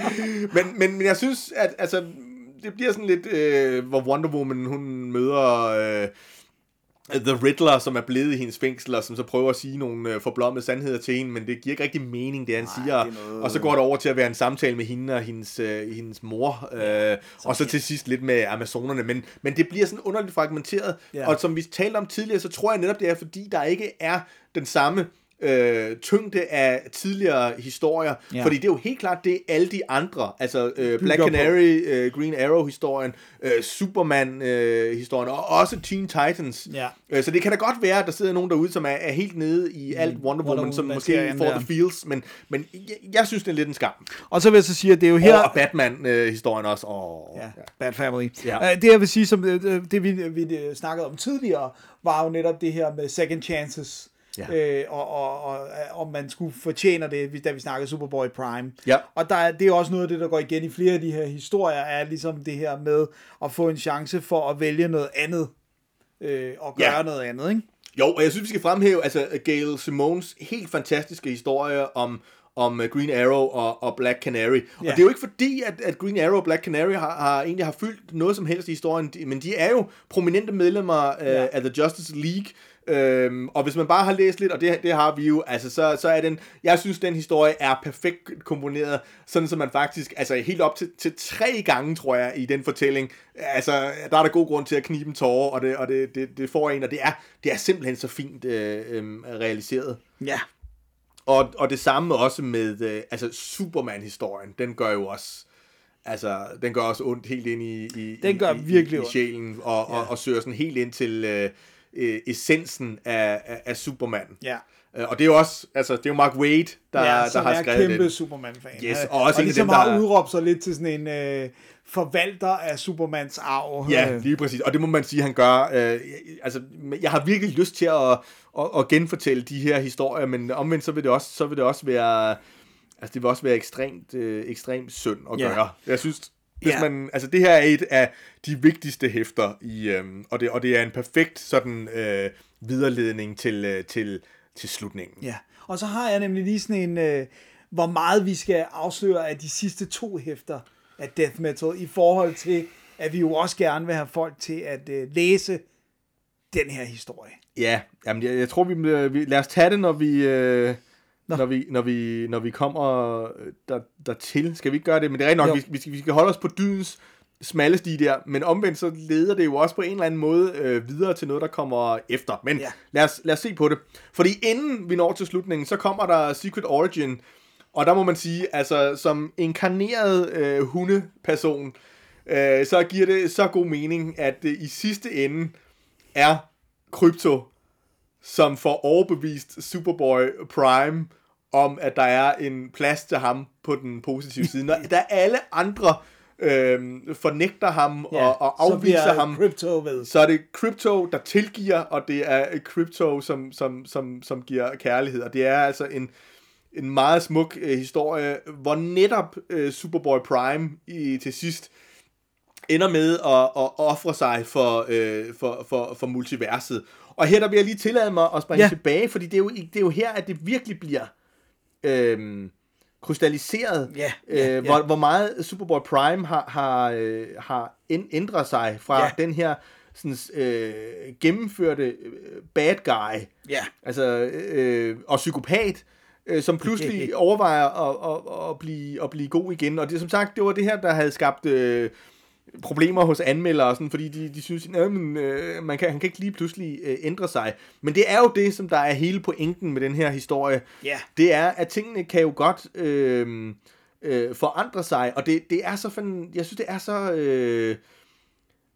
(laughs) men, men, men jeg synes, at altså, det bliver sådan lidt, øh, hvor Wonder Woman, hun møder øh, The Riddler, som er blevet i hendes fængsel, og som så prøver at sige nogle øh, forblommede sandheder til hende, men det giver ikke rigtig mening, det han Nej, siger. det noget- Og så går det over til at være en samtale med hende og hendes, øh, hendes mor, øh, og så til sidst lidt med Amazonerne, men, men det bliver sådan underligt fragmenteret, Ja. og som vi talte om tidligere, så tror jeg netop, det er, fordi der ikke er den samme øh, tyngde af tidligere historier, Ja. ja. fordi det er jo helt klart det, alle de andre, altså øh, Black. Canary, øh, Green Arrow-historien, øh, Superman-historien, og også Teen Titans. Ja. Øh, så det kan da godt være, at der sidder nogen derude, som er, er helt nede i alt Wonder Woman, Wonder som måske får the feels, men, men jeg, jeg synes, det er lidt en skam. Og så vil jeg så sige, at det er jo Her... Og Batman-historien også. Åh, Ja, Bad Family. Ja. Øh, Det jeg vil sige, som øh, øh, det vi, vi øh, snakkede om tidligere, var jo netop det her med second chances. Ja. Øh, og, og, og om man skulle fortjene det, da vi snakkede Superboy Prime. Ja. Og der er, det er også noget af det, der går igen i flere af de her historier, er ligesom det her med at få en chance for at vælge noget andet. Øh, og gøre Ja. noget andet, ikke? Jo, og jeg synes, vi skal fremhæve altså, Gail Simons helt fantastiske historie om, om øh, Green Arrow og, og Black Canary. Og Ja. det er jo ikke fordi, at, at Green Arrow og Black Canary har, har egentlig har fyldt noget som helst i historien, men de er jo prominente medlemmer øh, Ja. af The Justice League. Øhm, og hvis man bare har læst lidt, og det, det har vi jo, altså så, så er den, jeg synes den historie er perfekt komponeret, sådan så man faktisk, altså helt op til, til tre gange, tror jeg, i den fortælling, altså der er der god grund til at knibe en tårer, og det, og det, det, det får en, og det er, det er simpelthen så fint øh, øh, realiseret. Ja. Og, og det samme også med, øh, altså Superman-historien, den gør jo også, altså den gør også ondt helt ind i, i, Den gør i, virkelig i, i sjælen, og, ja. og, og søger sådan helt ind til øh, øh, essensen af, af, af Superman. Ja. Øh, Og det er jo også, altså det er jo Mark Wade, der, ja, der har skrevet kæmpe det. Superman-fan. Yes, og også og en ligesom dem, der- har udråbt sig lidt til sådan en øh, forvalter af Supermans arv. Ja, lige præcis. Og det må man sige, han gør. Øh, altså, jeg har virkelig lyst til at, at, at genfortælle de her historier, men omvendt så vil det også, så vil det også være, altså det vil også være ekstremt, øh, ekstremt synd at Ja. gøre. Jeg synes, hvis Ja. man, altså det her er et af de vigtigste hæfter i, øhm, og, det, og det er en perfekt sådan øh, videreledning til, øh, til, til slutningen. Ja, og så har jeg nemlig lige sådan en, øh, hvor meget vi skal afsløre af de sidste to hæfter af Death Metal, i forhold til, at vi jo også gerne vil have folk til at øh, læse den her historie. Ja, jamen jeg, jeg tror, vi, øh, vi lad os tage det, når vi, øh, når vi, når vi, når vi kommer øh, der, dertil. Skal vi ikke gøre det? Men det er rigtigt nok, Jo. vi, vi, skal, vi skal holde os på dydens smalle sti der, men omvendt så leder det jo også på en eller anden måde øh, videre til noget, der kommer efter. Men Ja. lad, os, lad os se på det. Fordi inden vi når til slutningen, så kommer der Secret Origin, og der må man sige, altså som inkarneret øh, hundeperson, øh, så giver det så god mening, at det i sidste ende er Krypto, som får overbevist Superboy Prime om, at der er en plads til ham på den positive side. Når der alle andre øh, fornægter ham ja, og, og så afviser bliver ham, Crypto ved. så er det Crypto, der tilgiver, og det er Crypto, som, som, som, som giver kærlighed. Og det er altså en, en meget smuk øh, historie, hvor netop øh, Superboy Prime i, til sidst ender med at, at ofre sig for, øh, for, for, for multiverset. Og her der vil jeg lige tillade mig at springe ja. tilbage, fordi det er, jo, det er jo her, at det virkelig bliver øh, krystalliseret, Ja, ja, øh, ja. Hvor, hvor meget Superboy Prime har, har, øh, har ænd- ændret sig fra ja. den her sådan, øh, gennemførte øh, bad guy, Ja. altså, øh, og psykopat, øh, som pludselig overvejer at, at, at, blive, at blive god igen. Og det som sagt, det var det her, der havde skabt øh, problemer hos anmeldere, og sådan, fordi de, de synes, at øh, man kan, han kan ikke lige pludselig øh, ændre sig. Men det er jo det, som der er hele pointen med den her historie. Ja. Det er, at tingene kan jo godt øh, øh, forandre sig, og det, det er så fanden, jeg synes, det er så... Øh,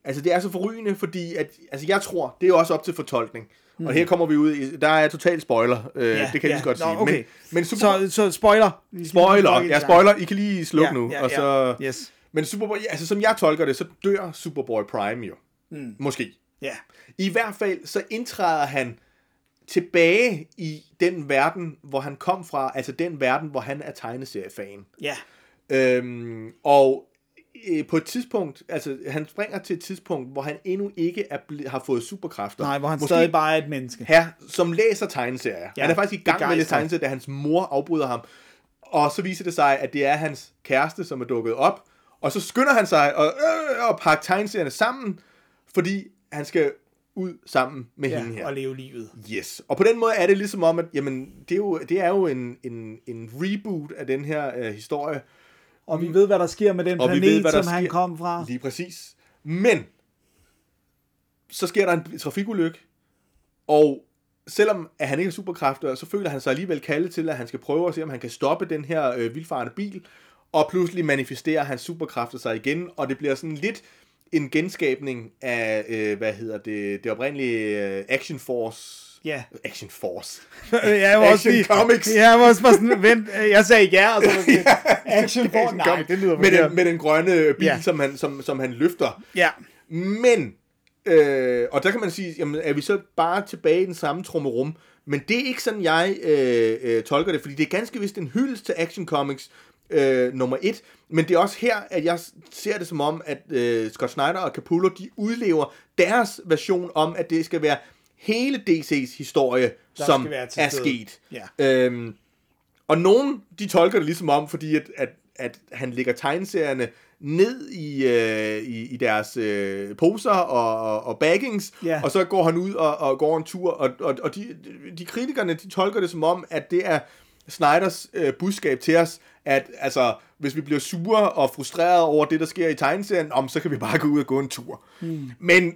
Altså, det er så forrygende, fordi at, altså, jeg tror, det er jo også op til fortolkning. Mm. Og her kommer vi ud i, der er total spoiler, øh, ja, det kan jeg lige så godt Nå, sige. Okay. Men, men super, så, så spoiler. spoiler, ja, spoiler, I kan lige slukke Ja, nu. ja, og så. Yes. Men Superboy, altså som jeg tolker det, så dør Superboy Prime jo. Mm. Måske. Ja. I hvert fald, så indtræder han tilbage i den verden, hvor han kom fra, altså den verden, hvor han er tegneseriefan. Ja. Øhm, og øh, på et tidspunkt, altså han springer til et tidspunkt, hvor han endnu ikke er ble- har fået superkræfter. Nej, hvor han Måske stadig bare er et menneske. her, som læser tegneserier. Ja, Ja, han er faktisk i gang med at tegneserier, da hans mor afbryder ham. Og så viser det sig, at det er hans kæreste, som er dukket op. Og så skynder han sig at, øh, at pakke tegneserierne sammen, fordi han skal ud sammen med Ja, hende her. og leve livet. Yes. Og på den måde er det ligesom om, at jamen, det, er jo, det er jo en, en, en reboot af den her øh, historie. Og vi ved, hvad der sker med den Og vi planet, ved, hvad der som han sker. kom fra. Lige præcis. Men, så sker der en trafikulykke, og selvom at han ikke har superkræfter, så føler han sig alligevel kaldet til, at han skal prøve at se, om han kan stoppe den her øh, vildfarende bil, og pludselig manifesterer hans superkræfter sig igen, og det bliver sådan lidt en genskabning af, øh, hvad hedder det, det oprindelige øh, Action Force. Ja. Action Force. jeg var også Action lige, Comics. Jeg var også bare sådan, vent, jeg sagde ja, og så (laughs) var sådan, action for, Action nej, det lyder med den, med den grønne bil, Ja. ja. som, han, som, som han løfter. Ja, Men, øh, og der kan man sige, jamen, er vi så bare tilbage i den samme trummerum? Men det er ikke sådan, jeg øh, øh, tolker det, fordi det er ganske vist en hyldest til Action Comics øh, nummer et, men det er også her, at jeg ser det som om, at øh, Scott Snyder og Capullo, de udlever deres version om, at det skal være hele DC's historie, Der som er sket. Ja. Øhm, og nogen, de tolker det ligesom om, fordi at, at, at han lægger tegneserierne ned i, øh, i, i deres øh, poser og, og, og baggings, Ja. og så går han ud og, og går en tur, og, og, og de, de kritikerne, de tolker det som om, at det er Snyders øh, budskab til os, at altså, hvis vi bliver sure og frustrerede over det, der sker i tegneserien, om, så kan vi bare gå ud og gå en tur. Hmm. Men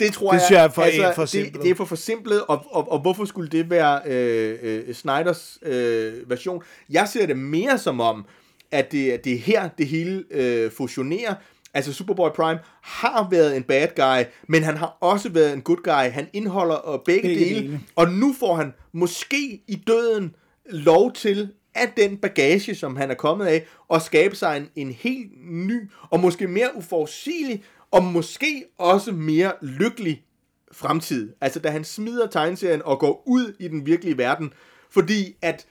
det tror Det jeg, jeg er for- altså, forsimplet. det, det er for forsimplet, og, og, og hvorfor skulle det være øh, øh, Snyders øh, version? Jeg ser det mere som om, at det, det er her, det hele øh, fusionerer. Altså Superboy Prime har været en bad guy, men han har også været en good guy. Han indeholder øh, begge, Begge begge dele, dele. og nu får han måske i døden lov til af den bagage, som han er kommet af, og skabe sig en, en helt ny, og måske mere uforudsigelig, og måske også mere lykkelig fremtid. Altså da han smider tegneserien og går ud i den virkelige verden, fordi at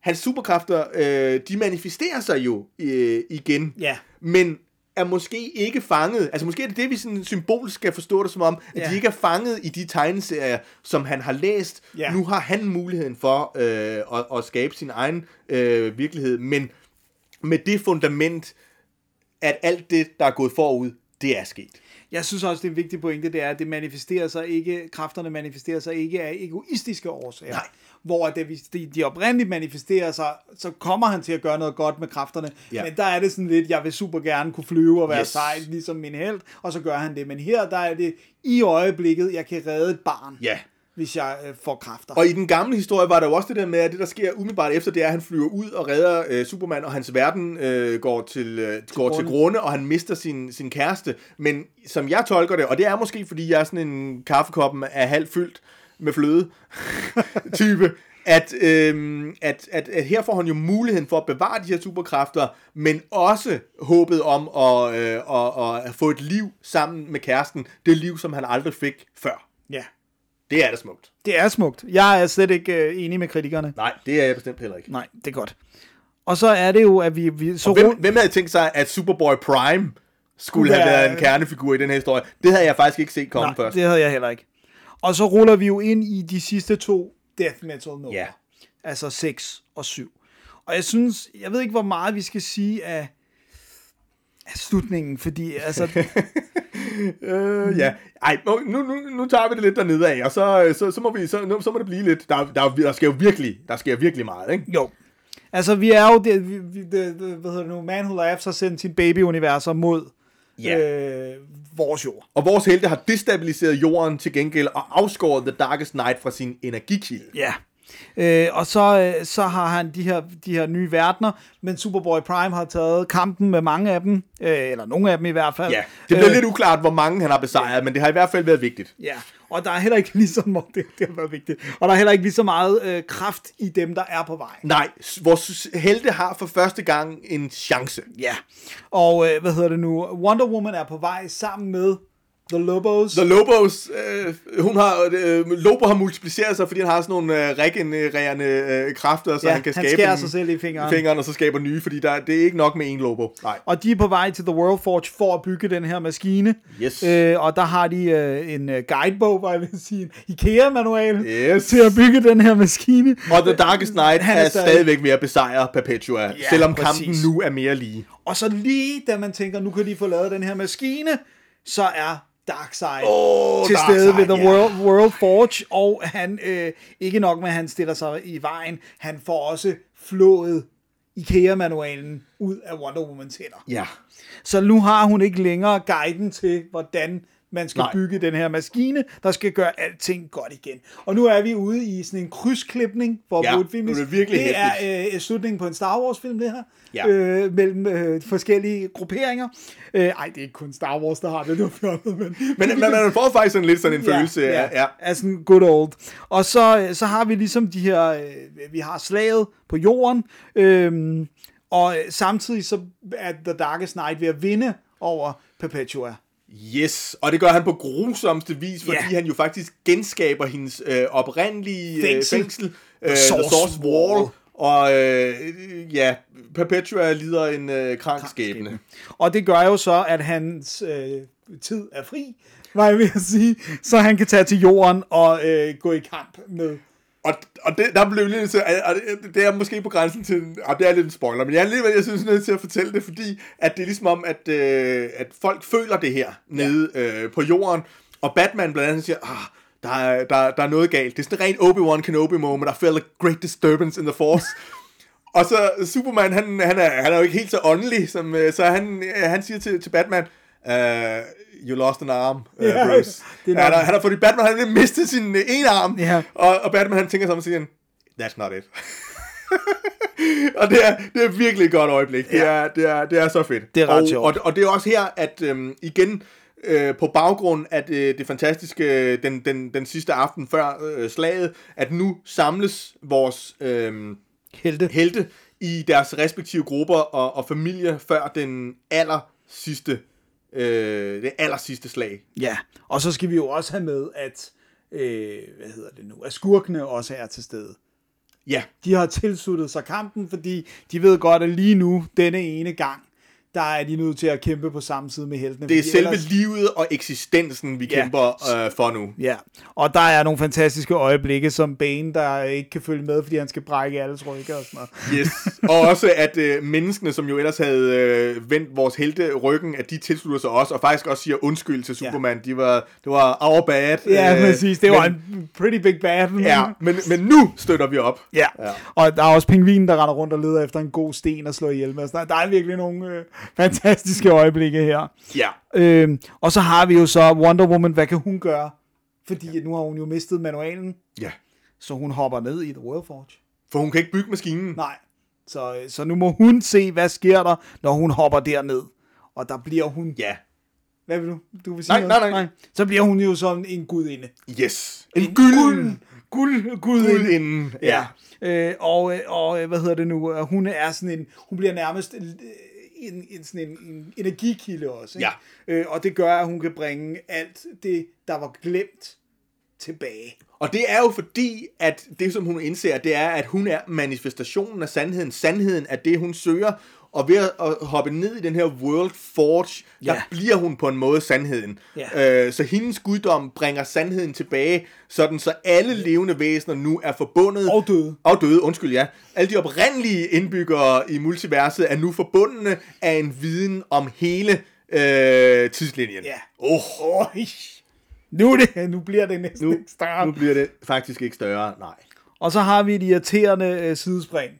hans superkræfter, øh, de manifesterer sig jo øh, igen, Ja. men er måske ikke fanget, altså måske er det det, vi sådan symbolisk skal forstå det som om, at Ja. de ikke er fanget i de tegneserier, som han har læst. Ja. Nu har han muligheden for øh, at, at skabe sin egen øh, virkelighed, men med det fundament, at alt det, der er gået forud, det er sket. Jeg synes også, det er en vigtig pointe, det er, at det manifesterer sig ikke, kræfterne manifesterer sig ikke af egoistiske årsager. Nej. Hvor det, hvis de, de oprindeligt manifesterer sig, så kommer han til at gøre noget godt med kræfterne. Ja. Men der er det sådan lidt, jeg vil super gerne kunne flyve og være Yes. sej, ligesom min held, og så gør han det. Men her, der er det i øjeblikket, jeg kan redde et barn, Ja. hvis jeg øh, får kræfter. Og i den gamle historie var der jo også det der med, at det der sker umiddelbart efter, det er, at han flyver ud og redder øh, Superman, og hans verden øh, går, til, øh, går til grunde. grunde, og han mister sin, sin kæreste. Men som jeg tolker det, og det er måske, fordi jeg er sådan en kaffekoppen af halvt fyldt med fløde (laughs) type, at, øh, at, at, at her får han jo muligheden for at bevare de her superkræfter, men også håbet om at, øh, at, at få et liv sammen med kæresten. Det liv, som han aldrig fik før. Ja. Det er da smukt. Det er smukt. Jeg er slet ikke øh, enig med kritikerne. Nej, det er jeg bestemt heller ikke. Nej, det er godt. Og så er det jo, at vi... vi så Hvem, hvem havde tænkt sig, at Superboy Prime skulle have være- været en kernefigur i den her historie? Det havde jeg faktisk ikke set komme Nej, først. det havde jeg heller ikke. Og så ruller vi jo ind i de sidste to death metal numre. Ja. Altså 6 og 7. Og jeg synes, jeg ved ikke, hvor meget vi skal sige af, af slutningen, fordi altså, (laughs) Øh, ja. Ej, nu, nu, nu, tager vi det lidt dernede af, og så, så, så, må, vi, så, så må det blive lidt... Der, der, der sker jo virkelig, der sker virkelig meget, ikke? jo. Altså, vi er jo, det, vi, det, det, hvad hedder det nu, Man Who Laughs har sendt sin babyuniverser mod Ja. øh, vores jord. Og vores helte har destabiliseret jorden til gengæld og afskåret The Darkest Night fra sin energikilde. Ja. Øh, og så, øh, så har han de her, de her nye verdener, men Superboy Prime har taget kampen med mange af dem, øh, eller nogle af dem i hvert fald. Ja, det bliver Øh, lidt uklart, hvor mange han har besejret, men det har i hvert fald været vigtigt. Ja, og der er heller ikke lige så meget, det, det har været vigtigt, og der er heller ikke lige så meget øh, kraft i dem, der er på vej. Nej, vores helte har for første gang en chance. Ja, og øh, hvad hedder det nu, Wonder Woman er på vej sammen med The Lobos. The Lobos, øh, hun har, øh, Lobo har multipliceret sig, fordi han har sådan nogle øh, regenererende øh, kræfter, så Ja, han kan han skabe en- sig selv i fingeren. fingeren, og så skaber nye, fordi der, det er ikke nok med en Lobo. Nej. Og de er på vej til The World Forge for at bygge den her maskine. Yes. Øh, og der har de øh, en øh, guidebog, var jeg vil sige, en IKEA-manual Yes. til at bygge den her maskine. Og The Darkest Night Han er, er stadig- stadigvæk ved at besejre Perpetua, ja, selvom præcis. kampen nu er mere lige. Og så lige da man tænker, nu kan de få lavet den her maskine, så er Darkseid Åh, til Darkseid, stede ved The ja. World, World Forge, og han, øh, ikke nok med, at han stiller sig i vejen, han får også flået IKEA-manualen ud af Wonder Womans hænder. Ja. Så nu har hun ikke længere guiden til, hvordan man skal Nej. Bygge den her maskine, der skal gøre alting godt igen. Og nu er vi ude i sådan en krydsklipning for Ja, ja, nu er det virkelig det er øh, slutningen på en Star Wars-film, det her. Ja. Øh, mellem øh, forskellige grupperinger. Øh, ej, det er ikke kun Star Wars, der har det, det var fjollet, men... Men, men man får faktisk sådan lidt sådan en følelse af, ja. af sådan good old. Og så, så har vi ligesom de her, øh, vi har slaget på jorden, øhm, og samtidig så er The Darkest Night ved at vinde over Perpetua. Yes, og det gør han på grusomste vis, fordi Ja. han jo faktisk genskaber hendes øh, oprindelige øh, Fængsel. fængsel, øh, The The Source Source Wall, Wall. og øh, ja, Perpetua lider en øh, krank skæbne. Og det gør jo så, at hans øh, tid er fri, var jeg ved at sige, så han kan tage til jorden og øh, gå i kamp med. Og, og det, der blev lidt til, og det, det er måske på grænsen til, og det er lidt en spoiler, men jeg er alligevel, jeg synes, jeg er nødt til at fortælle det, fordi at det er ligesom om, at, øh, at folk føler det her nede øh, på jorden, og Batman blandt andet siger, ah, der er, der, der er noget galt. Det er sådan en ren Obi-Wan Kenobi moment, I felt a great disturbance in the force. (laughs) og så Superman, han, han, er, han er jo ikke helt så åndelig, som, øh, så han, øh, han siger til, til Batman, uh, you lost an arm, uh, Ja, Bruce. (laughs) det er han, har, han har fået Batman, han har mistet sin øh, ene arm, Ja. og, og Batman han tænker sig om og siger, that's not it. (laughs) og det er, det er virkelig et godt øjeblik. Det, er, det, er, det er så fedt. Det er ret og, sjovt. Og, og det er også her, at øhm, igen, øh, på baggrund af det, det fantastiske, den, den, den sidste aften før øh, slaget, at nu samles vores øh, Helte. helte i deres respektive grupper og, og familier før den aller sidste, øh, det aller sidste slag. Ja, og så skal vi jo også have med, at, øh, hvad hedder det nu, at skurkene også er til stede. Ja, De har tilsluttet sig kampen, fordi de ved godt, at lige nu, denne ene gang, der er de nødt til at kæmpe på samme side med heltene. det er selve ellers- livet og eksistensen, vi Ja. kæmper øh, for nu. Ja, og der er nogle fantastiske øjeblikke, som Bane, der ikke kan følge med, fordi han skal brække alles rygge og sådan noget. Yes. Og også at øh, menneskene, som jo ellers havde øh, vendt vores helte ryggen, at de tilslutter sig også, og faktisk også siger undskyld til Superman. De var, det var our bad. Ja, øh, præcis. Det var men, en pretty big bad. men- Ja, men, men nu støtter vi op. Ja. Ja. ja, og der er også pingvinen, der render rundt og leder efter en god sten og slår ihjel med. Så Der der er virkelig nogle øh, (laughs) fantastiske øjeblikke her. Ja. Øhm, og så har vi jo så Wonder Woman, hvad kan hun gøre? Fordi nu har hun jo mistet manualen, ja. så hun hopper ned i The World Forge. For hun kan ikke bygge maskinen. Nej, så, øh, så nu må hun se, hvad sker der, når hun hopper derned. Og der bliver hun... Ja. Hvad vil du? Du vil sige Nej, noget? nej, nej. Så bliver hun jo sådan en gudinde. Yes. En, en gylden. Guld, guld, gudinde. Guldinden. Ja. Øh, og, øh, og øh, hvad hedder det nu? Hun er sådan en, hun bliver nærmest en, en, sådan en, en energikilde også. Ikke? Ja. Øh, og det gør, at hun kan bringe alt det, der var glemt, tilbage. Og det er jo fordi, at det som hun indser, det er, at hun er manifestationen af sandheden. Sandheden er det, hun søger. Og ved at, hoppe ned i den her World Forge, der Ja. bliver hun på en måde sandheden. Ja. Øh, så hendes guddom bringer sandheden tilbage, sådan så alle levende væsener nu er forbundet. Og døde. Og døde, undskyld, ja. Alle de oprindelige indbyggere i multiverset er nu forbundne af en viden om hele øh, tidslinjen. Ja. Oh, Oj. Nu, det, nu bliver det næsten nu, ikke større. nu bliver det faktisk ikke større, nej. Og så har vi et irriterende øh, sidespring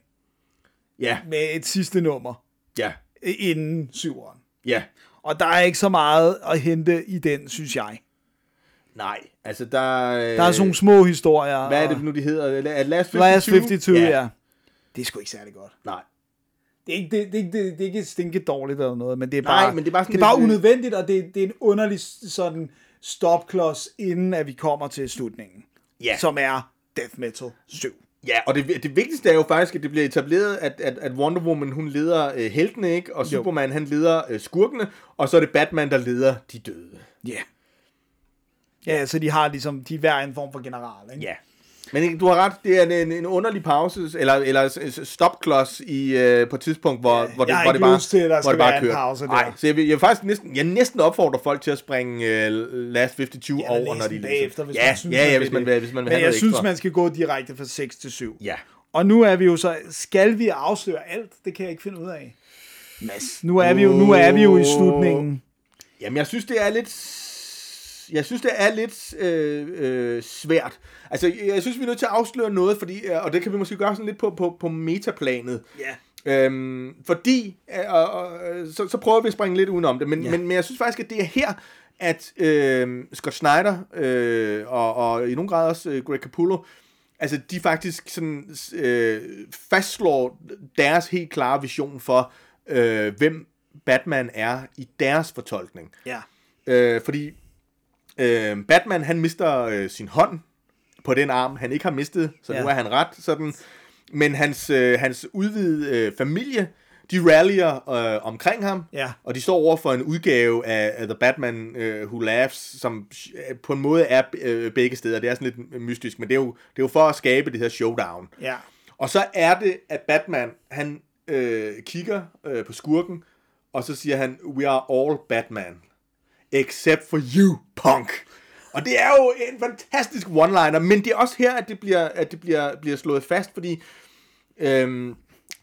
Ja, med et sidste nummer ja, inden syveren. ja. Og der er ikke så meget at hente i den, synes jeg. Nej, altså der... Øh, Der er sådan nogle små historier. Hvad er det nu, de hedder? La- Last 52? Last 52, ja. ja. Det er sgu ikke særlig godt. Nej. Det er ikke, det, det, det, det er ikke stinke dårligt eller noget, men det er bare, men det er bare sådan det er bare lidt- unødvendigt, og det, det er en underlig sådan stopklods, inden at vi kommer til slutningen. Ja. Som er Death Metal 7. Ja, og det, det vigtigste er jo faktisk, at det bliver etableret, at, at, at Wonder Woman, hun leder øh, heltene, ikke? Og Superman, han leder øh, skurkene, og så er det Batman, der leder de døde. Ja. Yeah. Ja, så de har ligesom, de er hver en form for general, ikke? Ja. Men du har ret, det er en, en, underlig pause, eller, eller stopklods i, øh, på et tidspunkt, hvor, Ja, hvor det, hvor det bare, til, der hvor det bare kører. pause der. Nej, så jeg vil, jeg vil faktisk næsten, jeg næsten opfordrer folk til at springe øh, Last 52 eller over, når de læser. bagefter, hvis ja, man synes, ja, ja, hvis man, vil, hvis man vil Men have jeg synes, ekstra. man skal gå direkte fra 6 til 7. Ja. Og nu er vi jo så, skal vi afsløre alt? Det kan jeg ikke finde ud af. Mads, nu er vi jo, nu er vi jo i slutningen. Jamen, jeg synes, det er lidt... Jeg synes, det er lidt øh, øh, svært. Altså, jeg, synes, vi er nødt til at afsløre noget, fordi, øh, og det kan vi måske gøre sådan lidt på, på, på metaplanet. Ja. Øhm, fordi, øh, og, og, så, så prøver vi at springe lidt udenom det, men, ja. men, men jeg synes faktisk, at det er her, at øh, Scott Snyder, øh, og, og i nogen grad også øh, Greg Capullo, altså de faktisk sådan, øh, fastslår deres helt klare vision for, øh, hvem Batman er i deres fortolkning. Ja. Øh, fordi øh, Batman, han mister øh, sin hånd på den arm, han ikke har mistet, så ja. nu er han ret sådan. Men hans, øh, hans udvidede øh, familie, de rallyer øh, omkring ham, Ja. og de står over for en udgave af, af The Batman øh, Who Laughs, som øh, på en måde er øh, begge steder. Det er sådan lidt mystisk, men det er, jo, det er jo for at skabe det her showdown. Ja. Og så er det, at Batman, han øh, kigger øh, på skurken, og så siger han, we are all Batman, except for you, punk. Og det er jo en fantastisk one-liner, men det er også her, at det bliver, at det bliver, bliver slået fast, fordi øhm,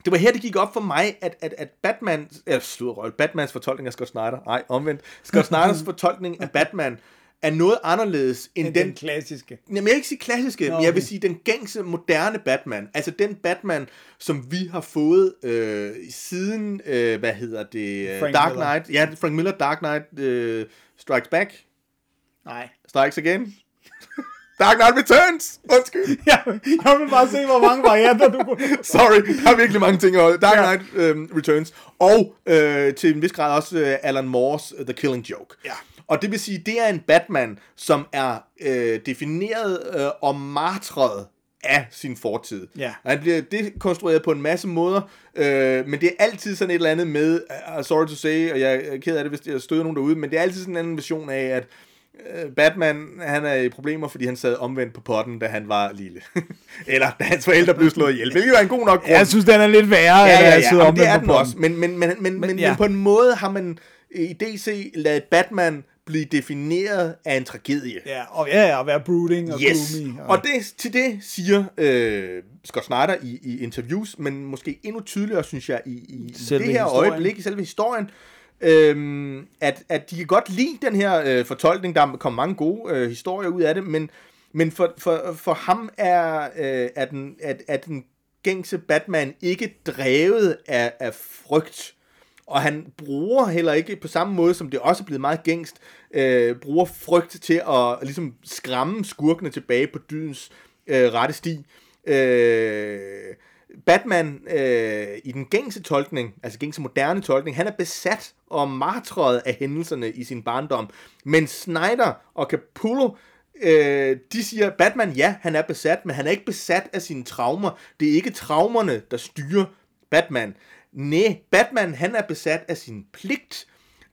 det var her, det gik op for mig, at, at, at Batman, eller sludrøl, Batmans fortolkning af Scott Snyder, nej, omvendt, Scott (laughs) Snyders fortolkning af Batman er noget anderledes end Den, den, den klassiske. Jamen, jeg vil ikke sige klassiske, Nå, men jeg vil okay. sige den gængse, moderne Batman. Altså den Batman, som vi har fået øh, siden, øh, hvad hedder det? øh, Frank Dark Miller. Knight. Ja, Frank Miller, Dark Knight øh, Strikes Back. Nej. Strikes Again. Dark Knight Returns! Undskyld. (laughs) Jeg, jeg vil bare se, hvor mange varianter du kunne... (laughs) Sorry, der er virkelig mange ting. Dark Ja. Knight øh, Returns. Og øh, til en vis grad også øh, Alan Moores The Killing Joke. Ja. Og det vil sige, det er en Batman, som er øh, defineret øh, og martret af sin fortid. Ja. Og han bliver dekonstrueret på en masse måder, øh, men det er altid sådan et eller andet med, uh, sorry to say, og jeg er ked af det, hvis jeg støder nogen derude, men det er altid sådan en anden version af, at øh, Batman, han er i problemer, fordi han sad omvendt på potten, da han var lille. (laughs) Eller da hans forældre blev slået ihjel, hvilket er en god nok grund. Jeg synes, den er lidt værre, Ja, at ja, jeg ja, jamen, det er omvendt den på også. Men, men, men, men, men, ja. men på en måde har man i DC ladet Batman blive defineret af en tragedie. Ja, og ja, at være brooding og Yes. gloomy. Og det, til det siger øh, Scott Snyder i, i interviews, men måske endnu tydeligere, synes jeg, i, i Selve det her historien. øjeblik, i selve historien, øhm, at, at de kan godt lide den her øh, fortolkning. Der kommer mange gode øh, historier ud af det, men, men for, for, for ham er, øh, er, den, er, er den gængse Batman ikke drevet af, af frygt. Og han bruger heller ikke på samme måde, som det også er blevet meget gængst, øh, bruger frygt til at ligesom skræmme skurkene tilbage på dydens øh, rette sti. Øh, Batman øh, i den gængse tolkning, altså gængse moderne tolkning, han er besat og martret af hændelserne i sin barndom. Men Snyder og Capullo, øh, de siger, Batman, ja, han er besat, men han er ikke besat af sine traumer. Det er ikke traumerne, der styrer Batman. Nej, Batman, han er besat af sin pligt.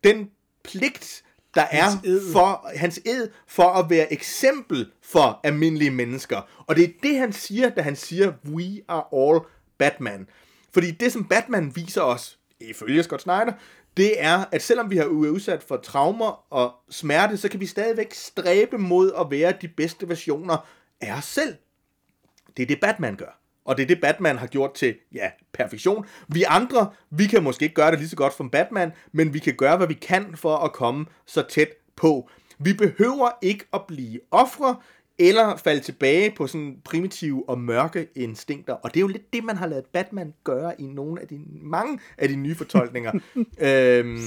Den pligt, der Hans er ed. for hans ed for at være eksempel for almindelige mennesker. Og det er det, han siger, da han siger, we are all Batman. Fordi det, som Batman viser os ifølge Scott Snyder, det er, at selvom vi har været udsat for traumer og smerte, så kan vi stadigvæk stræbe mod at være de bedste versioner af os selv. Det er det, Batman gør. Og det er det, Batman har gjort til, ja, perfektion. Vi andre, vi kan måske ikke gøre det lige så godt som Batman, men vi kan gøre, hvad vi kan for at komme så tæt på. Vi behøver ikke at blive ofre, eller falde tilbage på sådan primitive og mørke instinkter. Og det er jo lidt det, man har lavet Batman gøre i nogle af de mange af de nye fortolkninger. (laughs) øhm,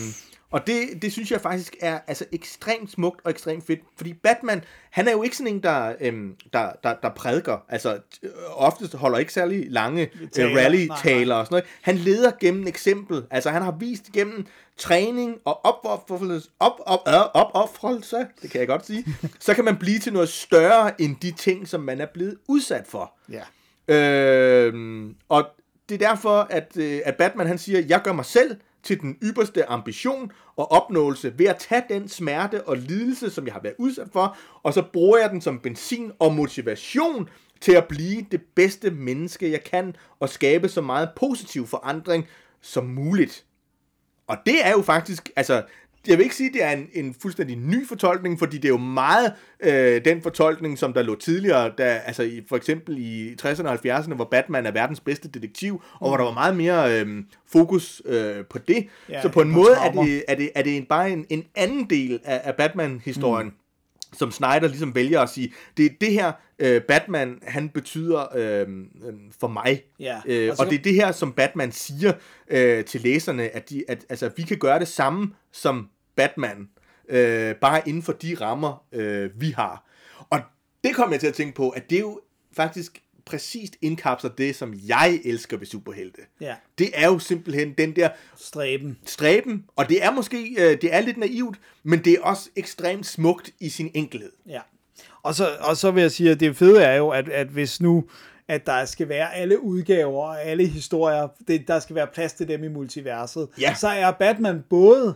og det, det synes jeg faktisk er altså ekstremt smukt og ekstremt fedt, fordi Batman, han er jo ikke sådan en, der, øhm, der, der, der prædiker, altså øh, oftest holder ikke særlig lange øh, Taler. rally-taler og sådan noget. Han leder gennem eksempel, altså han har vist gennem træning og opoffrelse, op, op, øh, opoffrelse, det kan jeg godt sige, (laughs) så kan man blive til noget større end de ting, som man er blevet udsat for. Ja. Øhm, og det er derfor, at, øh, at Batman han siger, jeg gør mig selv til den ypperste ambition og opnåelse ved at tage den smerte og lidelse, som jeg har været udsat for, og så bruger jeg den som benzin og motivation til at blive det bedste menneske, jeg kan, og skabe så meget positiv forandring som muligt. Og det er jo faktisk, altså, jeg vil ikke sige, at det er en, en fuldstændig ny fortolkning, fordi det er jo meget øh, den fortolkning, som der lå tidligere, da, altså i, for eksempel i 60'erne og 70'erne, hvor Batman er verdens bedste detektiv, og hvor der var meget mere øh, fokus øh, på det. Ja, så på en måde er traumer. det, er det, er det en, bare en, en anden del af, af Batman-historien. Mm som Snyder ligesom vælger at sige, det er det her, øh, Batman, han betyder øh, øh, for mig. Ja, Øh, og så- og det er det her, som Batman siger øh, til læserne, at, de, at altså, vi kan gøre det samme som Batman, øh, bare inden for de rammer, øh, vi har. Og det kom jeg til at tænke på, at det er jo faktisk præcist indkapsler det, som jeg elsker ved superhelte. Ja. Det er jo simpelthen den der Stræben. stræben, og det er måske, øh, det er lidt naivt, men det er også ekstremt smukt i sin enkelhed. Ja. Og så, og så vil jeg sige, at det fede er jo, at, at hvis nu at der skal være alle udgaver og alle historier, det, der skal være plads til dem i multiverset, Ja. så er Batman både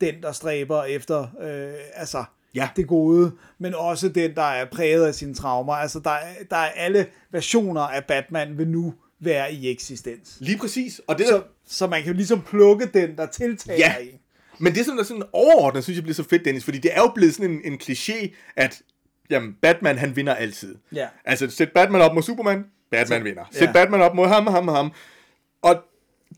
den, der stræber efter øh, altså Ja. det gode, men også den, der er præget af sine traumer. Altså, der, er- der er alle versioner af Batman vil nu være i eksistens. Lige præcis, og det der, Så, så man kan jo ligesom plukke den, der tiltaler Ja. en. Men det, som der sådan overordnet, synes jeg bliver så fedt, Dennis, fordi det er jo blevet sådan en, en kliché, at jamen, Batman, han vinder altid. Ja. Altså, sæt Batman op mod Superman, Batman Så- vinder. Sæt ja. Batman op mod ham, ham, ham. Og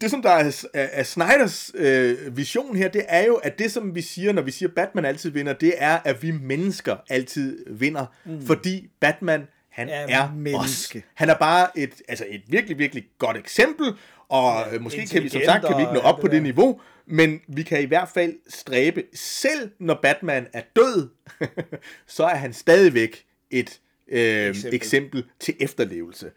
det, som der er, er, er Snyders øh, vision her, det er jo, at det, som vi siger, når vi siger, Batman altid vinder, det er, at vi mennesker altid vinder. Mm. Fordi Batman, han Er er, menneske. os. Han er bare et, altså et virkelig, virkelig godt eksempel, og ja, måske kan vi, som sagt, kan vi ikke nå op og på det det niveau, men vi kan i hvert fald stræbe, selv når Batman er død, (laughs) så er han stadigvæk et øh, eksempel. eksempel til efterlevelse.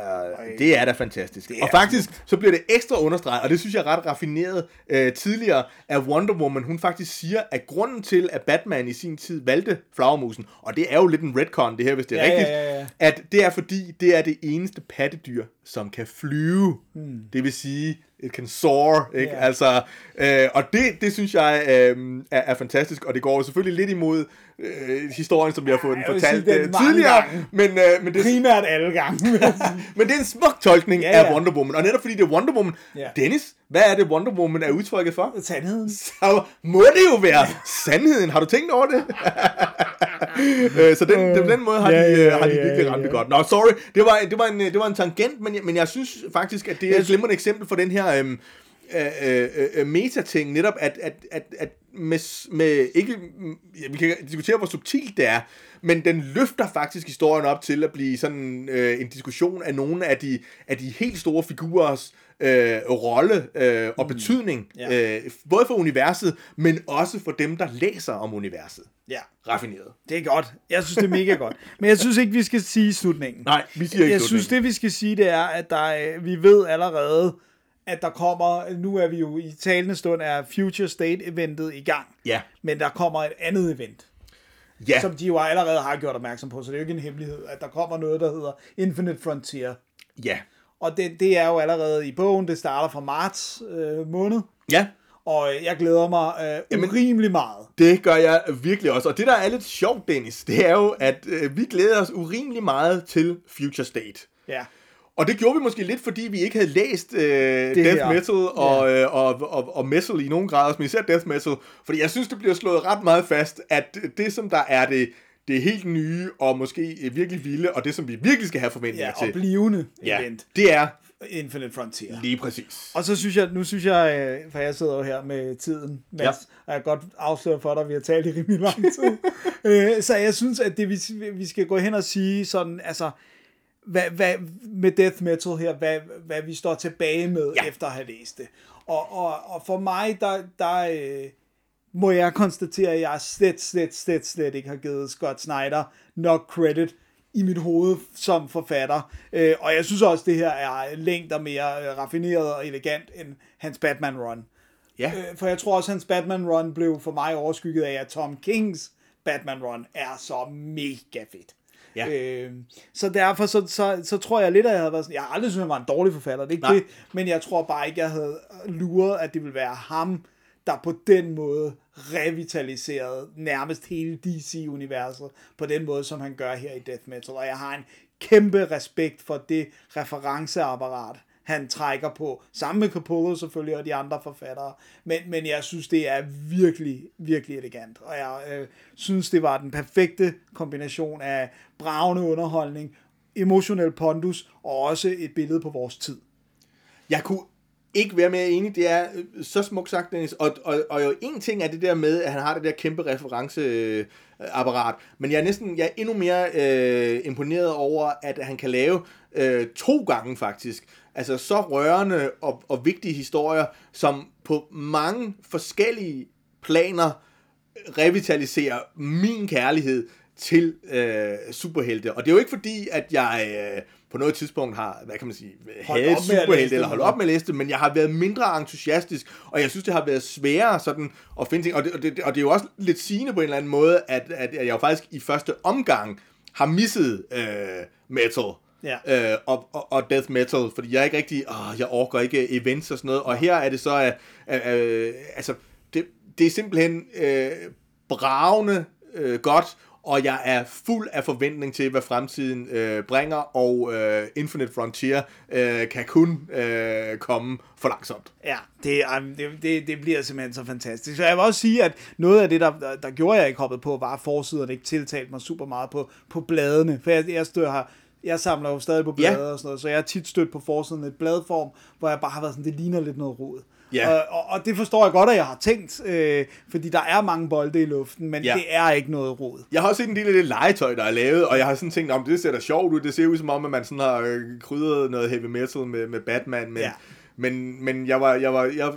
Uh, det er da fantastisk. er og faktisk, så bliver det ekstra understreget, og det synes jeg er ret raffineret uh, tidligere, at Wonder Woman, hun faktisk siger, at grunden til, at Batman i sin tid valgte flagermusen, og det er jo lidt en retcon, det her, hvis det er Ja, ja, rigtigt, ja, ja. at det er fordi, det er det eneste pattedyr, som kan flyve. Hmm. Det vil sige, it can soar, ikke? Ja. Altså, øh, og det, det synes jeg øh, er, er fantastisk, og det går jo selvfølgelig lidt imod øh, historien, som vi har fået den jeg vil fortalt sige, den øh, tidligere, gange. men, øh, men, det, Primært alle gange. (laughs) men det er en smuk tolkning Ja, ja, ja. af Wonder Woman, og netop fordi det er Wonder Woman, Ja. Dennis, hvad er det Wonder Woman er udtrykket for? Sandheden. Så må det jo være sandheden. Har du tænkt over det? (laughs) Øh, så den, den, på den måde har Ja, de, ja, øh, har de virkelig ja. ramt det godt. Nå, sorry. Det var, det var, en, det var en tangent, men jeg, men jeg synes faktisk, at det er et glimrende eksempel for den her øhm, øh, øh, øh, metating, netop at, at, at, at med, med ikke, ja, vi kan diskutere, hvor subtilt det er, men den løfter faktisk historien op til at blive sådan øh, en diskussion af nogle af de, af de helt store figurers øh, rolle øh, og betydning, Mm. Ja. øh, både for universet, men også for dem, der læser om universet. Ja, Raffineret. det er godt. Jeg synes, det er mega godt. Men jeg synes ikke, vi skal sige slutningen. Nej, vi siger ikke Jeg slutningen. synes, det vi skal sige, det er, at der er, vi ved allerede, at der kommer, nu er vi jo i talende stund, er Future State-eventet i gang. Ja. Men der kommer et andet event, Ja, som de jo allerede har gjort opmærksom på, så det er jo ikke en hemmelighed, at der kommer noget, der hedder Infinite Frontier. ja, Og det, det er jo allerede i bogen, det starter fra marts øh, måned, ja. og øh, jeg glæder mig øh, urimelig meget. Det gør jeg virkelig også. Og det, der er lidt sjovt, Dennis, det er jo, at øh, vi glæder os urimelig meget til Future State. Ja. Og det gjorde vi måske lidt, fordi vi ikke havde læst øh, death her. metal og, øh, og, og, og metal i nogen grad, men især death metal. Fordi jeg synes, det bliver slået ret meget fast, at det, som der er det, det helt nye og måske virkelig vilde, og det, som vi virkelig skal have forventninger Ja, og til, blivende ja, event. det er Infinite Frontier. lige præcis. Og så synes jeg, nu synes jeg, øh, for jeg sidder jo her med tiden, Mads, Ja. og jeg kan godt afsløre for dig, at vi har talt i rimelig lang tid. (laughs) Øh, så jeg synes, at det vi, vi skal gå hen og sige sådan, altså, hvad, hvad, med death metal her, hvad, hvad vi står tilbage med Ja. efter at have læst det. Og, og, og for mig, der, der øh, må jeg konstatere, at jeg slet, slet, slet, slet ikke har givet Scott Snyder nok credit i mit hoved som forfatter. Øh, og jeg synes også, det her er længder mere øh, raffineret og elegant end hans Batman-run. Ja. Øh, for jeg tror også, hans Batman-run blev for mig overskygget af, at Tom Kings Batman-run er så mega fedt. Ja. Øh, så derfor så, så, så tror jeg lidt, at jeg havde været sådan, jeg har aldrig syntes, han var en dårlig forfatter, det er ikke Nej. det, men jeg tror bare ikke, jeg havde luret, at det ville være ham, der på den måde revitaliserede nærmest hele DC-universet, på den måde, som han gør her i Death Metal, og jeg har en kæmpe respekt for det referenceapparat, han trækker på, sammen med Capullo selvfølgelig, og de andre forfattere, men, men jeg synes, det er virkelig, virkelig elegant, og jeg øh, synes, det var den perfekte kombination af bravende underholdning, emotionel pondus, og også et billede på vores tid. Jeg kunne ikke være mere enig. Det er øh, så smukt sagt, Dennis. Og, og, og jo en ting er det der med, at han har det der kæmpe referenceapparat. Men jeg er næsten jeg er endnu mere øh, imponeret over, at han kan lave øh, to gange faktisk. Altså så rørende og, og vigtige historier, som på mange forskellige planer revitaliserer min kærlighed til øh, superhelte. Og det er jo ikke fordi, at jeg øh, på noget tidspunkt har, hvad kan man sige, Holdt havde op med at læse superhelte det, eller holdt op med at læse det, men jeg har været mindre entusiastisk, og jeg synes, det har været sværere sådan at finde ting. Og det, og det, og det er jo også lidt sigende på en eller anden måde, at, at jeg jo faktisk i første omgang har misset øh, metal. Ja. Øh, og, og, og death metal, fordi jeg er ikke rigtig, åh, jeg orker ikke events og sådan noget, og her er det så, at, at, øh, altså, det, det er simpelthen øh, bravende øh, godt, og jeg er fuld af forventning til, hvad fremtiden øh, bringer, og øh, Infinite Frontier øh, kan kun øh, komme for langsomt. Ja, det, det, det, bliver simpelthen så fantastisk. Så jeg vil også sige, at noget af det, der, der, gjorde, jeg ikke hoppede på, var at forsiderne ikke tiltalte mig super meget på, på bladene. For jeg, jeg, stod her, jeg samler jo stadig på blade Ja. og sådan noget, så jeg har tit stødt på forsiden et bladform, hvor jeg bare har været sådan, det ligner lidt noget rod. Ja. Og, og, og det forstår jeg godt, at jeg har tænkt, øh, fordi der er mange bolde i luften, men Ja. det er ikke noget rod. Jeg har også set en del af det legetøj, der er lavet, og jeg har sådan tænkt, om det ser da sjovt ud. Det ser ud som om, at man sådan har øh, krydret noget heavy metal med, med Batman, men, Ja. men, men jeg var, jeg var, jeg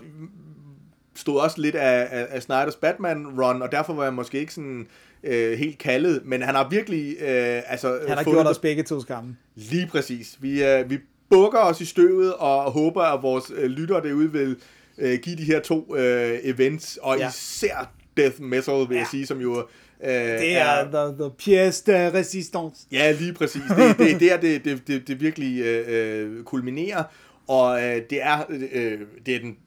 stod også lidt af, af, af Snyders Batman-run, og derfor var jeg måske ikke sådan øh, helt kaldet, men han har virkelig, øh, altså... Han har gjort os begge to skamme. Lige præcis. Vi, øh, vi bukker os i støvet og håber, at vores øh, lyttere derude vil øh, give de her to øh, events, og ja. Især Death Metal, vil ja. jeg sige, som jo... Øh, Det er the, the pièce de résistance. Ja, lige præcis. Det, det er der, det, det, det, det virkelig øh, øh, kulminerer, og øh, det er, øh, det er den,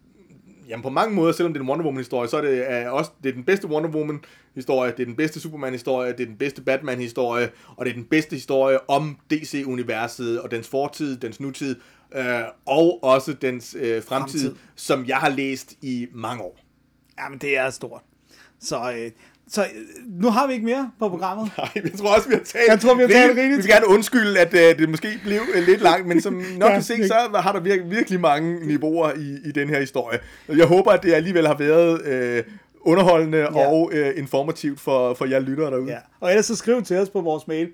jamen på mange måder, selvom det er en Wonder Woman-historie, så er det øh, også det er den bedste Wonder Woman-historie, det er den bedste Superman-historie, det er den bedste Batman-historie, og det er den bedste historie om DC-universet og dens fortid, dens nutid, øh, og også dens øh, fremtid, fremtid, som jeg har læst i mange år. Jamen, det er stort. Så, øh, så øh, nu har vi ikke mere på programmet. (laughs) Nej, jeg tror også, vi har talt Jeg tror, vi har talt rigeligt. Vi vil gerne undskylde, at uh, det måske blev uh, lidt langt, men som (laughs) nok Ja, kan se, så har der virkelig, virkelig mange niveauer i, i den her historie. Jeg håber, at det alligevel har været uh, underholdende ja. Og uh, informativt for, for jer lyttere derude. Ja. Og ellers så skriv til os på vores mail,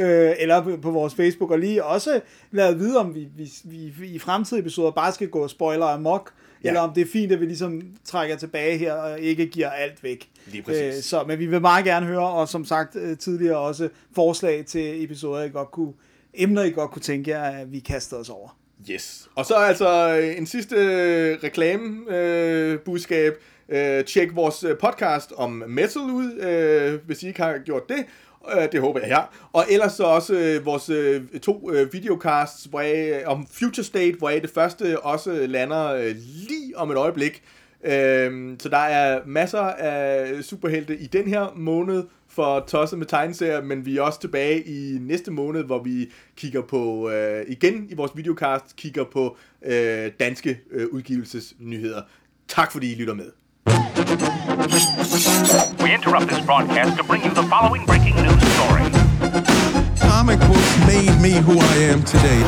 øh, eller på, vores Facebook, og lige også lad vide, om vi, vi, vi i fremtidige episoder bare skal gå spoiler amok, Ja. eller om det er fint, at vi ligesom trækker tilbage her og ikke giver alt væk. Lige præcis. Øh, så, men vi vil meget gerne høre, og som sagt øh, tidligere også forslag til episoder, I godt kunne, emner, I godt kunne tænke jer, at vi kaster os over. Yes. Og så altså øh, en sidste øh, reklamebudskab. Øh, budskab. øh, tjek vores øh, podcast om metal ud, øh, hvis I ikke har gjort det. Øh, det håber jeg, ja. Og ellers så også øh, vores øh, to øh, videocasts hvor jeg, øh, om Future State, hvor jeg det første også lander øh, lige om et øjeblik. Øh, så der er masser af superhelte i den her måned for tosset med tegneserier, men vi er også tilbage i næste måned, hvor vi kigger på, øh, igen i vores videocast, kigger på øh, danske øh, udgivelsesnyheder. Tak fordi I lytter med. Interrupt this broadcast to bring you the following breaking news story. Comic books made me who I am today.